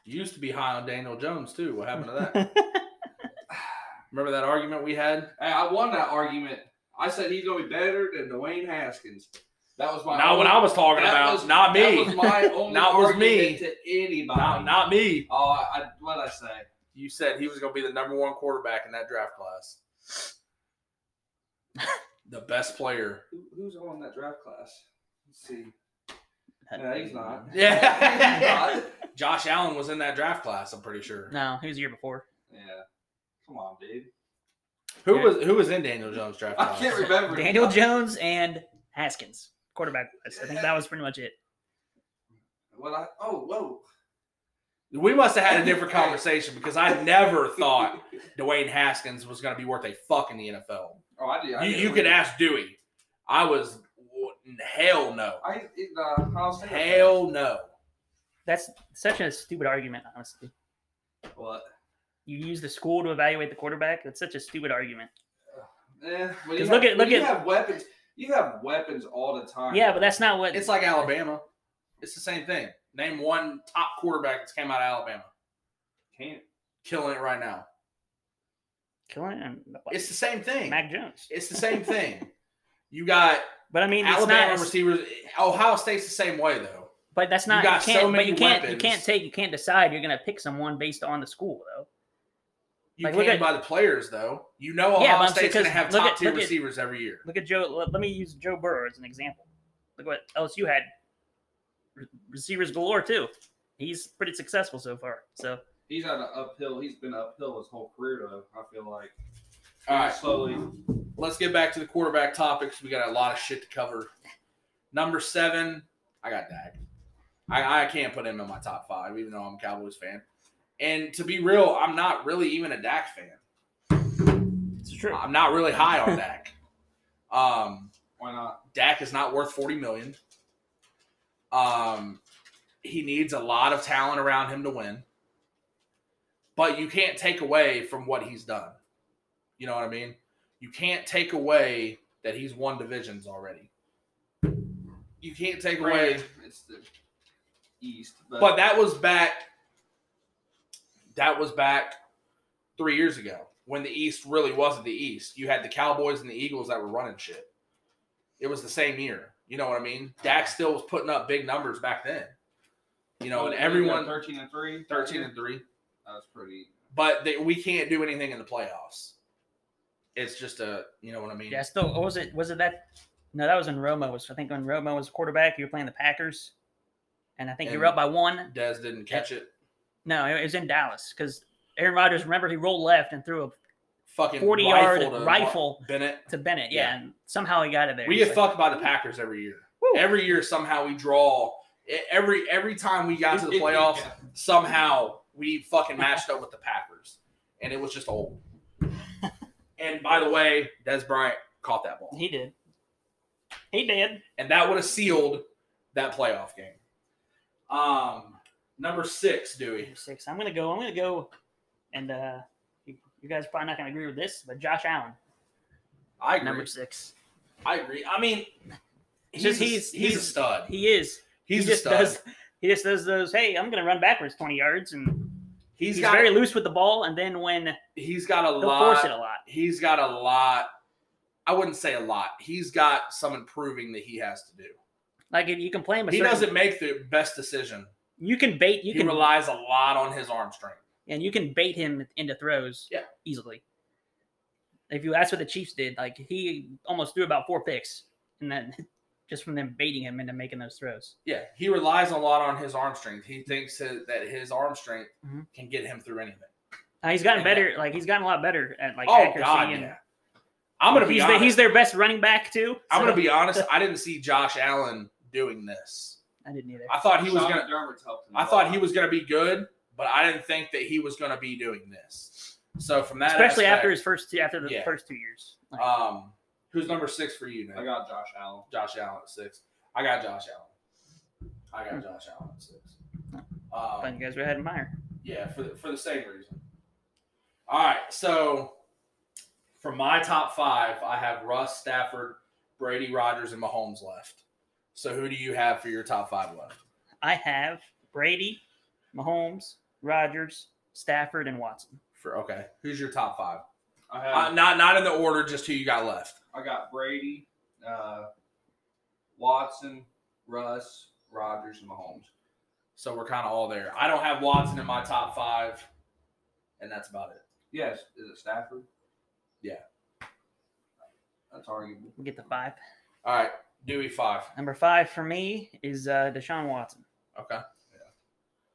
[SPEAKER 1] You used to be high on Daniel Jones too. What happened to that? Remember that argument we had?
[SPEAKER 3] Hey, I won that argument. I said he's gonna be better than Dwayne Haskins. That was my.
[SPEAKER 1] Not what I was talking about.
[SPEAKER 3] was-
[SPEAKER 1] not
[SPEAKER 3] That
[SPEAKER 1] me.
[SPEAKER 3] was my only
[SPEAKER 1] Not was me.
[SPEAKER 3] to anybody.
[SPEAKER 1] Not, not me.
[SPEAKER 3] Oh, I, what I say?
[SPEAKER 1] You said he was going to be the number one quarterback in that draft class. the best player.
[SPEAKER 3] Who, who's on that draft class? Let's see. Yeah, he's not.
[SPEAKER 1] Yeah.
[SPEAKER 3] He's not.
[SPEAKER 1] Josh Allen was in that draft class. I'm pretty sure.
[SPEAKER 2] No, he was the year before.
[SPEAKER 3] Yeah. Come on, dude.
[SPEAKER 1] Who
[SPEAKER 2] Yeah.
[SPEAKER 1] was who was in Daniel Jones' draft
[SPEAKER 3] I
[SPEAKER 1] class?
[SPEAKER 3] can't remember.
[SPEAKER 2] Daniel Jones and Haskins, quarterback. I think that was pretty much it.
[SPEAKER 3] Well, I? Oh, whoa.
[SPEAKER 1] We must have had a different conversation because I never thought Dwayne Haskins was going to be worth a fuck in the NFL.
[SPEAKER 3] Oh, I did. I
[SPEAKER 1] You, you could ask Dewey. I was hell no,
[SPEAKER 3] I uh, Ohio State.
[SPEAKER 1] hell no.
[SPEAKER 2] That's such a stupid argument, honestly.
[SPEAKER 3] What?
[SPEAKER 2] You use the school to evaluate the quarterback. That's such a stupid argument.
[SPEAKER 3] Eh, when
[SPEAKER 2] 'Cause look
[SPEAKER 3] have-
[SPEAKER 2] at-
[SPEAKER 3] when
[SPEAKER 2] look
[SPEAKER 3] you
[SPEAKER 2] at-
[SPEAKER 3] have weapons. You have weapons all the time.
[SPEAKER 2] Yeah, but that's not what.
[SPEAKER 1] It's like Alabama. It's the same thing. Name one top quarterback that's came out of Alabama,
[SPEAKER 3] can't.
[SPEAKER 1] killing it right now.
[SPEAKER 2] killing it.
[SPEAKER 1] It's the same thing.
[SPEAKER 2] Mac Jones.
[SPEAKER 1] It's the same thing. You got
[SPEAKER 2] But I mean, it's
[SPEAKER 1] Alabama
[SPEAKER 2] not.
[SPEAKER 1] receivers. Ohio State's the same way though.
[SPEAKER 2] But that's
[SPEAKER 1] You
[SPEAKER 2] not.
[SPEAKER 1] got
[SPEAKER 2] you
[SPEAKER 1] so
[SPEAKER 2] can't.
[SPEAKER 1] many
[SPEAKER 2] you can't. You can't take. You can't decide. You're gonna pick someone based on the school, though.
[SPEAKER 1] You
[SPEAKER 2] Like, look
[SPEAKER 1] can
[SPEAKER 2] at-
[SPEAKER 1] by the players though. You know
[SPEAKER 2] Yeah,
[SPEAKER 1] Ohio
[SPEAKER 2] but
[SPEAKER 1] State's going to have top
[SPEAKER 2] at-
[SPEAKER 1] tier
[SPEAKER 2] look at-
[SPEAKER 1] receivers every year.
[SPEAKER 2] Look at Joe. Let, let me use Joe Burrow as an example. Look what LSU had. Re- Receivers galore too. He's pretty successful so far. So
[SPEAKER 3] He's had an uphill. He's been uphill his whole career, though. I feel like.
[SPEAKER 1] All right,
[SPEAKER 3] Slowly.
[SPEAKER 1] let's get back to the quarterback topics. We got a lot of shit to cover. Number seven, I got Dak. I, I can't put him in my top five, even though I'm a Cowboys fan. And to be real, I'm not really even a Dak fan.
[SPEAKER 2] it's true.
[SPEAKER 1] I'm not really high on Dak. Um,
[SPEAKER 3] Why not?
[SPEAKER 1] Dak is not worth 40 million. Um, he needs a lot of talent around him to win. But you can't take away from what he's done. You know what I mean? You can't take away that he's won divisions already. You can't take away
[SPEAKER 3] it's the East, but,
[SPEAKER 1] but that was back that was back 3 years ago when the East really wasn't the East. You had the Cowboys and the Eagles that were running shit. It was the same year. You know what I mean? Dak uh-huh. still was putting up big numbers back then. You know,
[SPEAKER 3] Oh,
[SPEAKER 1] and everyone
[SPEAKER 3] thirteen and three.
[SPEAKER 1] 13 and 3.
[SPEAKER 3] That's pretty.
[SPEAKER 1] But they, we can't do anything in the playoffs. It's just a, you know what I mean?
[SPEAKER 2] Yeah. Still, what was it? Was it that? No, that was when Romo was. I think when Romo was quarterback, you were playing the Packers, and I think you were up by one.
[SPEAKER 1] Dez didn't catch it.
[SPEAKER 2] No, it was in Dallas because Aaron Rodgers. Remember, he rolled left and threw a
[SPEAKER 1] Fucking
[SPEAKER 2] 40 yard
[SPEAKER 1] rifle to
[SPEAKER 2] rifle
[SPEAKER 1] Bennett.
[SPEAKER 2] to Bennett. Yeah,
[SPEAKER 1] Yeah.
[SPEAKER 2] and somehow he got it there.
[SPEAKER 1] We
[SPEAKER 2] He's
[SPEAKER 1] get
[SPEAKER 2] like,
[SPEAKER 1] fucked by the Packers every year.
[SPEAKER 2] Woo.
[SPEAKER 1] Every year, somehow we draw. Every every time we got to the playoffs, somehow we fucking matched up with the Packers, and it was just old. and by the way, Dez Bryant caught that ball,
[SPEAKER 2] He did. He did.
[SPEAKER 1] and that would have sealed that playoff game. Um, number six, Dewey.
[SPEAKER 2] Number six. I'm gonna go. I'm gonna go, and uh, you, you guys are probably not gonna agree with this, but Josh Allen,
[SPEAKER 1] I agree.
[SPEAKER 2] number six.
[SPEAKER 1] I agree. I mean, he's
[SPEAKER 2] Just
[SPEAKER 1] a,
[SPEAKER 2] he's-
[SPEAKER 1] he's, a stud.
[SPEAKER 2] He is.
[SPEAKER 1] He's
[SPEAKER 2] he just does. He just does those. Hey, I'm gonna run backwards 20 yards, and
[SPEAKER 1] he's
[SPEAKER 2] he's,
[SPEAKER 1] got
[SPEAKER 2] very loose with the ball. And then when
[SPEAKER 1] he's got a lot.
[SPEAKER 2] force it a lot.
[SPEAKER 1] He's got a lot. I wouldn't say a lot. He's got some improving that he has to do.
[SPEAKER 2] Like if you can play him, a
[SPEAKER 1] He
[SPEAKER 2] certain-
[SPEAKER 1] doesn't make the best decision.
[SPEAKER 2] You can bait. You
[SPEAKER 1] he
[SPEAKER 2] can
[SPEAKER 1] relies a lot on his arm strength.
[SPEAKER 2] and you can bait him into throws.
[SPEAKER 1] Yeah.
[SPEAKER 2] easily. If you that's what the Chiefs did, like he almost threw about four picks, and then just from them baiting him into making those throws.
[SPEAKER 1] Yeah, he relies a lot on his arm strength. He thinks that that his arm strength
[SPEAKER 2] Mhm.
[SPEAKER 1] can get him through anything.
[SPEAKER 2] Uh, he's gotten
[SPEAKER 1] Yeah.
[SPEAKER 2] better. Like he's gotten a lot better at like
[SPEAKER 1] oh
[SPEAKER 2] accuracy.
[SPEAKER 1] God,
[SPEAKER 2] and
[SPEAKER 1] yeah. I'm gonna be
[SPEAKER 2] he's,
[SPEAKER 1] honest.
[SPEAKER 2] the, he's their best running back too.
[SPEAKER 1] I'm gonna be honest. I didn't see Josh Allen doing this.
[SPEAKER 2] I didn't either.
[SPEAKER 1] I thought he was
[SPEAKER 3] Sean
[SPEAKER 1] gonna.
[SPEAKER 3] McDermott's helped him a
[SPEAKER 1] I thought he was gonna be good, but I didn't think that he was gonna be doing this. So from that,
[SPEAKER 2] Especially after his first two, after the
[SPEAKER 1] Yeah.
[SPEAKER 2] first two years. Like,
[SPEAKER 1] um, who's number six for you, Nick?
[SPEAKER 3] I got Josh Allen.
[SPEAKER 1] Josh Allen at six. I got Josh Allen. I got Josh Allen at six.
[SPEAKER 2] thought
[SPEAKER 1] Um,
[SPEAKER 2] you guys were ahead of Meyer.
[SPEAKER 1] yeah, for the, for the same reason. All right, so for my top five, I have Russ, Stafford, Brady, Rodgers, and Mahomes left. So who do you have for your top five left?
[SPEAKER 2] I have Brady, Mahomes, Rodgers, Stafford, and Watson.
[SPEAKER 1] For okay, who's your top five?
[SPEAKER 3] I have.
[SPEAKER 1] Uh, not not in the order, just who you got left.
[SPEAKER 3] I got Brady, uh, Watson, Russ, Rodgers, and Mahomes.
[SPEAKER 1] So we're kind of all there. I don't have Watson in my top five, and that's about it.
[SPEAKER 3] Yes, is it Stafford?
[SPEAKER 1] Yeah.
[SPEAKER 3] That's arguable.
[SPEAKER 2] We get the five.
[SPEAKER 1] All right, Dewey five.
[SPEAKER 2] Number five for me is uh, Deshaun Watson.
[SPEAKER 1] Okay. Yeah.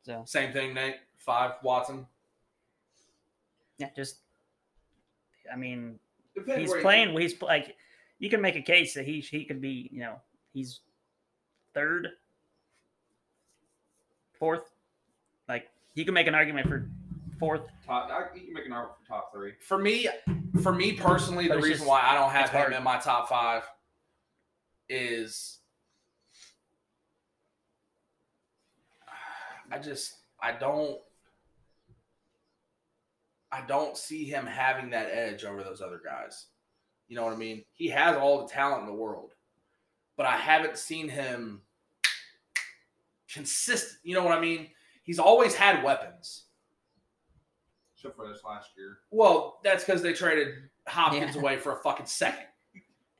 [SPEAKER 2] So
[SPEAKER 1] Same thing, Nate. Five Watson.
[SPEAKER 2] yeah, just I mean,
[SPEAKER 3] Depends
[SPEAKER 2] he's playing. He's like you can make a case that he he could be. You know, he's third, fourth. Like you can make an argument for fourth.
[SPEAKER 3] Top, I, you can make an argument for top three.
[SPEAKER 1] For me, for me personally,
[SPEAKER 2] But
[SPEAKER 1] the reason
[SPEAKER 2] just-
[SPEAKER 1] why I don't have him
[SPEAKER 2] hard.
[SPEAKER 1] in my top five is I just I don't I don't see him having that edge over those other guys. You know what I mean? He has all the talent in the world, but I haven't seen him consistent. You know what I mean? He's always had weapons.
[SPEAKER 3] Except for this last year.
[SPEAKER 1] Well, that's because they traded Hopkins
[SPEAKER 2] Yeah.
[SPEAKER 1] away for a fucking second.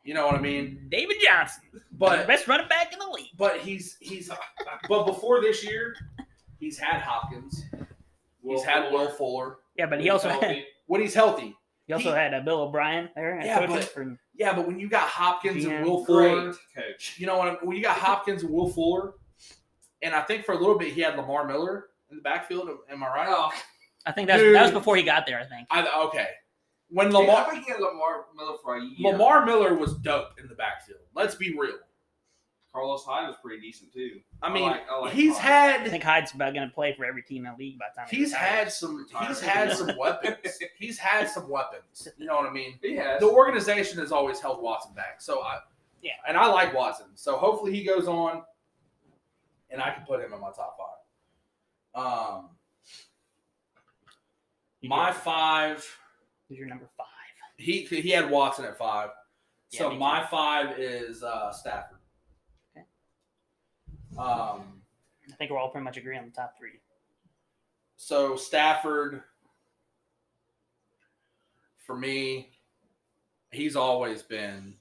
[SPEAKER 1] You know what I mean?
[SPEAKER 2] David Johnson,
[SPEAKER 1] But
[SPEAKER 2] best running back in the league.
[SPEAKER 1] but he's he's but before this year, he's had Hopkins. He's had Will Fuller
[SPEAKER 2] Yeah, but he also had,
[SPEAKER 1] when he's healthy.
[SPEAKER 2] he also
[SPEAKER 1] He-
[SPEAKER 2] had uh, Bill O'Brien there.
[SPEAKER 1] Yeah,
[SPEAKER 2] coaching
[SPEAKER 1] but-
[SPEAKER 2] for,
[SPEAKER 1] Yeah, but when you got Hopkins
[SPEAKER 2] GM.
[SPEAKER 1] and Will Fuller,
[SPEAKER 3] Great coach.
[SPEAKER 1] you know what? I- When you got Hopkins and Will Fuller, and I think for a little bit he had Lamar Miller in the backfield. Am I right?
[SPEAKER 3] Oh,
[SPEAKER 2] I think that's that was before he got there. I think.
[SPEAKER 1] I, okay. When
[SPEAKER 3] Lamar,
[SPEAKER 1] Lamar
[SPEAKER 3] I think he had Lamar Miller for a year.
[SPEAKER 1] Lamar Miller was dope in the backfield. Let's be real.
[SPEAKER 3] Carlos Hyde was pretty decent too.
[SPEAKER 1] I mean,
[SPEAKER 3] like- I like
[SPEAKER 1] he's
[SPEAKER 3] Hyde.
[SPEAKER 2] I think Hyde's about going to play for every team in the league by the time he
[SPEAKER 1] he's
[SPEAKER 2] retires.
[SPEAKER 1] had some he's had some weapons. He's had some weapons. You know what I mean?
[SPEAKER 3] He has.
[SPEAKER 1] The organization has always held Watson back. So I
[SPEAKER 2] Yeah.
[SPEAKER 1] and I like Watson. So hopefully he goes on and I can put him in my top five. Um
[SPEAKER 2] You
[SPEAKER 1] my five
[SPEAKER 2] Who's your number five?
[SPEAKER 1] he he had Watson at five.
[SPEAKER 2] Yeah,
[SPEAKER 1] So
[SPEAKER 2] me too.
[SPEAKER 1] my five is uh Stafford. Um
[SPEAKER 2] I think we're all pretty much agree on the top three.
[SPEAKER 1] So Stafford, for me, he's always been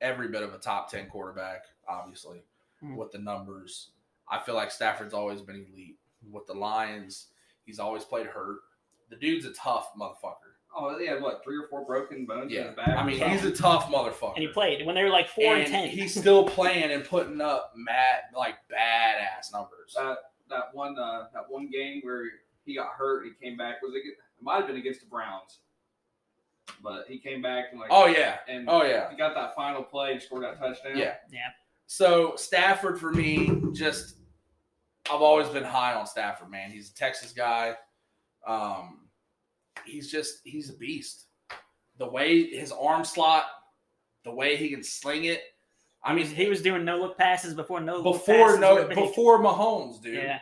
[SPEAKER 1] every bit of a top ten quarterback. Obviously,
[SPEAKER 2] Mhm.
[SPEAKER 1] with the numbers, I feel like Stafford's always been elite. With the Lions, he's always played hurt. The dude's a tough motherfucker.
[SPEAKER 3] Oh, he had what three or four broken bones in
[SPEAKER 1] Yeah,
[SPEAKER 3] his back.
[SPEAKER 1] I mean
[SPEAKER 2] Yeah.
[SPEAKER 1] he's a tough motherfucker.
[SPEAKER 2] And he played when they were like four and,
[SPEAKER 1] And
[SPEAKER 2] ten.
[SPEAKER 1] He's still playing and putting up mad like badass numbers.
[SPEAKER 3] that that one uh, that one game where he got hurt. He came back. Was it? It might have been against the Browns, but he came back and like
[SPEAKER 1] oh yeah,
[SPEAKER 3] and
[SPEAKER 1] oh yeah.
[SPEAKER 3] he got that final play and scored that touchdown.
[SPEAKER 1] Yeah.
[SPEAKER 2] yeah.
[SPEAKER 1] So Stafford for me, just I've always been high on Stafford, man. He's a Texas guy. Um, he's just he's a beast. The way his arm slot, the way he can sling it. I mean,
[SPEAKER 2] he was doing no look passes before no look
[SPEAKER 1] before
[SPEAKER 2] passes
[SPEAKER 1] no before Mahomes, dude.
[SPEAKER 2] Yeah,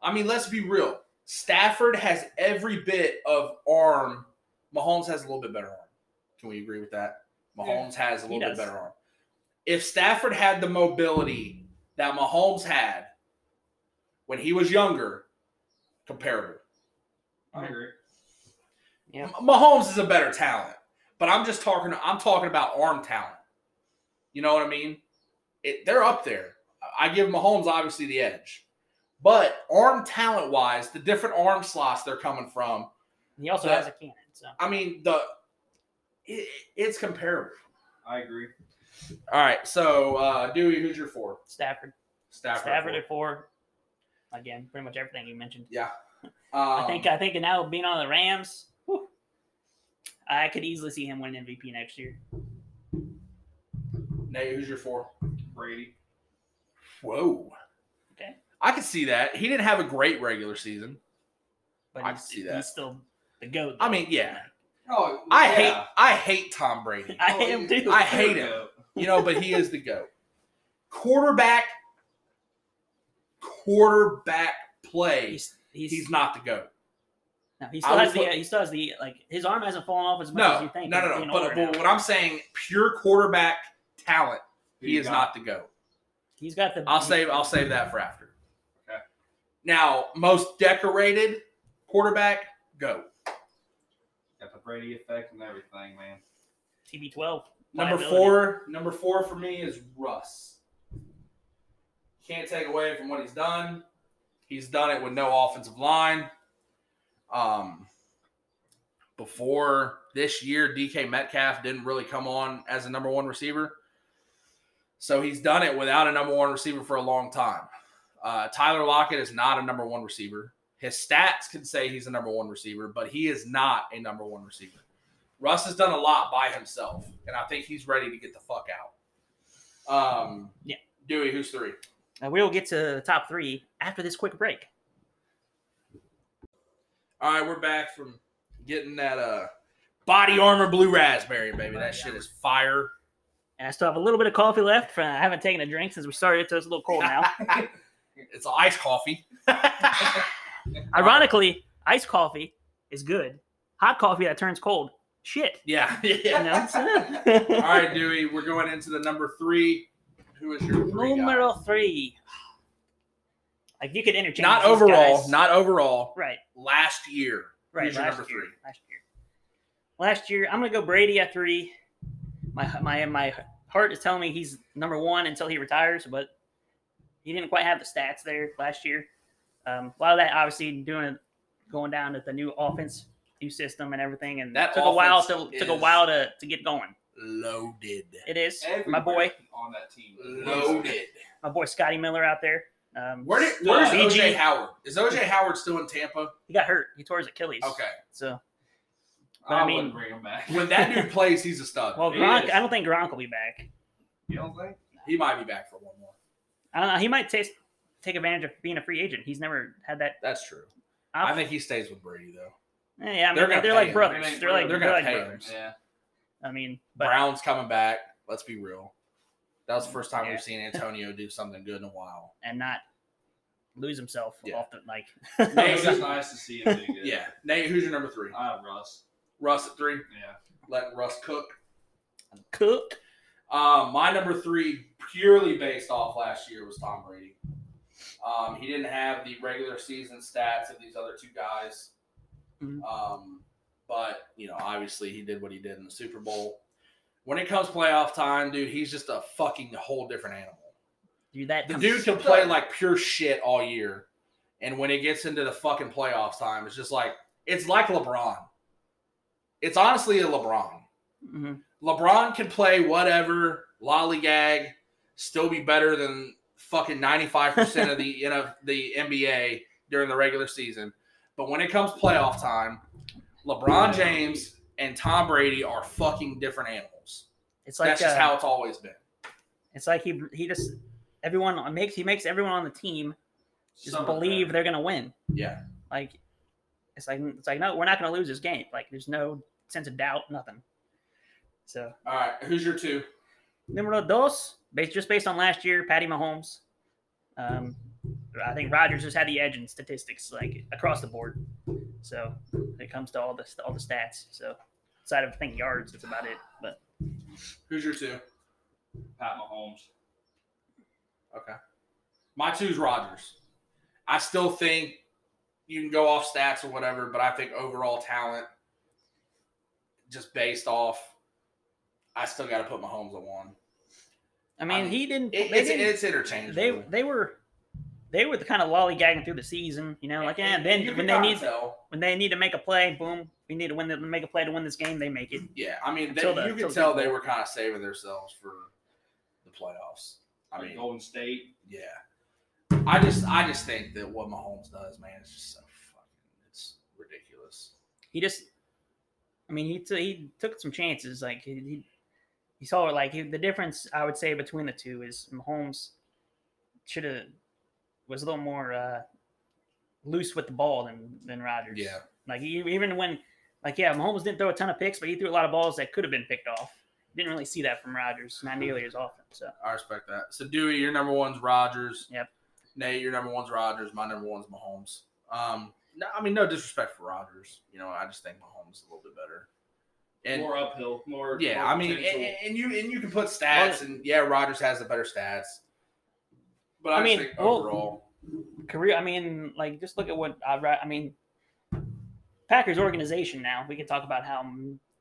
[SPEAKER 1] I mean, let's be real. Stafford has every bit of arm. Mahomes has a little bit better arm. Can we agree with that? Mahomes has a little bit better arm. If Stafford had the mobility that Mahomes had when he was younger, comparable.
[SPEAKER 3] I agree.
[SPEAKER 2] Yeah.
[SPEAKER 1] M- Mahomes is a better talent, but I'm just talking. I'm talking about arm talent. You know what I mean? It, they're up there. I give Mahomes obviously the edge, but arm talent wise, the different arm slots they're coming from.
[SPEAKER 2] he also
[SPEAKER 1] That-
[SPEAKER 2] has a cannon. So
[SPEAKER 1] I mean, the it, it's comparable.
[SPEAKER 3] I agree.
[SPEAKER 1] All right, so uh, Dewey, who's your four?
[SPEAKER 2] Stafford,
[SPEAKER 1] Stafford.
[SPEAKER 2] Stafford
[SPEAKER 1] four.
[SPEAKER 2] at four. Again, pretty much everything you mentioned.
[SPEAKER 1] Yeah.
[SPEAKER 2] I
[SPEAKER 1] Um,
[SPEAKER 2] think I think now being on the Rams, whew, I could easily see him win MVP next year.
[SPEAKER 1] Nate, who's your four?
[SPEAKER 3] Brady.
[SPEAKER 1] Whoa.
[SPEAKER 2] Okay.
[SPEAKER 1] I could see that. He didn't have a great regular season.
[SPEAKER 2] But
[SPEAKER 1] I
[SPEAKER 2] he's,
[SPEAKER 1] can see that.
[SPEAKER 2] he's still the goat.
[SPEAKER 1] I mean, yeah.
[SPEAKER 3] Oh,
[SPEAKER 1] I
[SPEAKER 3] yeah.
[SPEAKER 1] hate I hate Tom Brady.
[SPEAKER 2] I
[SPEAKER 3] Oh,
[SPEAKER 2] am too.
[SPEAKER 1] I hate him. You know, but he is the GOAT. Quarterback quarterback play,
[SPEAKER 2] He's he's,
[SPEAKER 1] he's not the GOAT.
[SPEAKER 2] No, he still
[SPEAKER 1] would
[SPEAKER 2] has the
[SPEAKER 1] put-
[SPEAKER 2] he still has the like his arm hasn't fallen off as much as you think.
[SPEAKER 1] no, no, no. But, but what I'm saying, pure quarterback talent,
[SPEAKER 3] Who
[SPEAKER 1] he is
[SPEAKER 3] got?
[SPEAKER 1] not the go.
[SPEAKER 2] he's got the
[SPEAKER 1] I'll save I'll save that for after.
[SPEAKER 3] Okay.
[SPEAKER 1] Now, most decorated quarterback, go.
[SPEAKER 3] Got the Brady effect and everything, man.
[SPEAKER 2] TB12.
[SPEAKER 1] Number four, number four for me is Russ. Can't take away from what he's done. He's done it with no offensive line. Um, before this year, DK Metcalf didn't really come on as a number one receiver. So he's done it without a number one receiver for a long time. Uh, Tyler Lockett is not a number one receiver. His stats can say he's a number one receiver, but he is not a number one receiver. Russ has done a lot by himself, and I think he's ready to get the fuck out. Um,
[SPEAKER 2] Yeah.
[SPEAKER 1] Dewey, who's three?
[SPEAKER 2] Uh, we'll get to the top three after this quick break.
[SPEAKER 1] All right, we're back from getting that uh body armor blue raspberry, baby. That shit is fire.
[SPEAKER 2] And I still have a little bit of coffee left. From, I haven't taken a drink since we started, so it's a little cold now.
[SPEAKER 1] It's iced coffee.
[SPEAKER 2] Ironically, iced coffee is good. Hot coffee that turns cold, shit.
[SPEAKER 1] Yeah. Yeah. All right, Dewey, we're going into the number three. Who is your three? guy?
[SPEAKER 2] Numero three. Like you could interchange.
[SPEAKER 1] Not overall.
[SPEAKER 2] guys.
[SPEAKER 1] Not overall.
[SPEAKER 2] right.
[SPEAKER 1] Last year.
[SPEAKER 2] Right.
[SPEAKER 1] Who's
[SPEAKER 2] last
[SPEAKER 1] number
[SPEAKER 2] year.
[SPEAKER 1] three?
[SPEAKER 2] Last year. Last year, I'm gonna go Brady at three. My my my heart is telling me he's number one until he retires, but he didn't quite have the stats there last year. Um, a lot of that obviously doing it, going down to the new offense, new system, and everything, and
[SPEAKER 1] That
[SPEAKER 2] took a while to took a while to, to get going.
[SPEAKER 1] Loaded.
[SPEAKER 2] It is
[SPEAKER 3] Everybody
[SPEAKER 2] my boy,
[SPEAKER 3] on that team.
[SPEAKER 1] Loaded.
[SPEAKER 2] my boy Scotty Miller out there. Um,
[SPEAKER 1] Where did, where's
[SPEAKER 2] Uh,
[SPEAKER 1] OJ
[SPEAKER 2] BG.
[SPEAKER 1] Howard? Is OJ Howard still in Tampa?
[SPEAKER 2] he got hurt. He tore his Achilles.
[SPEAKER 1] Okay.
[SPEAKER 2] So
[SPEAKER 3] I,
[SPEAKER 2] I
[SPEAKER 3] I
[SPEAKER 2] mean-
[SPEAKER 3] wouldn't bring him back.
[SPEAKER 1] When that dude plays, he's a stud.
[SPEAKER 2] well, Gronk. I don't think Gronk will be back.
[SPEAKER 3] you don't think?
[SPEAKER 1] he might be back for one more.
[SPEAKER 2] I don't know. He might taste, take advantage of being a free agent. He's never had that.
[SPEAKER 1] That's true.
[SPEAKER 2] Op-
[SPEAKER 1] I think he stays with Brady though.
[SPEAKER 2] Yeah, I
[SPEAKER 1] they're
[SPEAKER 2] mean,
[SPEAKER 1] gonna
[SPEAKER 2] they're, like
[SPEAKER 1] him.
[SPEAKER 2] brothers.
[SPEAKER 3] They're
[SPEAKER 2] They're like
[SPEAKER 1] They're
[SPEAKER 2] they're,
[SPEAKER 1] gonna
[SPEAKER 2] like
[SPEAKER 1] pay him.
[SPEAKER 2] brothers.
[SPEAKER 3] Yeah.
[SPEAKER 2] I mean, but
[SPEAKER 1] Brown's coming back. Let's be real. That was the first time
[SPEAKER 2] Yeah.
[SPEAKER 1] we've seen Antonio do something good in a while.
[SPEAKER 2] and not lose himself
[SPEAKER 1] Yeah.
[SPEAKER 2] off the like.
[SPEAKER 1] Nate,
[SPEAKER 3] was just nice to see him do good.
[SPEAKER 1] Yeah. Nate, who's your number three?
[SPEAKER 3] I have Russ.
[SPEAKER 1] Russ at three.
[SPEAKER 3] Yeah.
[SPEAKER 1] Let Russ cook.
[SPEAKER 2] Cook.
[SPEAKER 1] Um, my number three, purely based off last year, was Tom Brady. Um, he didn't have the regular season stats of these other two guys.
[SPEAKER 2] Mhm.
[SPEAKER 1] Um, but you know, obviously, he did what he did in the Super Bowl. When it comes playoff time, dude, he's just a fucking whole different animal.
[SPEAKER 2] Dude, that
[SPEAKER 1] The dude can play like pure shit all year, and when it gets into the fucking playoffs time, it's just like it's like LeBron. It's honestly a LeBron.
[SPEAKER 2] Mhm.
[SPEAKER 1] LeBron can play whatever, lollygag, still be better than fucking 95% of the you know the NBA during the regular season. But when it comes playoff time, LeBron James and Tom Brady are fucking different animals.
[SPEAKER 2] It's like
[SPEAKER 1] That's just
[SPEAKER 2] uh,
[SPEAKER 1] how it's always been.
[SPEAKER 2] it's like he he just everyone makes he makes everyone on the team just
[SPEAKER 3] Some
[SPEAKER 2] believe they're gonna win.
[SPEAKER 1] Yeah.
[SPEAKER 2] Like it's like it's like no, we're not gonna lose this game. Like there's no sense of doubt, nothing. So
[SPEAKER 1] All right, who's your two?
[SPEAKER 2] numero dos, based just based on last year, Patty Mahomes. Um, I think Rodgers just had the edge in statistics, like across the board. So when it comes to all the all the stats, so outside of I think yards, that's about it. But
[SPEAKER 1] Who's your two?
[SPEAKER 3] Pat Mahomes.
[SPEAKER 1] Okay. My two's Rodgers. I still think you can go off stats or whatever, but I think overall talent, just based off, I still got to put Mahomes at one.
[SPEAKER 2] I mean,
[SPEAKER 1] mean,
[SPEAKER 2] he didn't.
[SPEAKER 1] It, it's,
[SPEAKER 2] didn't
[SPEAKER 1] it's interchangeable.
[SPEAKER 2] they they were they were the kind of lollygagging through the season, you know, like yeah.
[SPEAKER 1] And
[SPEAKER 2] Then when they need
[SPEAKER 1] tell.
[SPEAKER 2] when they need to make a play, boom, we need to win the make a play to win this game. They make it.
[SPEAKER 1] Yeah, I mean, they,
[SPEAKER 2] the-
[SPEAKER 1] you
[SPEAKER 2] until
[SPEAKER 1] can tell
[SPEAKER 2] Super
[SPEAKER 1] they were kind of saving themselves for the playoffs. I
[SPEAKER 3] Like
[SPEAKER 1] mean,
[SPEAKER 3] Golden State.
[SPEAKER 1] yeah. I just, I just think that what Mahomes does, man, is just so fucking, it's ridiculous.
[SPEAKER 2] He just, I mean, he t- he took some chances. Like he he, he saw like he, the difference. I would say between the two is Mahomes should have was a little more uh, loose with the ball than than Rodgers.
[SPEAKER 1] Yeah.
[SPEAKER 2] Like he, even when like yeah, Mahomes didn't throw a ton of picks, but he threw a lot of balls that could have been picked off. Didn't really see that from Rodgers, not nearly as often. So
[SPEAKER 1] I respect that. So Dewey, your number one's Rodgers.
[SPEAKER 2] Yep.
[SPEAKER 1] Nate, your number one's Rodgers. My number one's Mahomes. Um, no, I mean no disrespect for Rodgers. You know, I just think Mahomes is a little bit better. And
[SPEAKER 3] more uphill. More.
[SPEAKER 1] yeah,
[SPEAKER 3] more
[SPEAKER 1] I mean, and, and you and you can put stats, and yeah, Rodgers has the better stats. But I,
[SPEAKER 2] I mean,
[SPEAKER 1] think
[SPEAKER 2] well-
[SPEAKER 1] overall,
[SPEAKER 2] career. I mean, like just look at what uh, I. ri- I mean, Packers organization. Now we can talk about how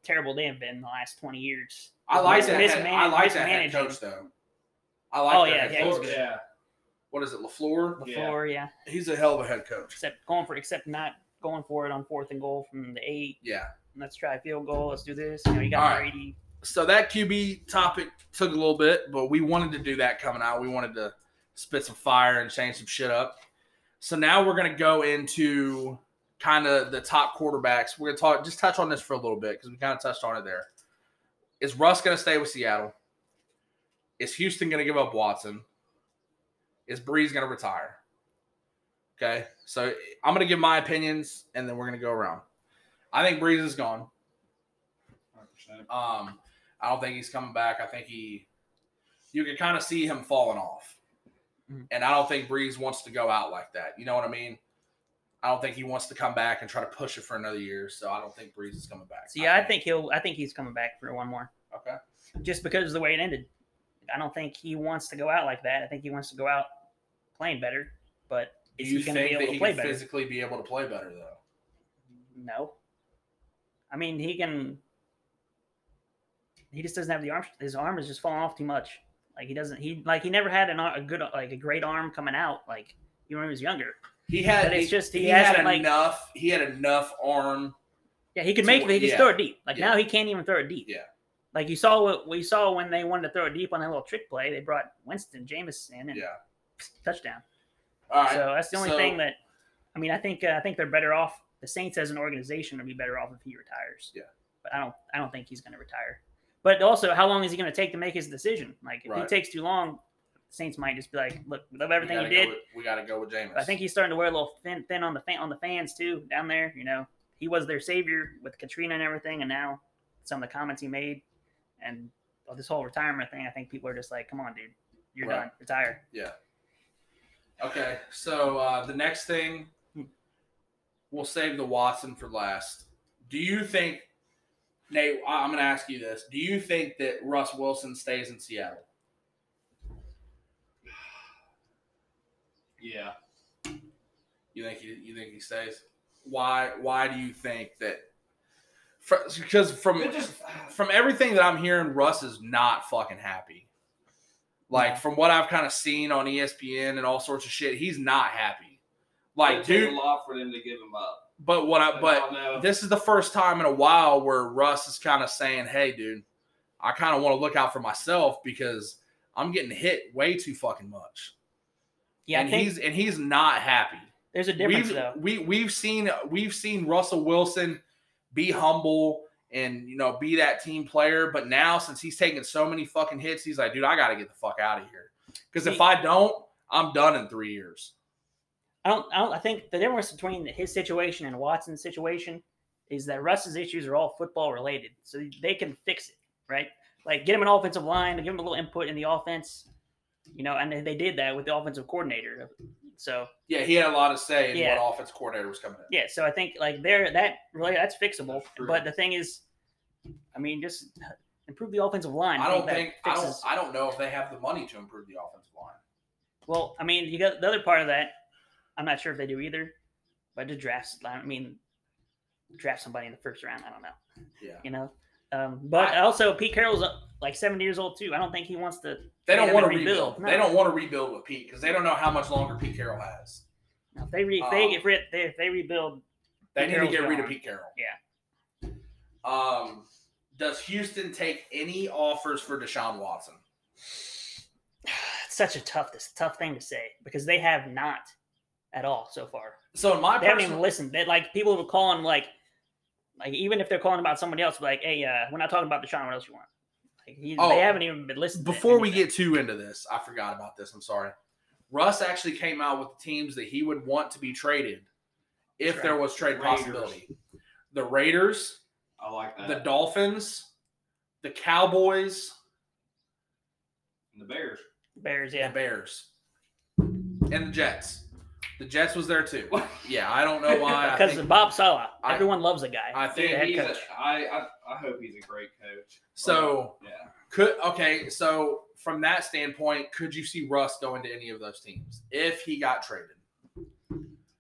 [SPEAKER 2] terrible they have been in the last twenty years.
[SPEAKER 1] I like
[SPEAKER 2] Mis-
[SPEAKER 1] that. Head,
[SPEAKER 2] misman-
[SPEAKER 1] I like that head coach though. I like.
[SPEAKER 2] Oh, yeah, yeah,
[SPEAKER 1] coach.
[SPEAKER 2] good.
[SPEAKER 3] yeah.
[SPEAKER 1] What is it, Lafleur?
[SPEAKER 3] Yeah.
[SPEAKER 2] Before, yeah.
[SPEAKER 1] He's a hell of a head coach.
[SPEAKER 2] Except going for, except not going for it on fourth and goal from the eight.
[SPEAKER 1] Yeah.
[SPEAKER 2] Let's try a field goal. Let's do this. You know, you got
[SPEAKER 1] All right.
[SPEAKER 2] Brady
[SPEAKER 1] so that QB topic took a little bit, but we wanted to do that coming out. We wanted to spit some fire and change some shit up. So now we're gonna go into kind of the top quarterbacks. We're gonna talk just touch on this for a little bit because we kind of touched on it there. Is Russ gonna stay with Seattle? Is Houston gonna give up Watson? Is Brees gonna retire? Okay, so I'm gonna give my opinions and then we're gonna go around. I think Brees is gone.
[SPEAKER 3] 100%.
[SPEAKER 1] Um, I don't think he's coming back. I think he, you can kind of see him falling off,
[SPEAKER 2] Mhm.
[SPEAKER 1] and I don't think Brees wants to go out like that. You know what I mean? I don't think he wants to come back and try to push it for another year. So I don't think Brees is coming back.
[SPEAKER 2] So yeah, I think he'll. I think he's coming back for one more,
[SPEAKER 1] Okay.
[SPEAKER 2] just because of the way it ended. I don't think he wants to go out like that. I think he wants to go out playing better. But is he going to be
[SPEAKER 1] that
[SPEAKER 2] able
[SPEAKER 1] he
[SPEAKER 2] to play
[SPEAKER 1] can
[SPEAKER 2] better?
[SPEAKER 1] physically be able to play better though?
[SPEAKER 2] No. I mean, he can. He just doesn't have the arm. His arm is just falling off too much. Like he doesn't. He like he never had an, a good like a great arm coming out. Like even when he was younger.
[SPEAKER 1] He had.
[SPEAKER 2] But it's
[SPEAKER 1] he-
[SPEAKER 2] just- he
[SPEAKER 1] he had
[SPEAKER 2] like-
[SPEAKER 1] enough. He had enough arm.
[SPEAKER 2] Yeah, he could make. He could
[SPEAKER 1] yeah.
[SPEAKER 2] throw it deep. Like
[SPEAKER 1] Yeah.
[SPEAKER 2] now, he can't even throw it deep.
[SPEAKER 1] Yeah.
[SPEAKER 2] Like you saw what we saw when they wanted to throw it deep on that little trick play. They brought Winston Jameson in and
[SPEAKER 1] Yeah.
[SPEAKER 2] touchdown.
[SPEAKER 1] All right.
[SPEAKER 2] So that's the only
[SPEAKER 1] so-
[SPEAKER 2] thing that. I mean, I think uh, I think they're better off. The Saints as an organization would be better off if he retires.
[SPEAKER 1] Yeah.
[SPEAKER 2] But I don't. I don't think he's going to retire. But also, how long is he going to take to make his decision? Like, if he takes too long, Saints might just be like, "Look, we love everything
[SPEAKER 1] we
[SPEAKER 2] you did."
[SPEAKER 1] With, we got to go with Jameis.
[SPEAKER 2] I think he's starting to wear a little thin, thin on the fan, on the fans too down there. You know, he was their savior with Katrina and everything, and now some of the comments he made and this whole retirement thing. I think people are just like, "Come on, dude, you're
[SPEAKER 1] Right.
[SPEAKER 2] done, retire."
[SPEAKER 1] Yeah. Okay, so uh, the next thing, we'll save the Watson for last. Do you think, Nate? I'm going to ask you this: Do you think that Russ Wilson stays in Seattle?
[SPEAKER 3] Yeah.
[SPEAKER 1] You think he, you think he stays? Why? Why do you think that? Because from
[SPEAKER 3] just
[SPEAKER 1] from everything that I'm hearing, Russ is not fucking happy. Like from what I've kind of seen on ESPN and all sorts of shit, he's not happy. Like, dude,
[SPEAKER 3] a lot for them to give him up.
[SPEAKER 1] But what I
[SPEAKER 3] I
[SPEAKER 1] but this is the first time in a while where Russ is kind of saying, "Hey, dude, I kind of want to look out for myself because I'm getting hit way too fucking much."
[SPEAKER 2] Yeah,
[SPEAKER 1] and
[SPEAKER 2] I think
[SPEAKER 1] he's and he's not happy.
[SPEAKER 2] there's a difference
[SPEAKER 1] we've,
[SPEAKER 2] though.
[SPEAKER 1] We we've seen we've seen Russell Wilson be humble and you know be that team player, but now since he's taking so many fucking hits, he's like, dude, I got to get the fuck out of here because if I don't, I'm done in three years.
[SPEAKER 2] I don't, I don't. I think the difference between his situation and Watson's situation is that Russ's issues are all football related, so they can fix it, right? Like get him an offensive line, give him a little input in the offense, you know, and they, did that with the offensive coordinator. So
[SPEAKER 1] Yeah, he had a lot to say in
[SPEAKER 2] Yeah.
[SPEAKER 1] what offense coordinator was coming in.
[SPEAKER 2] yeah, so I think like there that really that's fixable.
[SPEAKER 3] That's
[SPEAKER 2] but the thing is, I mean, just improve the offensive line.
[SPEAKER 1] I don't think I don't I don't know if they have the money to improve the offensive line.
[SPEAKER 2] Well, I mean, you got the other part of that. I'm not sure if they do either, but to draft, I mean, draft somebody in the first round. I don't know.
[SPEAKER 1] Yeah.
[SPEAKER 2] You know, um, but
[SPEAKER 1] I-
[SPEAKER 2] also Pete Carroll's uh, like 70 years old too. I don't think he wants to.
[SPEAKER 1] They don't want to rebuild.
[SPEAKER 2] rebuild.
[SPEAKER 1] They don't want to rebuild with Pete because they don't know how much longer Pete Carroll has.
[SPEAKER 2] If they re, if they
[SPEAKER 1] Um,
[SPEAKER 2] get rid, they, if they rebuild,
[SPEAKER 1] They
[SPEAKER 2] Pete
[SPEAKER 1] need to get rid of. Pete Carroll.
[SPEAKER 2] Yeah.
[SPEAKER 1] Um, does Houston take any offers for Deshaun Watson?
[SPEAKER 2] it's such a tough this tough thing to say because they have not at all so far.
[SPEAKER 1] So in my
[SPEAKER 2] They haven't even listened. They like people will call him like, like even if they're calling about somebody else, like, hey, uh, we're not talking about Deshaun. What else you want? Like, he,
[SPEAKER 1] Oh,
[SPEAKER 2] they haven't even been listening. to
[SPEAKER 1] before we get too into this, I forgot about this. I'm sorry. Russ actually came out with the teams that he would want to be traded if
[SPEAKER 2] Trade.
[SPEAKER 1] there was trade
[SPEAKER 3] Raiders.
[SPEAKER 1] possibility. The Raiders,
[SPEAKER 3] I like that.
[SPEAKER 1] the Dolphins, the Cowboys,
[SPEAKER 3] and the Bears.
[SPEAKER 2] Bears, yeah. the.
[SPEAKER 1] Bears, and the Jets. The Jets was there too. Yeah, I don't know why.
[SPEAKER 2] Because
[SPEAKER 1] think-
[SPEAKER 2] Bob Saleh,
[SPEAKER 1] I-
[SPEAKER 2] everyone loves the guy.
[SPEAKER 1] I
[SPEAKER 2] He's
[SPEAKER 1] think
[SPEAKER 2] the head
[SPEAKER 3] he's a,
[SPEAKER 2] coach.
[SPEAKER 3] I, I I hope he's a great coach.
[SPEAKER 1] so.
[SPEAKER 3] Yeah.
[SPEAKER 1] Could okay, so from that standpoint, could you see Russ going to any of those teams if he got traded?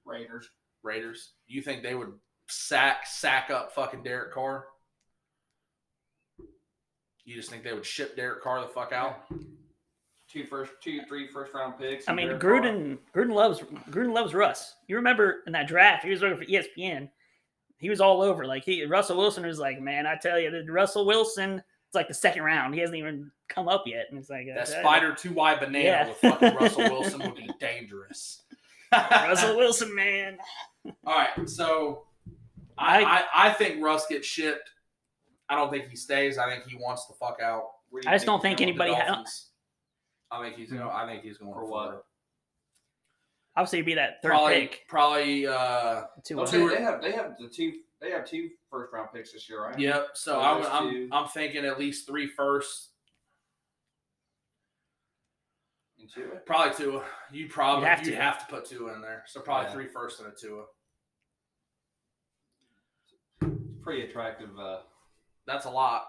[SPEAKER 3] Raiders.
[SPEAKER 1] Raiders, you think they would sack sack up fucking Derek Carr? You just think they would ship Derek Carr the fuck out?
[SPEAKER 3] Two first, two, three first round picks.
[SPEAKER 2] I mean,
[SPEAKER 3] Derek Carr.
[SPEAKER 2] Gruden, Gruden loves Gruden loves Russ. You remember in that draft, he was working for ESPN. He was all over. Like he, Russell Wilson was like, man, I tell you, the Russell Wilson, It's like the second round. He hasn't even come up yet, and it's like
[SPEAKER 1] That spider two Y banana
[SPEAKER 2] Yeah.
[SPEAKER 1] with fucking Russell Wilson would be dangerous.
[SPEAKER 2] Russell Wilson, man.
[SPEAKER 1] All right, so I,
[SPEAKER 2] I-
[SPEAKER 1] I I think Russ gets shipped. I don't think he stays. I think he wants the fuck out.
[SPEAKER 3] Where do you
[SPEAKER 2] I just don't think anybody. Ha-
[SPEAKER 1] Dolphins. I think he's going. I think he's going
[SPEAKER 3] For
[SPEAKER 1] to
[SPEAKER 3] what?
[SPEAKER 1] Florida.
[SPEAKER 2] Obviously, it'd be that third
[SPEAKER 1] Probably
[SPEAKER 2] pick.
[SPEAKER 1] probably. uh
[SPEAKER 2] Two.
[SPEAKER 3] Don't
[SPEAKER 1] Two-
[SPEAKER 3] they, they have they have the two they have two first round picks this year, right?
[SPEAKER 1] Yep. So
[SPEAKER 3] So
[SPEAKER 1] I'm I'm. I'm thinking at least three firsts.
[SPEAKER 3] Into it.
[SPEAKER 1] Probably two. You probably
[SPEAKER 2] You'd have
[SPEAKER 1] you
[SPEAKER 2] to.
[SPEAKER 1] have to put two in there. So probably
[SPEAKER 3] Yeah.
[SPEAKER 1] three firsts and a two.
[SPEAKER 3] Pretty attractive. Uh,
[SPEAKER 1] That's a lot,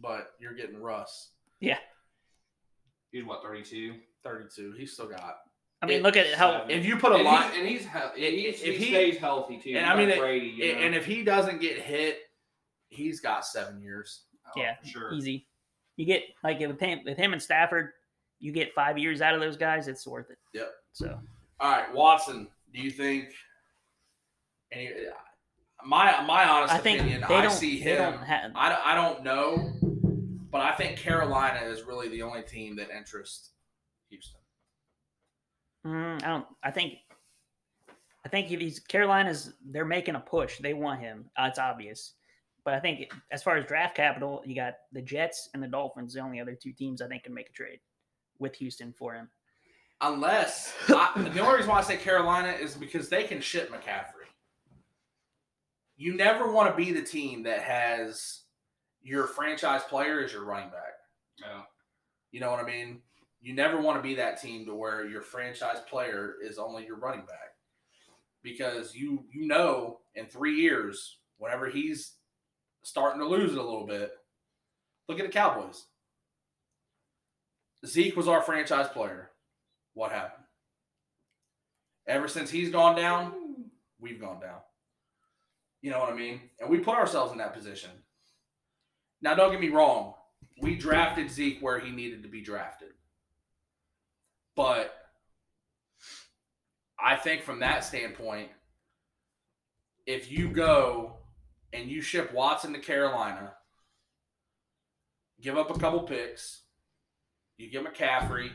[SPEAKER 1] but you're getting Russ.
[SPEAKER 3] He's what thirty two.
[SPEAKER 1] 32. He's still got.
[SPEAKER 2] I mean,
[SPEAKER 1] it-
[SPEAKER 2] look at how.
[SPEAKER 3] seven.
[SPEAKER 1] If you put a
[SPEAKER 3] and
[SPEAKER 1] line,
[SPEAKER 3] he's, and he's, he-
[SPEAKER 1] If-
[SPEAKER 3] he, he
[SPEAKER 1] he-
[SPEAKER 3] stays healthy too.
[SPEAKER 1] and I mean,
[SPEAKER 3] like
[SPEAKER 1] it-
[SPEAKER 3] you know?
[SPEAKER 1] and if he doesn't get hit, he's got seven years.
[SPEAKER 3] Oh,
[SPEAKER 2] yeah,
[SPEAKER 3] sure.
[SPEAKER 2] easy. You get like with him, with him and Stafford, you get five years out of those guys. It's worth it.
[SPEAKER 1] Yep.
[SPEAKER 2] So
[SPEAKER 1] All right, Watson. Do you think? Any, my my honest
[SPEAKER 2] I think
[SPEAKER 1] opinion,
[SPEAKER 2] they
[SPEAKER 1] I
[SPEAKER 2] don't.
[SPEAKER 1] see him.
[SPEAKER 2] don't have.
[SPEAKER 1] I, I don't know, but I think Carolina is really the only team that interests Houston.
[SPEAKER 2] Mm, I don't. I think. I think if he's Carolina's, they're making a push. They want him. Uh, it's obvious. But I think as far as draft capital, you got the Jets and the Dolphins, the only other two teams I think can make a trade with Houston for him.
[SPEAKER 1] Unless I, the only reason why I say Carolina is because they can ship McCaffrey. You never want to be the team that has your franchise player is your running back.
[SPEAKER 3] Yeah.
[SPEAKER 1] You know what I mean? You never want to be that team to where your franchise player is only your running back. Because you you know in three years, whenever he's starting to lose it a little bit, look at the Cowboys. Zeke was our franchise player. What happened? Ever since he's gone down, we've gone down. You know what I mean? And we put ourselves in that position. Now, don't get me wrong. We drafted Zeke where he needed to be drafted. But I think from that standpoint, if you go and you ship Watson to Carolina, give up a couple picks, you get McCaffrey,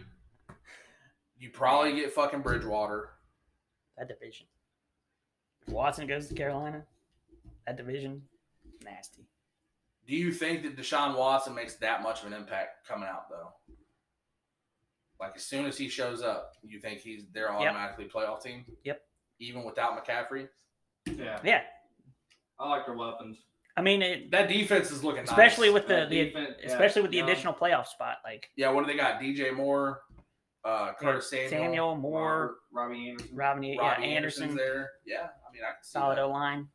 [SPEAKER 1] you probably get fucking Bridgewater.
[SPEAKER 2] That division. If Watson goes to Carolina, that division, nasty.
[SPEAKER 1] Do you think that Deshaun Watson makes that much of an impact coming out though? Like as soon as he shows up, you think he's they're automatically playoff team?
[SPEAKER 2] Yep.
[SPEAKER 1] Even without McCaffrey,
[SPEAKER 3] Yeah.
[SPEAKER 2] Yeah,
[SPEAKER 3] I like their weapons.
[SPEAKER 2] I mean, it,
[SPEAKER 1] that defense is looking
[SPEAKER 2] especially
[SPEAKER 1] nice.
[SPEAKER 2] with the, the
[SPEAKER 3] defense, yeah,
[SPEAKER 2] especially with the
[SPEAKER 3] young.
[SPEAKER 2] additional playoff spot, like
[SPEAKER 1] yeah. What do they got? DJ Moore, uh, Curtis Samuel,
[SPEAKER 2] Samuel Moore,
[SPEAKER 3] Robby Anderson.
[SPEAKER 2] Robin, yeah,
[SPEAKER 1] Robby
[SPEAKER 2] Anderson,
[SPEAKER 1] there. Yeah, I mean I can see
[SPEAKER 2] solid. O line.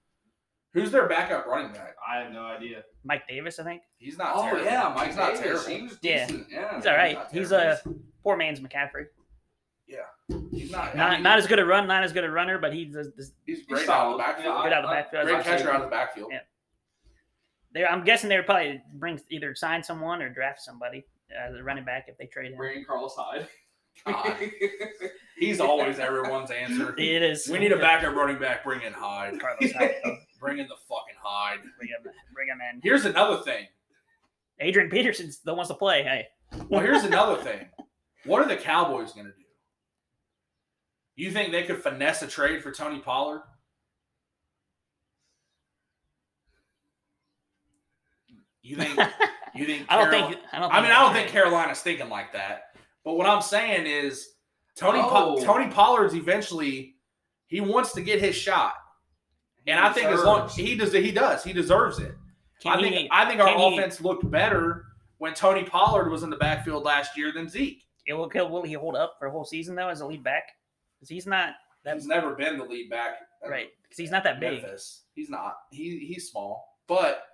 [SPEAKER 1] Who's their backup running back?
[SPEAKER 3] I have no idea.
[SPEAKER 2] Mike Davis, I think.
[SPEAKER 1] He's not.
[SPEAKER 3] Oh
[SPEAKER 1] terrible.
[SPEAKER 3] yeah,
[SPEAKER 1] Mike's not
[SPEAKER 3] Davis.
[SPEAKER 1] terrible.
[SPEAKER 3] He
[SPEAKER 2] Yeah.
[SPEAKER 3] decent. Yeah.
[SPEAKER 2] He's all right.
[SPEAKER 1] not
[SPEAKER 2] He's a poor man's McCaffrey.
[SPEAKER 1] Yeah, he's not. I
[SPEAKER 2] Not
[SPEAKER 1] mean,
[SPEAKER 2] not as good a run, not as good a runner, but he's just, just-
[SPEAKER 1] He's great
[SPEAKER 3] He's
[SPEAKER 1] out of the backfield.
[SPEAKER 3] Yeah,
[SPEAKER 2] Good out of the
[SPEAKER 3] I-
[SPEAKER 2] backfield.
[SPEAKER 3] I-
[SPEAKER 1] Great
[SPEAKER 3] I-
[SPEAKER 1] catcher out of the backfield.
[SPEAKER 2] Yeah. They're, I'm guessing they would probably bring either sign someone or draft somebody as a running back if they trade him.
[SPEAKER 3] Bring Carlos Hyde.
[SPEAKER 1] God. He's always everyone's answer.
[SPEAKER 2] It is.
[SPEAKER 1] We need a backup running back. Bring in Hyde.
[SPEAKER 2] Carlos Hyde. though.
[SPEAKER 1] Bring in the fucking Hyde.
[SPEAKER 2] Bring him, bring him in.
[SPEAKER 1] Here's another thing.
[SPEAKER 2] Adrian Peterson's the wants to play. Hey,
[SPEAKER 1] Well, here's another thing. What are the Cowboys going to do? You think they could finesse a trade for Tony Pollard? You think? You think?
[SPEAKER 2] I don't
[SPEAKER 1] Carol-
[SPEAKER 2] think. I don't. think I
[SPEAKER 1] mean, I don't think Carolina's thinking like that. But what I'm saying is, Tony Po-
[SPEAKER 3] Oh.
[SPEAKER 1] Tony Pollard's eventually he wants to get his shot, and I think as long he does, he does, he deserves it.
[SPEAKER 2] Can
[SPEAKER 1] I think
[SPEAKER 2] he,
[SPEAKER 1] I think our
[SPEAKER 2] he-
[SPEAKER 1] offense looked better when Tony Pollard was in the backfield last year than Zeke.
[SPEAKER 2] it will, will he hold up for a whole season though as a lead back? Because he's not that
[SPEAKER 1] He's never been the lead back,
[SPEAKER 2] right. Because he's not that big.
[SPEAKER 1] Memphis. He's not. He he's small. But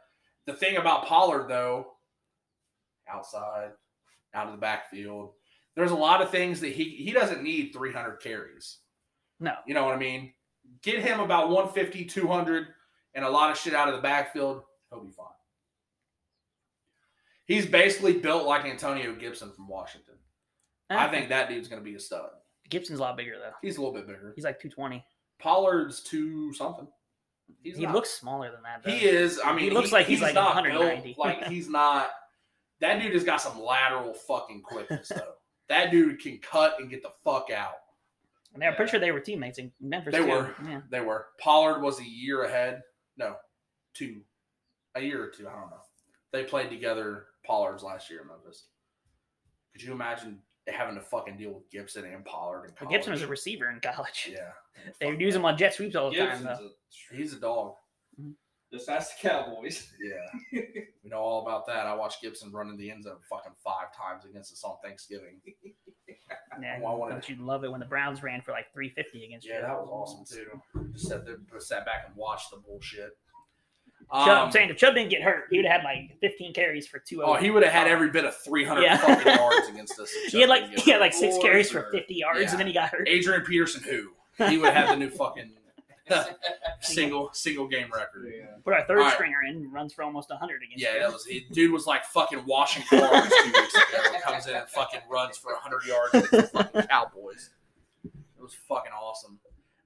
[SPEAKER 1] the thing about Pollard though, outside, out of the backfield, there's a lot of things that he he doesn't need 300 carries.
[SPEAKER 2] No.
[SPEAKER 1] You know what I mean? Get him about 150, 200, and a lot of shit out of the backfield. He'll be fine. He's basically built like Antonio Gibson from Washington. I think that dude's going to be a stud.
[SPEAKER 2] Gibson's a lot bigger though.
[SPEAKER 1] He's a little bit bigger.
[SPEAKER 2] He's like 220.
[SPEAKER 1] Pollard's two something. He's
[SPEAKER 2] he
[SPEAKER 1] not-
[SPEAKER 2] looks smaller than that. Though.
[SPEAKER 1] He is. I mean,
[SPEAKER 2] He looks like he's like
[SPEAKER 1] not
[SPEAKER 2] 190.
[SPEAKER 1] built like he's not. That dude has got some lateral fucking quickness though. that dude can cut and get the fuck out.
[SPEAKER 2] And I'm pretty sure they were teammates in Memphis.
[SPEAKER 1] They
[SPEAKER 2] too.
[SPEAKER 1] were.
[SPEAKER 2] Yeah.
[SPEAKER 1] They were. Pollard was a year ahead. No, two, a year or two. I don't know. They played together. Pollard's last year in Memphis. Could you imagine having to fucking deal with Gibson and Pollard college?
[SPEAKER 2] Gibson was a receiver in college.
[SPEAKER 1] Yeah,
[SPEAKER 2] They would use him on jet sweeps all the time.
[SPEAKER 3] Gibson's
[SPEAKER 2] Though.
[SPEAKER 3] a,
[SPEAKER 1] He's a dog.
[SPEAKER 3] Just ask the Cowboys.
[SPEAKER 1] Yeah, we know all about that. I watched Gibson run in the end zone fucking five times against us on Thanksgiving.
[SPEAKER 2] Yeah,
[SPEAKER 1] Oh, I wanted-
[SPEAKER 2] don't you love it when the Browns ran for like 350 against you?
[SPEAKER 1] Yeah, that was awesome too. Just sat there, sat back and watched the bullshit.
[SPEAKER 2] Chubb,
[SPEAKER 1] Um,
[SPEAKER 2] I'm saying if Chubb didn't get hurt, he would have had like 15 carries for two.
[SPEAKER 1] oh, he would have had every bit of 300
[SPEAKER 2] Yeah.
[SPEAKER 1] fucking yards against us.
[SPEAKER 2] He had like he had like six carries
[SPEAKER 3] sure.
[SPEAKER 2] for 50 yards,
[SPEAKER 1] Yeah.
[SPEAKER 2] and then he got hurt.
[SPEAKER 1] Adrian Peterson, who he would have the new fucking single single game record.
[SPEAKER 3] yeah.
[SPEAKER 2] Put our third
[SPEAKER 1] All right.
[SPEAKER 2] stringer in, runs for almost 100 against
[SPEAKER 1] Yeah, that was he, dude was like fucking washing cars two weeks ago. Comes in and fucking runs for 100 yards against the fucking Cowboys. It was fucking awesome.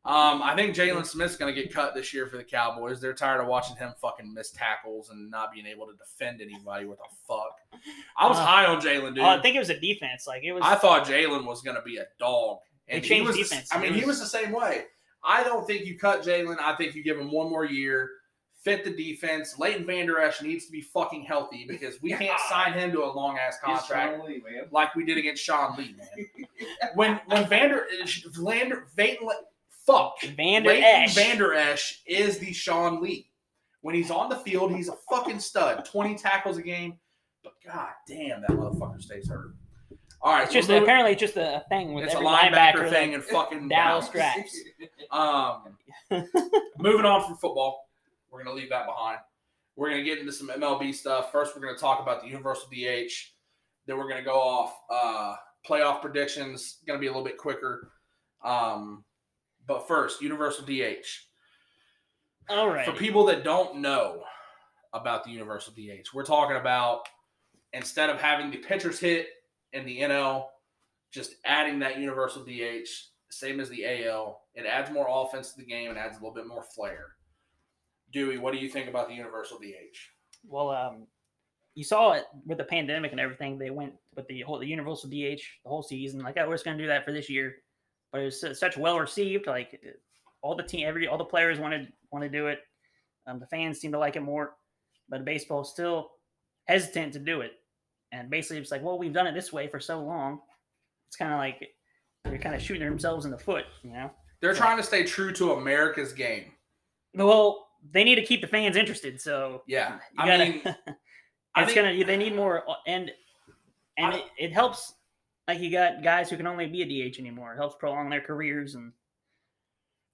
[SPEAKER 1] Um, I think Jalen Smith's gonna get cut this year for the Cowboys. They're tired of watching him fucking miss tackles and not being able to defend anybody. What the fuck? I was
[SPEAKER 2] Uh,
[SPEAKER 1] high on Jalen, dude.
[SPEAKER 2] Oh, I think it was a defense. Like it was.
[SPEAKER 1] I thought Jalen was going to be a dog.
[SPEAKER 2] They
[SPEAKER 1] And he
[SPEAKER 2] changed
[SPEAKER 1] was. the-
[SPEAKER 2] defense.
[SPEAKER 1] I mean, he
[SPEAKER 2] was-
[SPEAKER 1] was the same way. I don't think you cut Jalen. I think you give him one more year, fit the defense. Leighton Vander Esch needs to be fucking healthy because we can't sign him to a long ass contract
[SPEAKER 3] Lee, man.
[SPEAKER 1] like we did against Sean Lee, man. when when Vander Vander Vander fuck
[SPEAKER 2] Vander
[SPEAKER 1] Leighton
[SPEAKER 2] Esch.
[SPEAKER 1] Vander Esch is the Sean Lee. When he's on the field, he's a fucking stud. Twenty tackles a game. But god damn, that motherfucker stays hurt. All right,
[SPEAKER 2] It's just apparently it's just a thing with
[SPEAKER 1] it's a linebacker,
[SPEAKER 2] linebacker
[SPEAKER 1] thing and fucking
[SPEAKER 2] Dallas straps.
[SPEAKER 1] Um, moving on from football, we're gonna leave that behind. We're gonna get into some MLB stuff. First, we're gonna talk about the Universal DH. Then we're gonna go off uh, playoff predictions. Gonna be a little bit quicker. Um, but first, Universal DH.
[SPEAKER 2] All right.
[SPEAKER 1] For people that don't know about the Universal DH, we're talking about instead of having the pitchers hit in the NL, just adding that Universal DH, same as the AL. It adds more offense to the game and adds a little bit more flair. Dewey, what do you think about the Universal DH?
[SPEAKER 2] Well, um, you saw it with the pandemic and everything. They went with the whole the universal DH the whole season. Like, oh, we're just gonna do that for this year, but it was such well received. Like, all the team, every all the players wanted want to do it. Um, the fans seem to like it more, but baseball's still hesitant to do it. And basically, it's like, well, we've done it this way for so long. It's kind of like they're kind of shooting themselves in the foot, you know.
[SPEAKER 1] They're trying to stay true to America's game.
[SPEAKER 2] Well, they need to keep the fans interested, so
[SPEAKER 1] Yeah.
[SPEAKER 2] you
[SPEAKER 1] I
[SPEAKER 2] gotta,
[SPEAKER 1] mean, I
[SPEAKER 2] it's
[SPEAKER 1] think-
[SPEAKER 2] gonna they need more and and
[SPEAKER 1] I-
[SPEAKER 2] it, it helps like you got guys who can only be a DH anymore. It helps prolong their careers and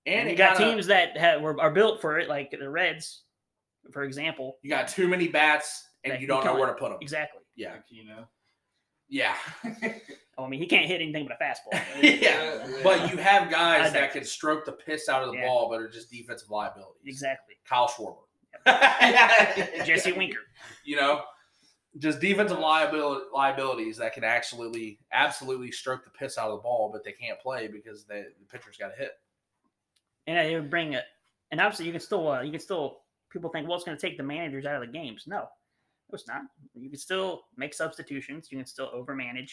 [SPEAKER 1] and
[SPEAKER 2] and you got
[SPEAKER 1] kinda-
[SPEAKER 2] teams that have, were, are built for it, like the Reds, for example.
[SPEAKER 1] You got too many bats and you don't know where to put them.
[SPEAKER 2] Exactly.
[SPEAKER 1] Yeah.
[SPEAKER 3] Like, you know.
[SPEAKER 1] Yeah.
[SPEAKER 2] Oh, I mean, he can't hit anything but a fastball.
[SPEAKER 1] yeah. But you have guys
[SPEAKER 2] I know.
[SPEAKER 1] that can stroke the piss out of the
[SPEAKER 2] Yeah.
[SPEAKER 1] ball, but are just defensive liabilities.
[SPEAKER 2] exactly.
[SPEAKER 1] Kyle Schwarber.
[SPEAKER 2] Jesse Winker.
[SPEAKER 1] You know, just defensive liability liabilities that can actually absolutely stroke the piss out of the ball, but they can't play because they, the pitcher's got to hit.
[SPEAKER 2] And it would bring it. And obviously, you can still uh, you can still people think, well, it's going to take the managers out of the games. No, no, it's not. You can still make substitutions. You can still overmanage.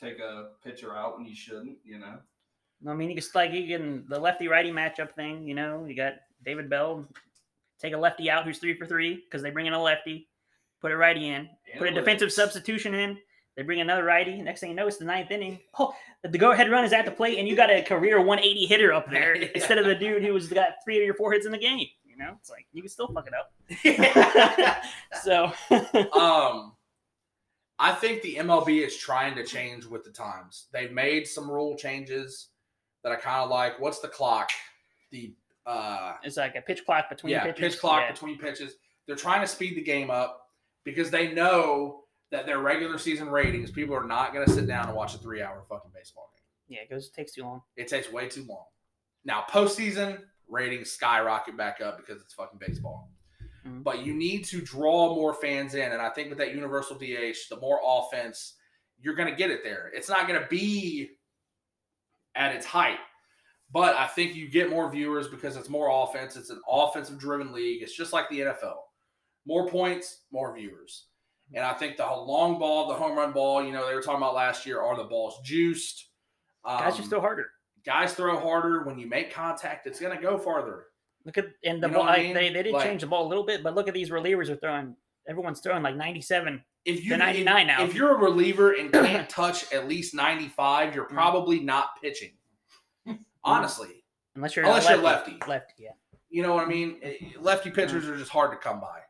[SPEAKER 3] Take a pitcher out when you shouldn't, you know.
[SPEAKER 2] I mean, you can like you can the lefty righty matchup thing. You know, you got David Bell, take a lefty out who's three for three because they bring in a lefty, put a righty in, put a defensive substitution in. They bring another righty. Next thing you know, it's the ninth inning. Oh, the go ahead run is at the plate, and you got a career 180 hitter up there
[SPEAKER 1] Yeah.
[SPEAKER 2] instead of the dude who was got three or four hits in the game. You know, it's like you can still fuck it up. So
[SPEAKER 1] um, I think the MLB is trying to change with the times. They've made some rule changes that I kind of like. What's the clock? The uh,
[SPEAKER 2] it's like a pitch clock between
[SPEAKER 1] yeah,
[SPEAKER 2] pitches.
[SPEAKER 1] pitch clock
[SPEAKER 2] Yeah.
[SPEAKER 1] between pitches. They're trying to speed the game up because they know that their regular season ratings, people are not going to sit down and watch a three-hour fucking baseball game.
[SPEAKER 2] Yeah, it goes it takes too long.
[SPEAKER 1] It takes way too long. Now, postseason ratings skyrocket back up because it's fucking baseball.
[SPEAKER 2] Mhm.
[SPEAKER 1] But you need to draw more fans in, and I think with that universal DH, the more offense, you're going to get it there. It's not going to be at its height, But I think you get more viewers because it's more offense. It's an offensive driven league. It's just like the NFL. More points, more viewers. And I think the long ball, the home run ball, you know, they were talking about last year, are the balls juiced? Um,
[SPEAKER 2] Guys are still harder.
[SPEAKER 1] Guys throw harder. When you make contact, it's going to go farther.
[SPEAKER 2] Look at and the
[SPEAKER 1] You know
[SPEAKER 2] ball.
[SPEAKER 1] I mean?
[SPEAKER 2] they they did
[SPEAKER 1] Like-
[SPEAKER 2] change the ball a little bit, but look at these relievers are throwing. Everyone's throwing like 97.
[SPEAKER 1] If you
[SPEAKER 2] They're 99 now.
[SPEAKER 1] if you're a reliever and can't touch at least 95, you're
[SPEAKER 2] Mm.
[SPEAKER 1] probably not pitching. Honestly,
[SPEAKER 2] Unless you're
[SPEAKER 1] Unless you're
[SPEAKER 2] lefty.
[SPEAKER 1] lefty.
[SPEAKER 2] Lefty, yeah.
[SPEAKER 1] you know what I mean. Eh, Lefty pitchers
[SPEAKER 2] Mm.
[SPEAKER 1] are just hard to come by,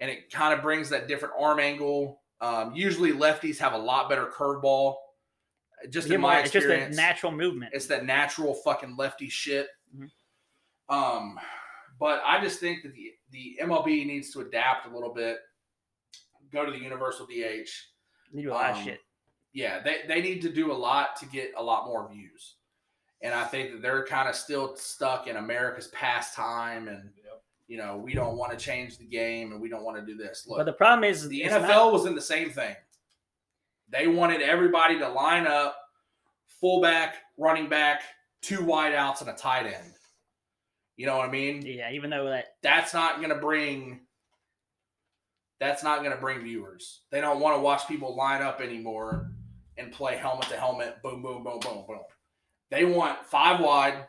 [SPEAKER 1] and it kind of brings that different arm angle. Um, usually, lefties have a lot better curveball. Just
[SPEAKER 2] Yeah,
[SPEAKER 1] in my
[SPEAKER 2] more- it's just a natural movement.
[SPEAKER 1] it's that natural fucking lefty shit.
[SPEAKER 2] Mhm.
[SPEAKER 1] Um, but I just think that the the MLB needs to adapt a little bit. Go to the universal DH.
[SPEAKER 2] You do a lot of
[SPEAKER 1] um,
[SPEAKER 2] shit.
[SPEAKER 1] Yeah, they, they need to do a lot to get a lot more views. And I think that they're kind of still stuck in America's pastime and
[SPEAKER 3] Yep.
[SPEAKER 1] you know, we don't want to change the game and we don't want to do this. Look,
[SPEAKER 2] But the problem is
[SPEAKER 1] the NFL
[SPEAKER 2] not-
[SPEAKER 1] was in the same thing. They wanted everybody to line up fullback, running back, two wideouts, and a tight end. You know what I mean?
[SPEAKER 2] yeah, even though that
[SPEAKER 1] That's not going to bring. That's not going to bring viewers. They don't want to watch people line up anymore and play helmet to helmet. Boom, boom, boom, boom, boom. They want five wide,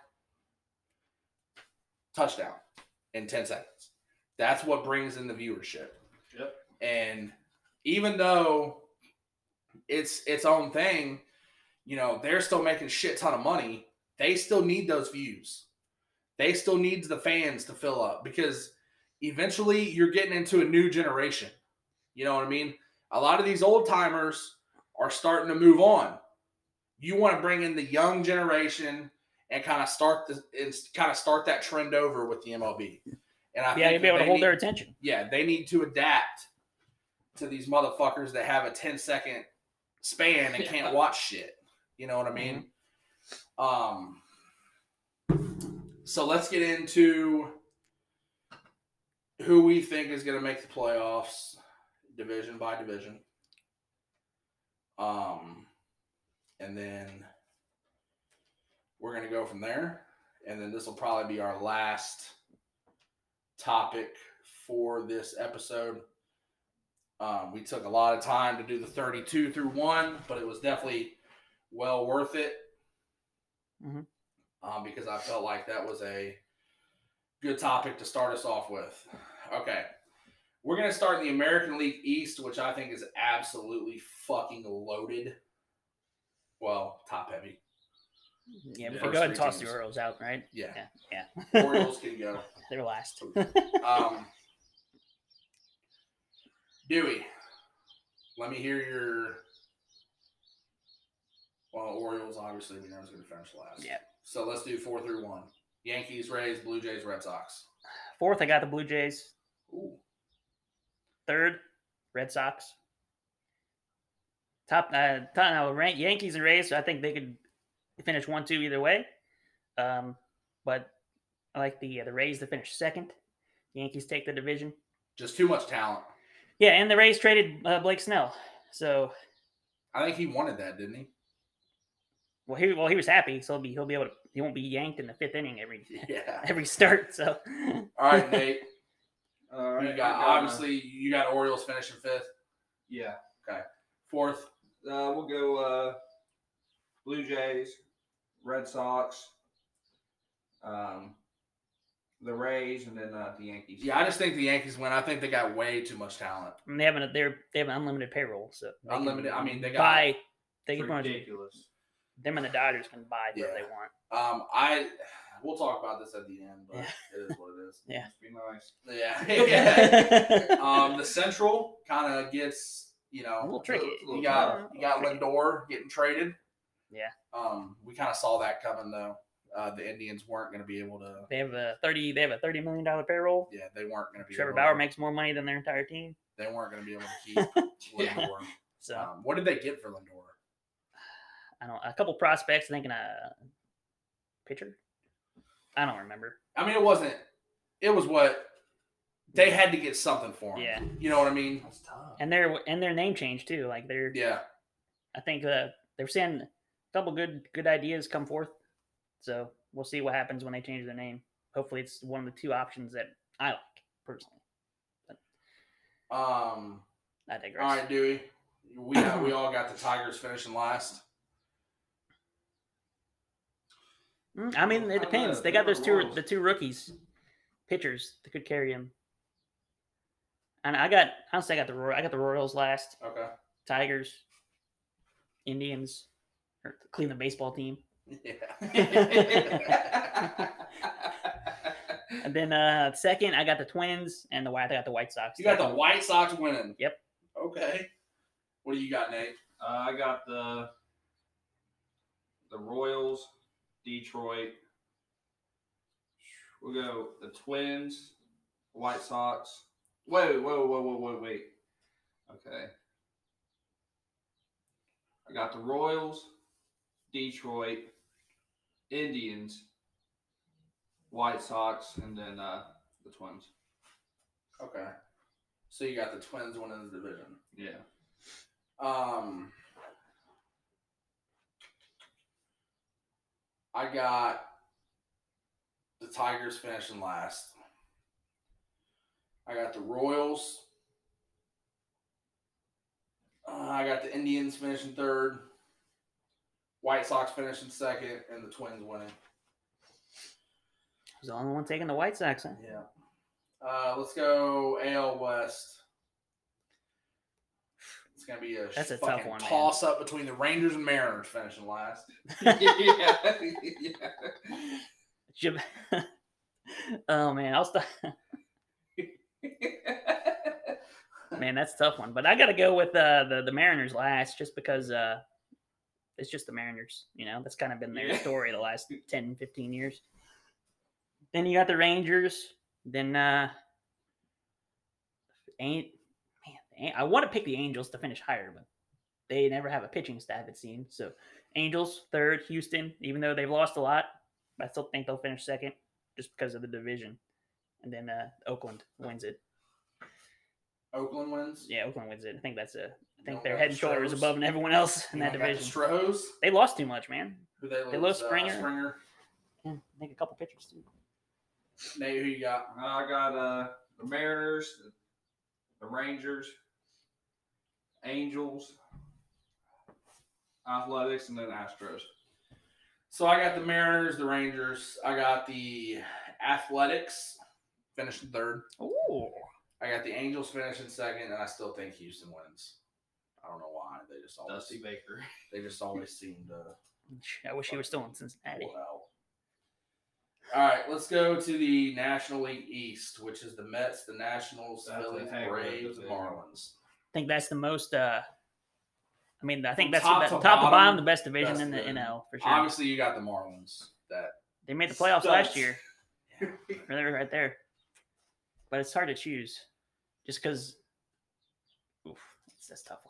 [SPEAKER 1] touchdown in ten seconds. That's what brings in the viewership.
[SPEAKER 3] Yep.
[SPEAKER 1] And even though it's its own thing, you know, they're still making a shit ton of money. They still need those views. They still need the fans to fill up because eventually you're getting into a new generation. You know what I mean? A lot of these old timers are starting to move on. You want to bring in the young generation and kind of start the and kind of start that trend over with the MLB. And I
[SPEAKER 2] yeah, you'll be able to hold
[SPEAKER 1] need-
[SPEAKER 2] their attention.
[SPEAKER 1] yeah, they need to adapt to these motherfuckers that have a 10 second span and can't watch shit. You know what I mean? Um so let's get into who we think is going to make the playoffs division by division. Um and then we're going to go from there and then this will probably be our last topic for this episode. Um, we took a lot of time to do the 32 through one, but it was definitely well worth it
[SPEAKER 2] Mhm.
[SPEAKER 1] um, because I felt like that was a good topic to start us off with. Okay. We're going to start in the American League East, which I think is absolutely fucking loaded. Well, top heavy.
[SPEAKER 2] Yeah, we
[SPEAKER 1] Yeah.
[SPEAKER 2] go ahead and toss the
[SPEAKER 1] teams.
[SPEAKER 2] Orioles out, right?
[SPEAKER 1] Yeah.
[SPEAKER 2] Yeah, yeah.
[SPEAKER 1] Orioles can go.
[SPEAKER 2] They're last.
[SPEAKER 1] Um, Dewey, let me hear your. Well, Orioles, obviously, we know is going to finish last.
[SPEAKER 2] Yeah.
[SPEAKER 1] So let's do four through one Yankees, Rays, Blue Jays, Red Sox.
[SPEAKER 2] Fourth, I got the Blue Jays.
[SPEAKER 1] Ooh.
[SPEAKER 2] Third, Red Sox. Top, uh, top now, rank Yankees and Rays. I think they could finish one, two either way. Um, but I like the uh, the Rays to finish second. Yankees take the division.
[SPEAKER 1] Just too much talent.
[SPEAKER 2] Yeah, and the Rays traded uh, Blake Snell. So,
[SPEAKER 1] I think he wanted that, didn't he?
[SPEAKER 2] well, he well he was happy. So he'll be he'll be able to he won't be yanked in the fifth inning every
[SPEAKER 1] Yeah.
[SPEAKER 2] every start. So,
[SPEAKER 1] All right, Nate.
[SPEAKER 3] All right,
[SPEAKER 1] You got
[SPEAKER 3] got, uh,
[SPEAKER 1] obviously you got Orioles finishing fifth,
[SPEAKER 3] Yeah. Okay.
[SPEAKER 1] fourth.
[SPEAKER 3] Uh, we'll go uh, Blue Jays, Red Sox, um, the Rays, and then uh, the Yankees.
[SPEAKER 1] Yeah, I just think the Yankees win. I think they got way too much talent.
[SPEAKER 2] and they have an they're they have an unlimited payroll. So they can
[SPEAKER 1] Unlimited. I mean, they got.
[SPEAKER 2] buy. They
[SPEAKER 3] It's
[SPEAKER 2] can
[SPEAKER 3] ridiculous.
[SPEAKER 2] them and the Dodgers can buy whatever
[SPEAKER 1] Yeah.
[SPEAKER 2] they want.
[SPEAKER 1] Um, I. We'll talk about this at the end, but
[SPEAKER 2] Yeah.
[SPEAKER 1] it is what it is.
[SPEAKER 2] Yeah.
[SPEAKER 3] Be nice.
[SPEAKER 1] Yeah. yeah. um, the Central kind of gets you know
[SPEAKER 2] a little tricky.
[SPEAKER 3] a little
[SPEAKER 1] You got
[SPEAKER 3] tough.
[SPEAKER 1] you got
[SPEAKER 2] Tricky.
[SPEAKER 1] Lindor getting traded.
[SPEAKER 2] Yeah.
[SPEAKER 1] Um, we kind of saw that coming though. Uh, the Indians weren't going to be able to.
[SPEAKER 2] They have a thirty. They have a thirty million dollar payroll.
[SPEAKER 1] Yeah, they weren't going to be.
[SPEAKER 2] Trevor
[SPEAKER 1] able
[SPEAKER 2] Bauer
[SPEAKER 1] to,
[SPEAKER 2] makes more money than their entire team.
[SPEAKER 1] They weren't going to be able to keep
[SPEAKER 3] Yeah.
[SPEAKER 1] Lindor.
[SPEAKER 2] So
[SPEAKER 1] Um, what did they get for Lindor?
[SPEAKER 2] I don't. A couple prospects. I think in a pitcher. I don't remember.
[SPEAKER 1] I mean, it wasn't. It was what they had to get something for him.
[SPEAKER 2] Yeah,
[SPEAKER 1] You know what I mean?
[SPEAKER 3] That's tough.
[SPEAKER 2] and their and their name change too. Like they're.
[SPEAKER 1] Yeah.
[SPEAKER 2] I think uh, they're saying a couple good good ideas come forth. So we'll see what happens when they change their name. Hopefully, it's one of the two options that I like personally.
[SPEAKER 1] Um,
[SPEAKER 2] I digress.
[SPEAKER 1] all right, Dewey. We got, we all got the Tigers finishing last.
[SPEAKER 2] Mm, I mean, it depends. They got those two the two rookies, pitchers that could carry him. And I got honestly, I got the I got the Royals last,
[SPEAKER 1] Okay.
[SPEAKER 2] Tigers, Indians, or clean the Cleveland baseball team,
[SPEAKER 1] Yeah.
[SPEAKER 2] and then uh second I got the Twins and the White. I got the White Sox.
[SPEAKER 1] you got the White Sox winning.
[SPEAKER 2] Yep.
[SPEAKER 1] Okay. What do you got, Nate?
[SPEAKER 3] Uh, I got the the Royals, Detroit. We'll go the Twins, White Sox. Wait, whoa, whoa, whoa, whoa, wait. Okay. I got the Royals, Detroit, Indians, White Sox, and then uh, the Twins.
[SPEAKER 1] Okay. So you got the Twins winning the division.
[SPEAKER 3] Yeah.
[SPEAKER 1] Um, I got the Tigers finishing last. I got the Royals. Uh, I got the Indians finishing third. White Sox finishing second, and the Twins winning.
[SPEAKER 2] Was the only one taking the White Sox. Huh?
[SPEAKER 1] Yeah. Uh, let's go AL West. It's gonna be a
[SPEAKER 2] That's a tough one, man.
[SPEAKER 1] toss up between the Rangers and Mariners finishing last.
[SPEAKER 3] yeah. yeah.
[SPEAKER 2] Oh man, I'll stop. Man, that's a tough one. But I got to go with uh, the the Mariners last, just because uh, it's just the Mariners. You know, that's kind of been their
[SPEAKER 3] Yeah.
[SPEAKER 2] story the last 10, 15 years. Then you got the Rangers. Then uh, ain't man, I want to pick the Angels to finish higher, but they never have a pitching staff. It seems so. Angels third, Houston, even though they've lost a lot, I still think they'll finish second just because of the division. And then uh, Oakland wins it.
[SPEAKER 1] Oakland wins.
[SPEAKER 2] Yeah, Oakland wins it. I think that's a. I think
[SPEAKER 1] don't
[SPEAKER 2] their head and shoulders
[SPEAKER 1] Stros?
[SPEAKER 2] above everyone else in that division.
[SPEAKER 1] Stros.
[SPEAKER 2] They lost too much, man.
[SPEAKER 1] Who they lose?
[SPEAKER 2] They lost
[SPEAKER 1] Uh,
[SPEAKER 2] Springer.
[SPEAKER 1] Springer.
[SPEAKER 2] Yeah, I think a couple pitchers too.
[SPEAKER 1] Nate, who you got?
[SPEAKER 3] I got uh the Mariners, the Rangers, Angels, Athletics, and then Astros.
[SPEAKER 1] So I got the Mariners, the Rangers. I got the Athletics finishing third.
[SPEAKER 2] Ooh.
[SPEAKER 1] I got the Angels finishing second, and I still think Houston wins. I don't know why. They just always
[SPEAKER 3] Dusty Baker.
[SPEAKER 1] they just always seem to
[SPEAKER 2] I wish he was still in Cincinnati.
[SPEAKER 1] pull out. All right, let's go to the National League East, which is the Mets, the Nationals,
[SPEAKER 3] That's a
[SPEAKER 1] Phillies,
[SPEAKER 3] heck of a
[SPEAKER 1] Braves, and
[SPEAKER 3] division.
[SPEAKER 1] Marlins.
[SPEAKER 2] I think that's the most. uh I mean, I think
[SPEAKER 1] From
[SPEAKER 2] that's
[SPEAKER 1] top
[SPEAKER 2] the,
[SPEAKER 1] to
[SPEAKER 2] top to bottom,
[SPEAKER 1] bottom,
[SPEAKER 2] the best division
[SPEAKER 1] best
[SPEAKER 2] in the
[SPEAKER 1] division.
[SPEAKER 2] NL for sure.
[SPEAKER 1] Obviously, you got the Marlins. That
[SPEAKER 2] They made the playoffs last
[SPEAKER 1] Studs.
[SPEAKER 2] year. They're right there. But it's hard to choose, just because. Oof, that's, that's tough one.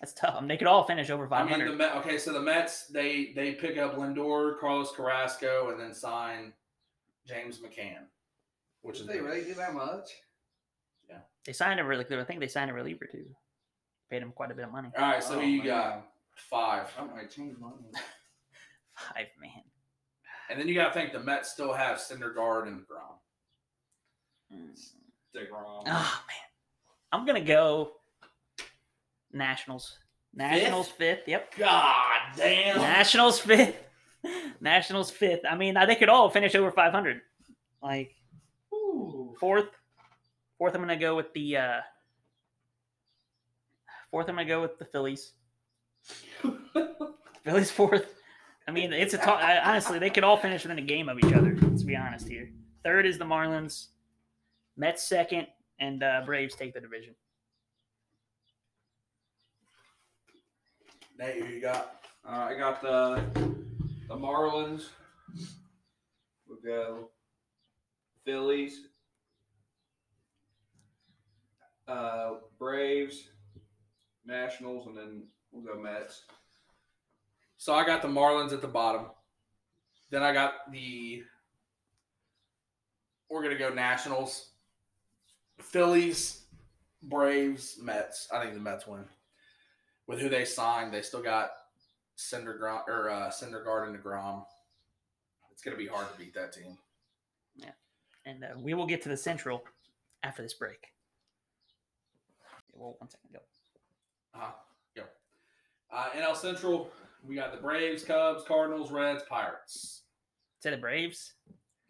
[SPEAKER 2] That's tough. I mean, they could all finish over
[SPEAKER 1] 500.
[SPEAKER 2] I
[SPEAKER 1] mean, the Met, okay, so the Mets they they pick up Lindor, Carlos Carrasco, and then sign James McCann, which is
[SPEAKER 3] Did they really do that much?
[SPEAKER 2] Yeah, they signed a really good. I think they signed a reliever too. Paid him quite a bit of money.
[SPEAKER 1] all right. So
[SPEAKER 3] Oh,
[SPEAKER 1] who you
[SPEAKER 3] man.
[SPEAKER 1] got five,
[SPEAKER 3] I might change mine.
[SPEAKER 2] Five man.
[SPEAKER 1] and then you got to think the Mets still have Syndergaard and Grom.
[SPEAKER 2] Mm.
[SPEAKER 3] DeGrom.
[SPEAKER 2] Oh man, I'm gonna go Nationals. Nationals fifth. Yep.
[SPEAKER 1] God damn.
[SPEAKER 2] Nationals fifth. Nationals fifth. I mean, they could all finish over 500. Like
[SPEAKER 3] Ooh.
[SPEAKER 2] fourth. Fourth, I'm gonna go with the. uh Fourth, I'm gonna go with the Phillies. Phillies fourth. I mean, it's a tough. honestly, they could all finish within a game of each other. Let's be honest here. Third is the Marlins. Mets second, and uh, Braves take the division.
[SPEAKER 1] Nate, who you got?
[SPEAKER 3] Uh, I got the the Marlins. We'll go Phillies, uh, Braves, Nationals, and then we'll go Mets.
[SPEAKER 1] So I got the Marlins at the bottom. Then I got the. We're gonna go Nationals, Phillies, Braves, Mets. I think the Mets win. With who they signed, they still got Syndergaard or uh, Syndergaard and Degrom. It's gonna be hard to beat that team.
[SPEAKER 2] Yeah, and uh, we will get to the Central after this break. Well, one second, go.
[SPEAKER 1] Uh-huh. Go. Uh, NL Central, we got the Braves, Cubs, Cardinals, Reds, Pirates.
[SPEAKER 2] Say the Braves.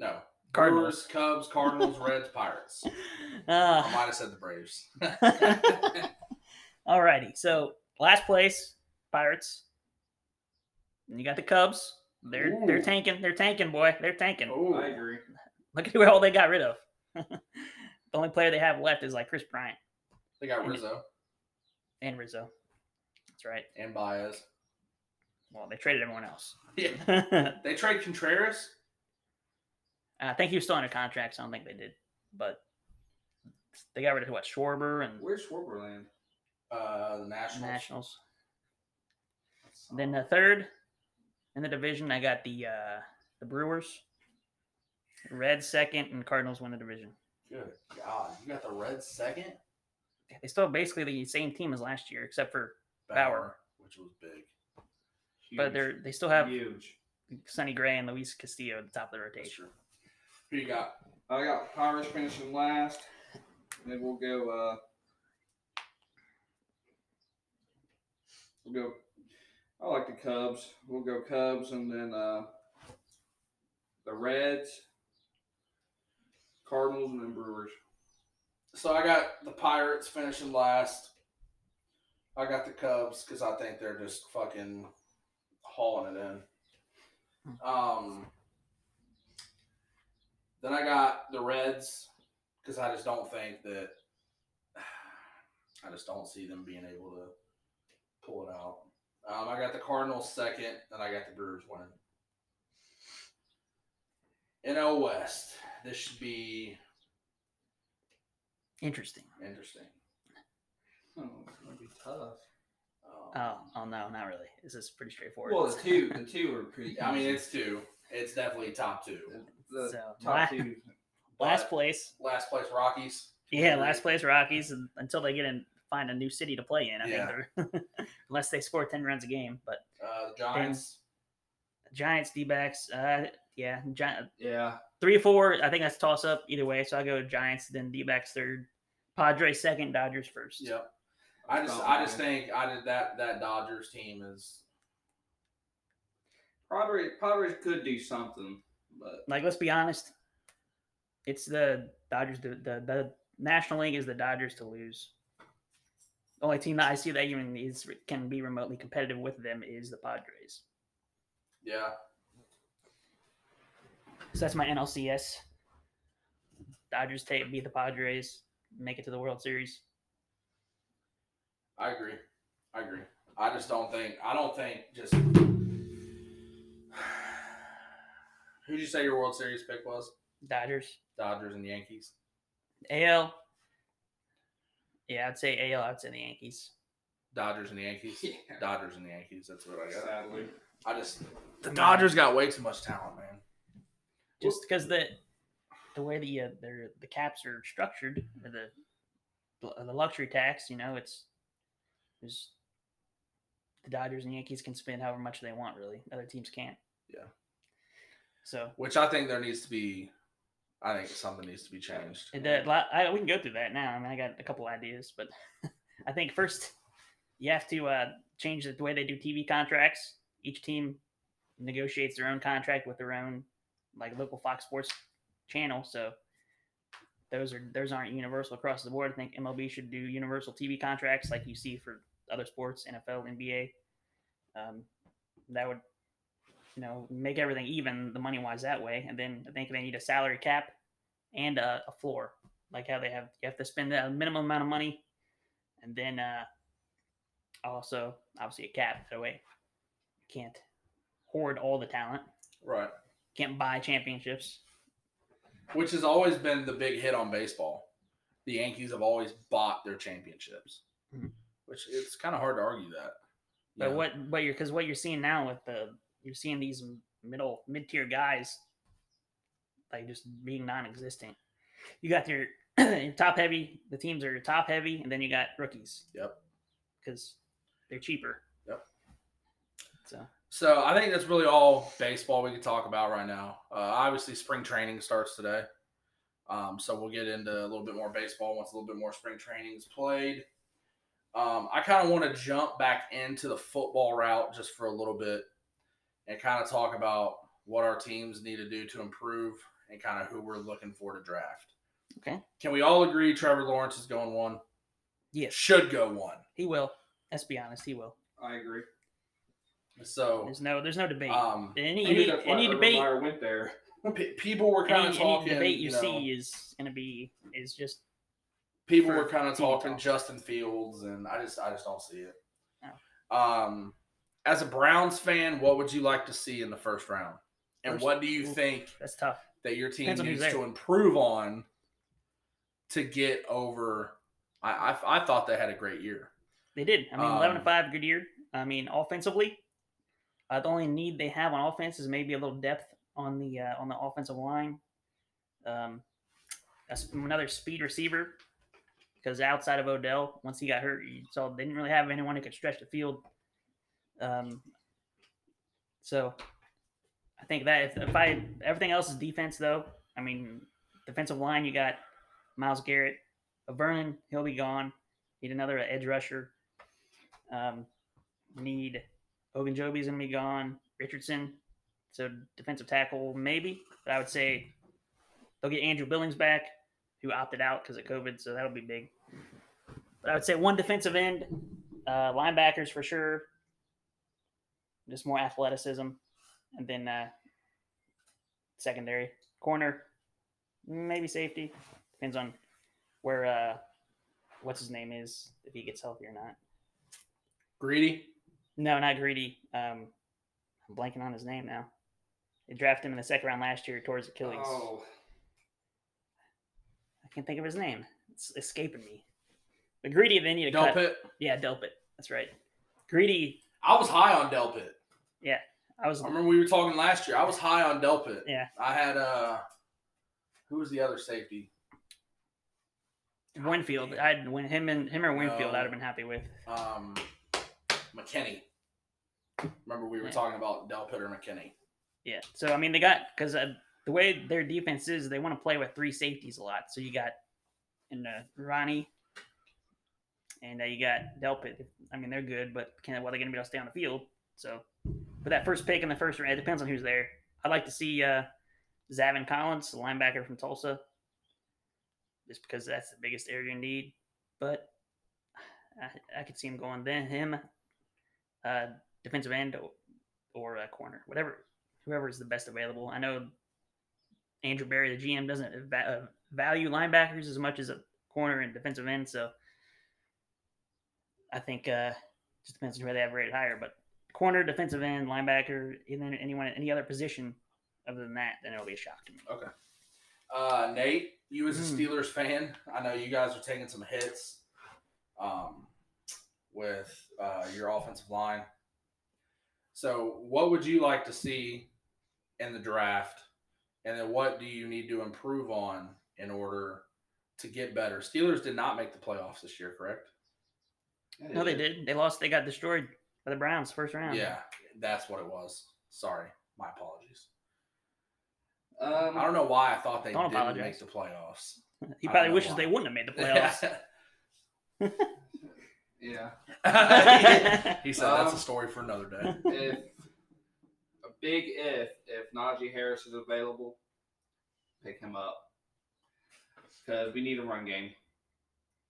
[SPEAKER 1] No.
[SPEAKER 2] Cardinals.
[SPEAKER 1] Brewers, Cubs, Cardinals, Reds, Pirates. I
[SPEAKER 2] Uh,
[SPEAKER 1] might have said the Braves.
[SPEAKER 2] Alrighty, so last place, Pirates. And you got the Cubs. They're they're tanking. They're tanking, boy. They're tanking.
[SPEAKER 1] Ooh.
[SPEAKER 3] I agree.
[SPEAKER 2] Look at who all they got rid of. the only player they have left is like Kris Bryant
[SPEAKER 1] They got Rizzo
[SPEAKER 2] and Rizzo. That's right.
[SPEAKER 1] and Baez.
[SPEAKER 2] Well, they traded everyone else.
[SPEAKER 1] Yeah. They trade Contreras.
[SPEAKER 2] I think he was still under contract, so I don't think they did. But they got rid of what Schwarber and
[SPEAKER 3] Where's Schwarberland?
[SPEAKER 1] Uh, the Nationals.
[SPEAKER 2] Nationals. Then the third in the division, I got the uh, the Brewers. Red second, and Cardinals win the division.
[SPEAKER 1] Good God, you got the Reds second.
[SPEAKER 2] They still have basically the same team as last year, except for Bauer.
[SPEAKER 1] Bauer, which was big.
[SPEAKER 2] but they're they still have
[SPEAKER 3] huge.
[SPEAKER 2] Sonny Gray and Luis Castillo at the top of the rotation.
[SPEAKER 1] Who you got?
[SPEAKER 3] I got Pirates finishing last. Then we'll go. uh We'll go. I like the Cubs. We'll go Cubs, and then uh the Reds, Cardinals, and then Brewers.
[SPEAKER 1] So I got the Pirates finishing last. I got the Cubs because I think they're just fucking hauling it in. Um, then I got the Reds because I just don't think that. I just don't see them being able to pull it out. Um, I got the Cardinals second, and I got the Brewers winning. NL West. This should be
[SPEAKER 2] Interesting.
[SPEAKER 1] interesting.
[SPEAKER 3] Oh, it's gonna be tough.
[SPEAKER 1] Um,
[SPEAKER 2] Oh, oh no, not really. This is pretty straightforward.
[SPEAKER 3] Well, the two, the two are pretty.
[SPEAKER 1] I mean, it's two. It's definitely top two.
[SPEAKER 3] the
[SPEAKER 2] So,
[SPEAKER 3] top
[SPEAKER 2] la-
[SPEAKER 3] two.
[SPEAKER 2] last place.
[SPEAKER 1] last place Rockies.
[SPEAKER 2] Yeah, last place Rockies until they get in find a new city to play in. I
[SPEAKER 1] Yeah.
[SPEAKER 2] think they're unless they score ten runs a game. But
[SPEAKER 1] Uh, the Giants.
[SPEAKER 2] Giants, D backs, uh, yeah, Gi-
[SPEAKER 3] Yeah,
[SPEAKER 2] three or four. I think that's toss up either way. So I go Giants, then D backs third, Padres second, Dodgers first.
[SPEAKER 1] Yep. I just, I just think I did that. That Dodgers team is.
[SPEAKER 3] Padres, Padres could do something, but
[SPEAKER 2] Like let's be honest, it's the Dodgers. The the, the National League is the Dodgers to lose. The only team that I see that even is can be remotely competitive with them is the Padres.
[SPEAKER 1] Yeah.
[SPEAKER 2] So that's my NLCS. Dodgers take beat the Padres, make it to the World Series.
[SPEAKER 1] I agree. I agree. I just don't think. I don't think just. Who'd you say your World Series pick was?
[SPEAKER 2] Dodgers,
[SPEAKER 1] Dodgers and Yankees.
[SPEAKER 2] AL. Yeah, I'd say AL. I'd say the Yankees.
[SPEAKER 1] Dodgers and the Yankees.
[SPEAKER 3] Yeah.
[SPEAKER 1] Dodgers and the Yankees. That's what I got.
[SPEAKER 3] sadly,
[SPEAKER 1] I just the Dodgers got way too much talent, man.
[SPEAKER 2] Just because the the way the uh, their the caps are structured, or the the luxury tax, you know, it's there's the Dodgers and Yankees can spend however much they want. Really, other teams can't.
[SPEAKER 1] Yeah.
[SPEAKER 2] So
[SPEAKER 1] Which I think there needs to be. I think something needs to be changed.
[SPEAKER 2] It, uh, I, we can go through that now. I mean, I got a couple ideas, but I think first you have to uh, change the way they do TV contracts. Each team negotiates their own contract with their own like local Fox Sports channel. So those are those aren't universal across the board. I think MLB should do universal TV contracts like you see for other sports, NFL, NBA. Um, that would you know make everything even the money wise that way. And then I think they need a salary cap and a, a floor, like how they have you have to spend a minimum amount of money, and then uh, also obviously a cap that way. you Can't hoard all the talent.
[SPEAKER 1] Right.
[SPEAKER 2] Can't buy championships.
[SPEAKER 1] Which has always been the big hit on baseball. The Yankees have always bought their championships,
[SPEAKER 2] Mhm.
[SPEAKER 1] which it's kind of hard to argue that.
[SPEAKER 2] But
[SPEAKER 1] know?
[SPEAKER 2] what but you're because what you're seeing now with the you're seeing these middle mid tier guys like just being non-existent. You got your, your top heavy. The teams are top heavy, and then you got rookies.
[SPEAKER 1] Yep.
[SPEAKER 2] Because they're cheaper.
[SPEAKER 1] Yep.
[SPEAKER 2] So
[SPEAKER 1] So I think that's really all baseball we can talk about right now. Uh, obviously, spring training starts today, um, so we'll get into a little bit more baseball once a little bit more spring training is played. Um, I kind of want to jump back into the football route just for a little bit and kind of talk about what our teams need to do to improve and kind of who we're looking for to draft.
[SPEAKER 2] Okay.
[SPEAKER 1] Can we all agree Trevor Lawrence is going one?
[SPEAKER 2] Yes,
[SPEAKER 1] Should go one.
[SPEAKER 2] he will. Let's be honest, he will.
[SPEAKER 3] I agree.
[SPEAKER 1] So
[SPEAKER 2] There's no, there's no debate.
[SPEAKER 1] um,
[SPEAKER 2] any
[SPEAKER 3] Maybe
[SPEAKER 2] any, any debate,
[SPEAKER 3] Meyer went there.
[SPEAKER 1] people were kind
[SPEAKER 2] any,
[SPEAKER 1] of
[SPEAKER 2] any
[SPEAKER 1] talking.
[SPEAKER 2] debate you,
[SPEAKER 1] know,
[SPEAKER 2] see is going to be is just
[SPEAKER 1] people were kind of talking
[SPEAKER 2] talk.
[SPEAKER 1] Justin Fields, and I just I just don't see it.
[SPEAKER 2] Oh.
[SPEAKER 1] Um, as a Browns fan, what would you like to see in the first round? And
[SPEAKER 2] First-
[SPEAKER 1] what do you
[SPEAKER 2] ooh.
[SPEAKER 1] think
[SPEAKER 2] that's tough.
[SPEAKER 1] that your team
[SPEAKER 2] Depends
[SPEAKER 1] needs to improve on to get over? I, I I thought they had a great year.
[SPEAKER 2] They did. I mean, eleven
[SPEAKER 1] Um,
[SPEAKER 2] to five, good year. I mean, offensively, uh, the only need they have on offense is maybe a little depth on the uh, on the offensive line. Um, another speed receiver, because outside of Odell, once he got hurt, you saw they didn't really have anyone who could stretch the field. Um, so I think that if, if I everything else is defense though, I mean, defensive line you got Myles Garrett, Vernon, he'll be gone. Need another edge rusher. Um, need Ogunjobi's gonna be gone. Richardson, so defensive tackle maybe, but I would say they'll get Andrew Billings back, who opted out because of COVID, so that'll be big. But I would say one defensive end, uh, linebackers for sure, just more athleticism, and then uh, secondary corner, maybe safety, depends on where uh, what's his name is if he gets healthy or not.
[SPEAKER 1] Greedy.
[SPEAKER 2] No, not greedy. Um, I'm blanking on his name now. They drafted him in the second round last year towards Achilles.
[SPEAKER 3] Oh,
[SPEAKER 2] I can't think of his name. It's escaping me. But greedy, they need to cut.
[SPEAKER 1] Delpit.
[SPEAKER 2] Yeah, Delpit. That's right. Greedy.
[SPEAKER 1] I was high on Delpit.
[SPEAKER 2] I was.
[SPEAKER 1] I remember we were talking last year. I was high on Delpit.
[SPEAKER 2] Yeah.
[SPEAKER 1] I had uh, who was the other safety?
[SPEAKER 2] Winfield. I'd win him and him or Winfield.
[SPEAKER 1] No.
[SPEAKER 2] I'd have been happy with.
[SPEAKER 1] Um, McKinney. Remember we were
[SPEAKER 2] Yeah.
[SPEAKER 1] talking about Delpit or McKinney.
[SPEAKER 2] Yeah. So I mean, they got because uh, the way their defense is, they want to play with three safeties a lot. So you got in uh, Ronnie, and uh, you got Delpit. I mean, they're good, but can well they're going to be able to stay on the field. So that first pick in the first round, it depends on who's there. I'd like to see uh, Zaven Collins, the linebacker from Tulsa, just because that's the biggest area need. But I, I could see him going then him, uh, defensive end or, or a corner, whatever, whoever is the best available. I know Andrew Berry, the GM, doesn't va- uh, value linebackers as much as a corner and defensive end, so I think uh, just depends on who they have rated higher. But corner, defensive end, linebacker, and then anyone any other position other than that, then it'll be a shock to me.
[SPEAKER 1] Okay. Uh, Nate, you as a
[SPEAKER 2] Hmm.
[SPEAKER 1] Steelers fan, I know you guys are taking some hits um, with uh, your offensive line. So, what would you like to see in the draft? And then, what do you need to improve on in order to get better? Steelers did not make the playoffs this year, correct?
[SPEAKER 3] yeah,
[SPEAKER 2] No, they did. They lost. They got destroyed by the Browns first round.
[SPEAKER 1] Yeah, that's what it was. Sorry, my apologies.
[SPEAKER 3] Um,
[SPEAKER 1] I don't know why I thought they didn't
[SPEAKER 2] apologize.
[SPEAKER 1] make the playoffs.
[SPEAKER 2] he probably wishes
[SPEAKER 1] why.
[SPEAKER 2] they wouldn't have made the playoffs.
[SPEAKER 3] yeah.
[SPEAKER 1] he said that's a
[SPEAKER 3] Um,
[SPEAKER 1] story for another day.
[SPEAKER 3] if a big if if Najee Harris is available, pick him up because we need a run game.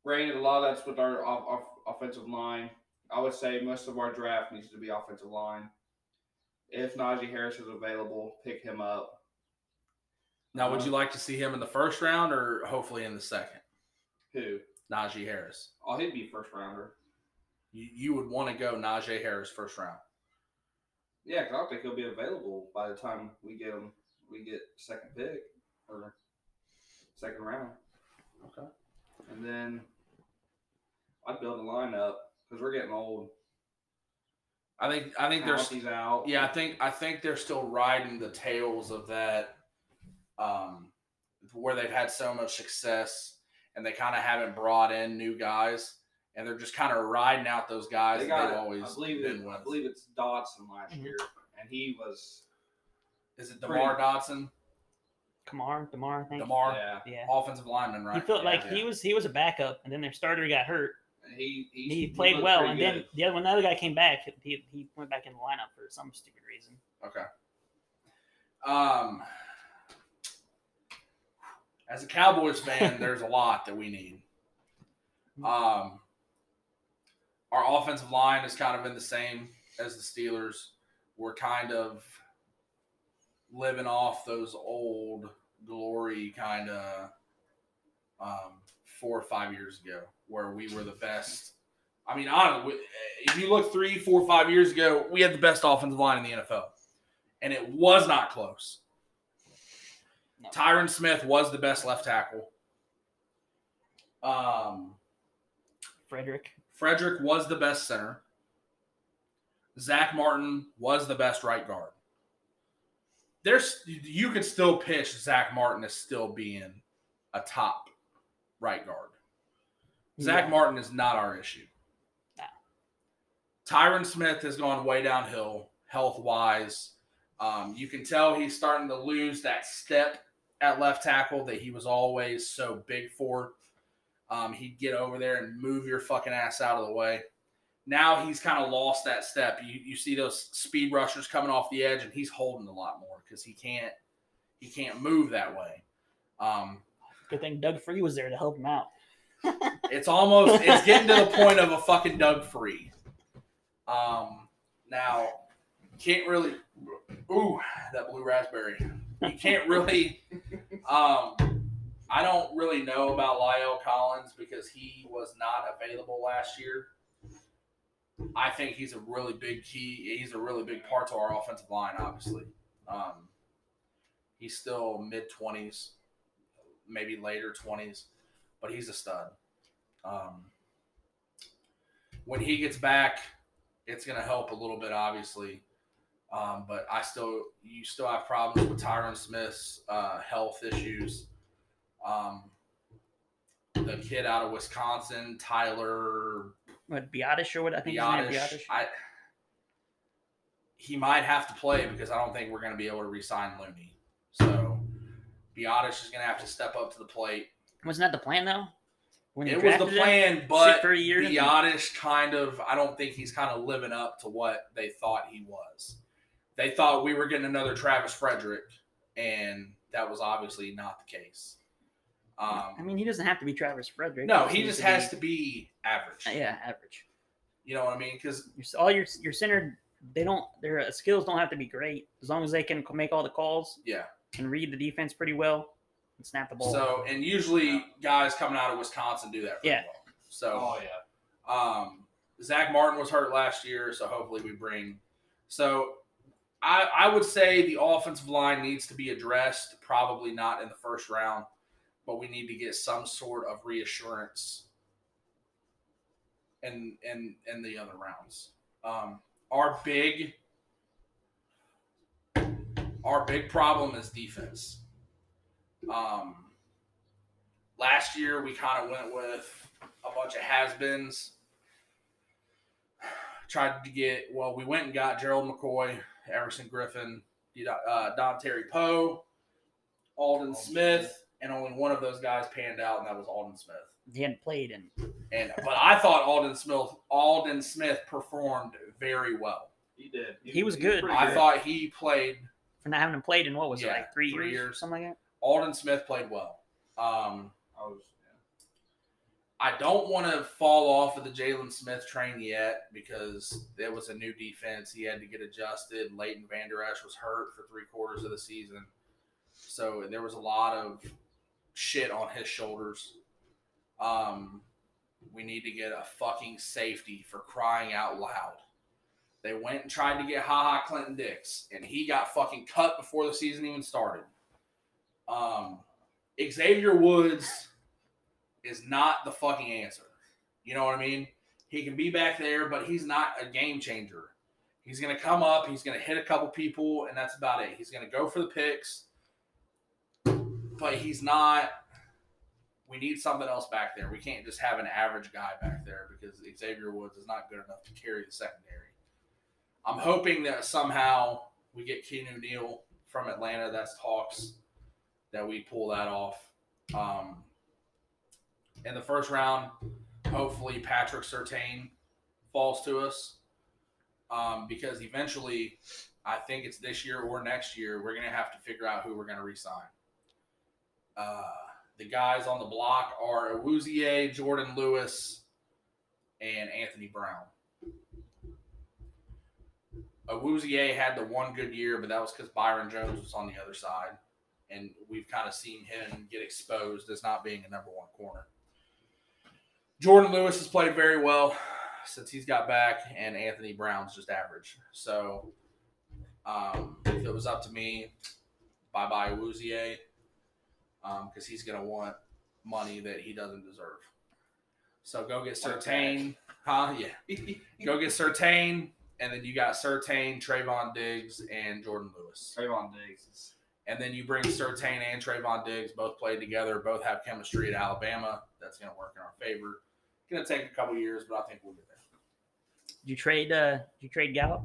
[SPEAKER 3] Granted, a lot of that's with our off, off, offensive line. I would say most of our draft needs to be offensive line. If Najee Harris is available, pick him up.
[SPEAKER 1] Now, would um, you like to see him in the first round or hopefully in the second?
[SPEAKER 3] Who?
[SPEAKER 1] Najee Harris.
[SPEAKER 3] Oh, he'd be first rounder.
[SPEAKER 1] You, you would want to go Najee Harris first round.
[SPEAKER 3] Yeah, because I don't think he'll be available by the time we get him. We get second pick or second round.
[SPEAKER 1] Okay.
[SPEAKER 3] And then I'd build a lineup because we're getting old.
[SPEAKER 1] I think I think there's
[SPEAKER 3] He's out.
[SPEAKER 1] yeah I think I think they're still riding the tails of that, um, where they've had so much success and they kind of haven't brought in new guys and they're just kind of riding out those guys.
[SPEAKER 3] They got,
[SPEAKER 1] they've always
[SPEAKER 3] I believe,
[SPEAKER 1] been
[SPEAKER 3] it,
[SPEAKER 1] with.
[SPEAKER 3] I believe it's Dotson last
[SPEAKER 2] Mhm.
[SPEAKER 3] year, and he was
[SPEAKER 1] Is it
[SPEAKER 3] pretty-
[SPEAKER 1] Demar Dotson,
[SPEAKER 2] Kamar, Demar, I think.
[SPEAKER 1] Demar,
[SPEAKER 3] yeah.
[SPEAKER 2] Yeah.
[SPEAKER 1] offensive lineman, right?
[SPEAKER 2] He felt like
[SPEAKER 1] Yeah.
[SPEAKER 2] he was he was a backup, and then their starter got hurt.
[SPEAKER 3] He he,
[SPEAKER 2] He played well, and then the other when the other guy came back, he, he went back in the lineup for some stupid reason.
[SPEAKER 1] Okay. Um, as a Cowboys fan, there's a lot that we need. Um, our offensive line is kind of in the same as the Steelers. We're kind of living off those old glory kind of um, four or five years ago, where we were the best. I mean, honestly, if you look three, four, five years ago, we had the best offensive line in the NFL, and it was not close. Tyron Smith was the best left tackle. Um,
[SPEAKER 2] Frederick.
[SPEAKER 1] Frederick was the best center. Zack Martin was the best right guard. There's you could still pitch Zack Martin as still being a top right guard. Zack
[SPEAKER 2] Yeah.
[SPEAKER 1] Martin is not our issue.
[SPEAKER 2] Nah.
[SPEAKER 1] Tyron Smith has gone way downhill health wise. Um, you can tell he's starting to lose that step at left tackle that he was always so big for. Um, he'd get over there and move your fucking ass out of the way. Now he's kind of lost that step. You you see those speed rushers coming off the edge, and he's holding a lot more because he can't he can't move that way. Um,
[SPEAKER 2] Good thing Doug Free was there to help him out.
[SPEAKER 1] It's almost it's getting to the point of a fucking Doug Free. Um, now can't really. Ooh, that blue raspberry. You can't really. Um, I don't really know about La'el Collins because he was not available last year. I think he's a really big key. He's a really big part to our offensive line. Obviously, um, he's still mid twenties, maybe later twenties, but he's a stud. Um, when he gets back, it's going to help a little bit, obviously. Um, but I still, you still have problems with Tyron Smith's uh, health issues. Um, the kid out of Wisconsin, Tyler
[SPEAKER 2] What Biadasz or what I think his name is
[SPEAKER 1] Biadasz,
[SPEAKER 2] Biadasz.
[SPEAKER 1] I, he might have to play because I don't think we're going to be able to re-sign Looney. So Biadasz is going to have to step up to the plate.
[SPEAKER 2] Wasn't that the plan though? When
[SPEAKER 1] It was the
[SPEAKER 2] drafted him?
[SPEAKER 1] plan, but
[SPEAKER 2] for a year.
[SPEAKER 1] Biadasz kind of, I don't think he's kind of living up to what they thought he was. They thought we were getting another Travis Frederick, and that was obviously not the case. Um,
[SPEAKER 2] I mean, he doesn't have to be Travis Frederick.
[SPEAKER 1] no, he
[SPEAKER 2] needs
[SPEAKER 1] just
[SPEAKER 2] to
[SPEAKER 1] has
[SPEAKER 2] be-
[SPEAKER 1] to be average.
[SPEAKER 2] Yeah, average.
[SPEAKER 1] You know what I mean? Because
[SPEAKER 2] all your your center, they don't their uh, skills don't have to be great as long as they can make all the calls,
[SPEAKER 1] yeah.
[SPEAKER 2] can read the defense pretty well, and snap the ball.
[SPEAKER 1] So, and usually guys coming out of Wisconsin do that. Pretty
[SPEAKER 2] Yeah.
[SPEAKER 1] Well. So,
[SPEAKER 3] Oh yeah.
[SPEAKER 1] Um, Zack Martin was hurt last year, so hopefully we bring. So I, I would say the offensive line needs to be addressed. Probably not in the first round, but we need to get some sort of reassurance in in in the other rounds. Um, our big our big problem is defense. Um, last year we kind of went with a bunch of has-beens. Tried to get well, we went and got Gerald McCoy, Everson Griffen, uh, Dontari Poe, Aldon
[SPEAKER 3] Aldon
[SPEAKER 1] Smith,
[SPEAKER 3] Smith.
[SPEAKER 1] and only one of those guys panned out, and that was Aldon Smith.
[SPEAKER 2] he hadn't played, in.
[SPEAKER 1] And but I thought Aldon Smith Aldon Smith performed very well.
[SPEAKER 3] He did.
[SPEAKER 2] He was good.
[SPEAKER 3] pretty
[SPEAKER 1] I thought he played
[SPEAKER 2] for not having played in what was it like three,
[SPEAKER 1] three
[SPEAKER 2] years,
[SPEAKER 1] years.
[SPEAKER 2] something like that.
[SPEAKER 1] Aldon Smith played well. Um,
[SPEAKER 3] I was.
[SPEAKER 1] I don't want to fall off of the Jaylon Smith train yet because it was a new defense. He had to get adjusted. Leighton Vander Esch was hurt for three quarters of the season. So there was a lot of shit on his shoulders. Um, we need to get a fucking safety for crying out loud. They went and tried to get Ha Ha Clinton Dix, and he got fucking cut before the season even started. Um, Xavier Woods is not the fucking answer. You know what I mean? He can be back there, but he's not a game changer. He's going to come up, he's going to hit a couple people, and that's about it. He's going to go for the picks, but he's not we need something else back there. We can't just have an average guy back there because Xavier Woods is not good enough to carry the secondary. I'm hoping that somehow we get Keanu Neal from Atlanta. That's talks that we pull that off. Um, in the first round, hopefully Patrick Surtain falls to us um, because eventually, I think it's this year or next year, we're going to have to figure out who we're going to resign. Uh, the guys on the block are Awuzie, Jordan Lewis, and Anthony Brown. Awuzie had the one good year, but that was because Byron Jones was on the other side. And we've kind of seen him get exposed as not being a number one corner. Jordan Lewis has played very well since he's got back, and Anthony Brown's just average. So um, if it was up to me, bye bye Awuzie, because he's going to want money that he doesn't deserve. So go get Surtain. Huh? Yeah. go get Surtain, and then you got Surtain, Trevon Diggs, and Jordan Lewis.
[SPEAKER 3] Trevon Diggs is
[SPEAKER 1] And then you bring Surtain and Trevon Diggs, both played together, both have chemistry at Alabama. That's going to work in our favor. Going to take a couple years, but I think we'll get there.
[SPEAKER 2] Did you trade? Uh, you trade Gallup?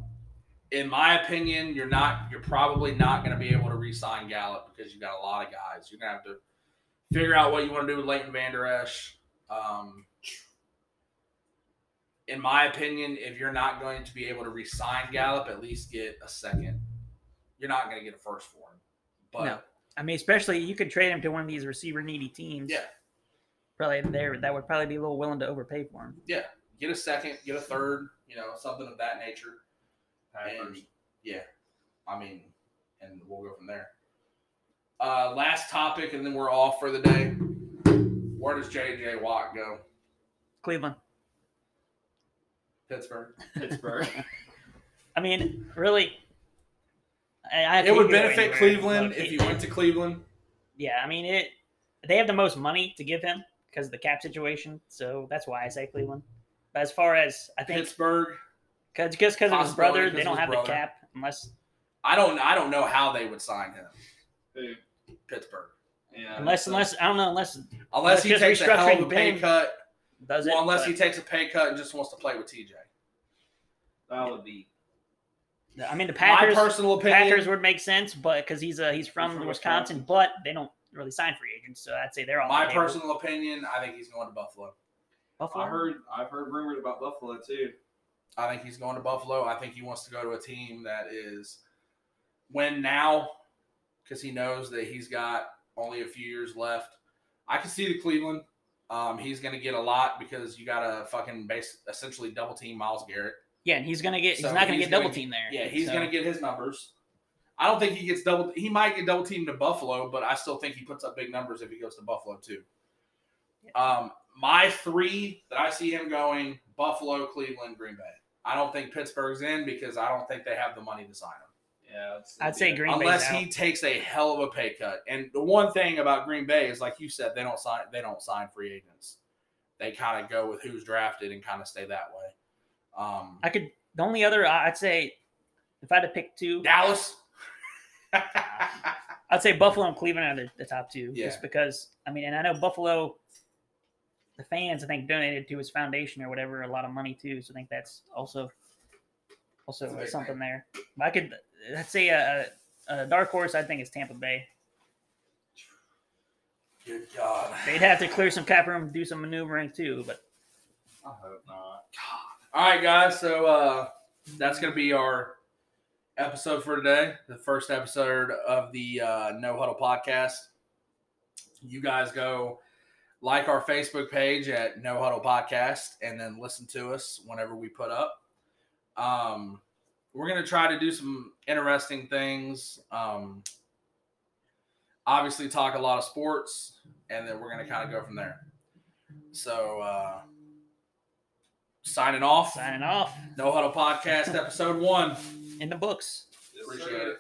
[SPEAKER 1] In my opinion, you're not. You're probably not going to be able to re-sign Gallup because you got a lot of guys. You're going to have to figure out what you want to do with Leighton Vander Esch. Um, in my opinion, if you're not going to be able to re-sign Gallup, at least get a second. You're not going to get a first for him, but
[SPEAKER 2] No. I mean, especially you could trade him to one of these receiver needy teams.
[SPEAKER 1] yeah,
[SPEAKER 2] Probably there that would probably be a little willing to overpay for him. Yeah.
[SPEAKER 1] Get a second, get a third, you know, something of that nature. And yeah, I mean, and we'll go from there. Uh, last topic, and then we're off for the day. Where does JJ Watt go?
[SPEAKER 2] Cleveland.
[SPEAKER 1] Pittsburgh.
[SPEAKER 3] Pittsburgh.
[SPEAKER 2] I mean, really. I, I
[SPEAKER 1] It would
[SPEAKER 2] he could go
[SPEAKER 1] benefit. Cleveland if
[SPEAKER 2] it-
[SPEAKER 1] he went to Cleveland.
[SPEAKER 2] Yeah, I mean it. They have the most money to give him because of the cap situation, so that's why I say Cleveland. But as far as I think,
[SPEAKER 1] Pittsburgh.
[SPEAKER 2] cause, just because of his brother, they don't have
[SPEAKER 1] brother.
[SPEAKER 2] the cap unless
[SPEAKER 1] I don't. I don't know how they would sign him.
[SPEAKER 3] Who?
[SPEAKER 1] Pittsburgh.
[SPEAKER 3] Yeah.
[SPEAKER 2] unless
[SPEAKER 3] so-
[SPEAKER 2] unless I don't know unless
[SPEAKER 1] Unless he takes a hell of a pay
[SPEAKER 2] Ben.
[SPEAKER 1] cut.
[SPEAKER 2] does it.
[SPEAKER 1] Well, unless
[SPEAKER 2] but-
[SPEAKER 1] he takes a pay cut and just wants to play with TJ.
[SPEAKER 3] that would be
[SPEAKER 2] I mean, the
[SPEAKER 1] My
[SPEAKER 2] Packers.
[SPEAKER 1] personal opinion.
[SPEAKER 2] Packers would make sense, but because he's uh, he's from,
[SPEAKER 3] from
[SPEAKER 2] Wisconsin,
[SPEAKER 3] Wisconsin.
[SPEAKER 2] but they don't really sign free agents, so I'd say they're all
[SPEAKER 1] my personal opinion. I think he's going to Buffalo.
[SPEAKER 2] Buffalo.
[SPEAKER 3] I heard I've heard rumors about Buffalo too.
[SPEAKER 1] I think he's going to Buffalo. I think he wants to go to a team that is win now because he knows that he's got only a few years left. I can see the Cleveland. Um, he's going to get a lot because you got to fucking base essentially double team Myles Garrett.
[SPEAKER 2] Yeah, and he's gonna get.
[SPEAKER 1] So
[SPEAKER 2] he's not gonna
[SPEAKER 1] he's
[SPEAKER 2] get double
[SPEAKER 1] get-
[SPEAKER 2] team there.
[SPEAKER 1] Yeah, he's
[SPEAKER 2] so-
[SPEAKER 1] going to get his numbers. I don't think he gets double. He might get double teamed to Buffalo, but I still think he puts up big numbers if he goes to Buffalo too. Um, my three that I see him going: Buffalo, Cleveland, Green Bay. I don't think Pittsburgh's in because I don't think they have the money to sign him.
[SPEAKER 3] Yeah,
[SPEAKER 2] I'd say
[SPEAKER 3] yeah.
[SPEAKER 2] Green Bay's
[SPEAKER 1] unless
[SPEAKER 2] out.
[SPEAKER 1] he takes a hell of a pay cut. And the one thing about Green Bay is, like you said, they don't sign they don't sign free agents. They kind of go with who's drafted and kind of stay that way. Um,
[SPEAKER 2] I could. The only other I'd say, if I had to pick two,
[SPEAKER 1] Dallas.
[SPEAKER 2] I'd say Buffalo and Cleveland are the, the top two.
[SPEAKER 1] Yeah.
[SPEAKER 2] Just because I mean, and I know Buffalo, the fans I think donated to his foundation or whatever a lot of money too. So I think that's also also
[SPEAKER 1] That's
[SPEAKER 2] something there. But I could I'd say a, a, dark horse. I think is Tampa Bay.
[SPEAKER 1] Good God.
[SPEAKER 2] They'd have to clear some cap room, do some maneuvering too. But
[SPEAKER 3] I hope not.
[SPEAKER 1] All right, guys. So uh, that's going to be our episode for today. The first episode of the uh, No Huddle podcast. You guys go like our Facebook page at No Huddle Podcast and then listen to us whenever we put up. Um, we're going to try to do some interesting things. Um, obviously, talk a lot of sports, and then we're going to kind of go from there. So, uh, signing off.
[SPEAKER 2] signing off
[SPEAKER 1] No Huddle Podcast, episode one.
[SPEAKER 2] in the books.
[SPEAKER 1] Appreciate it.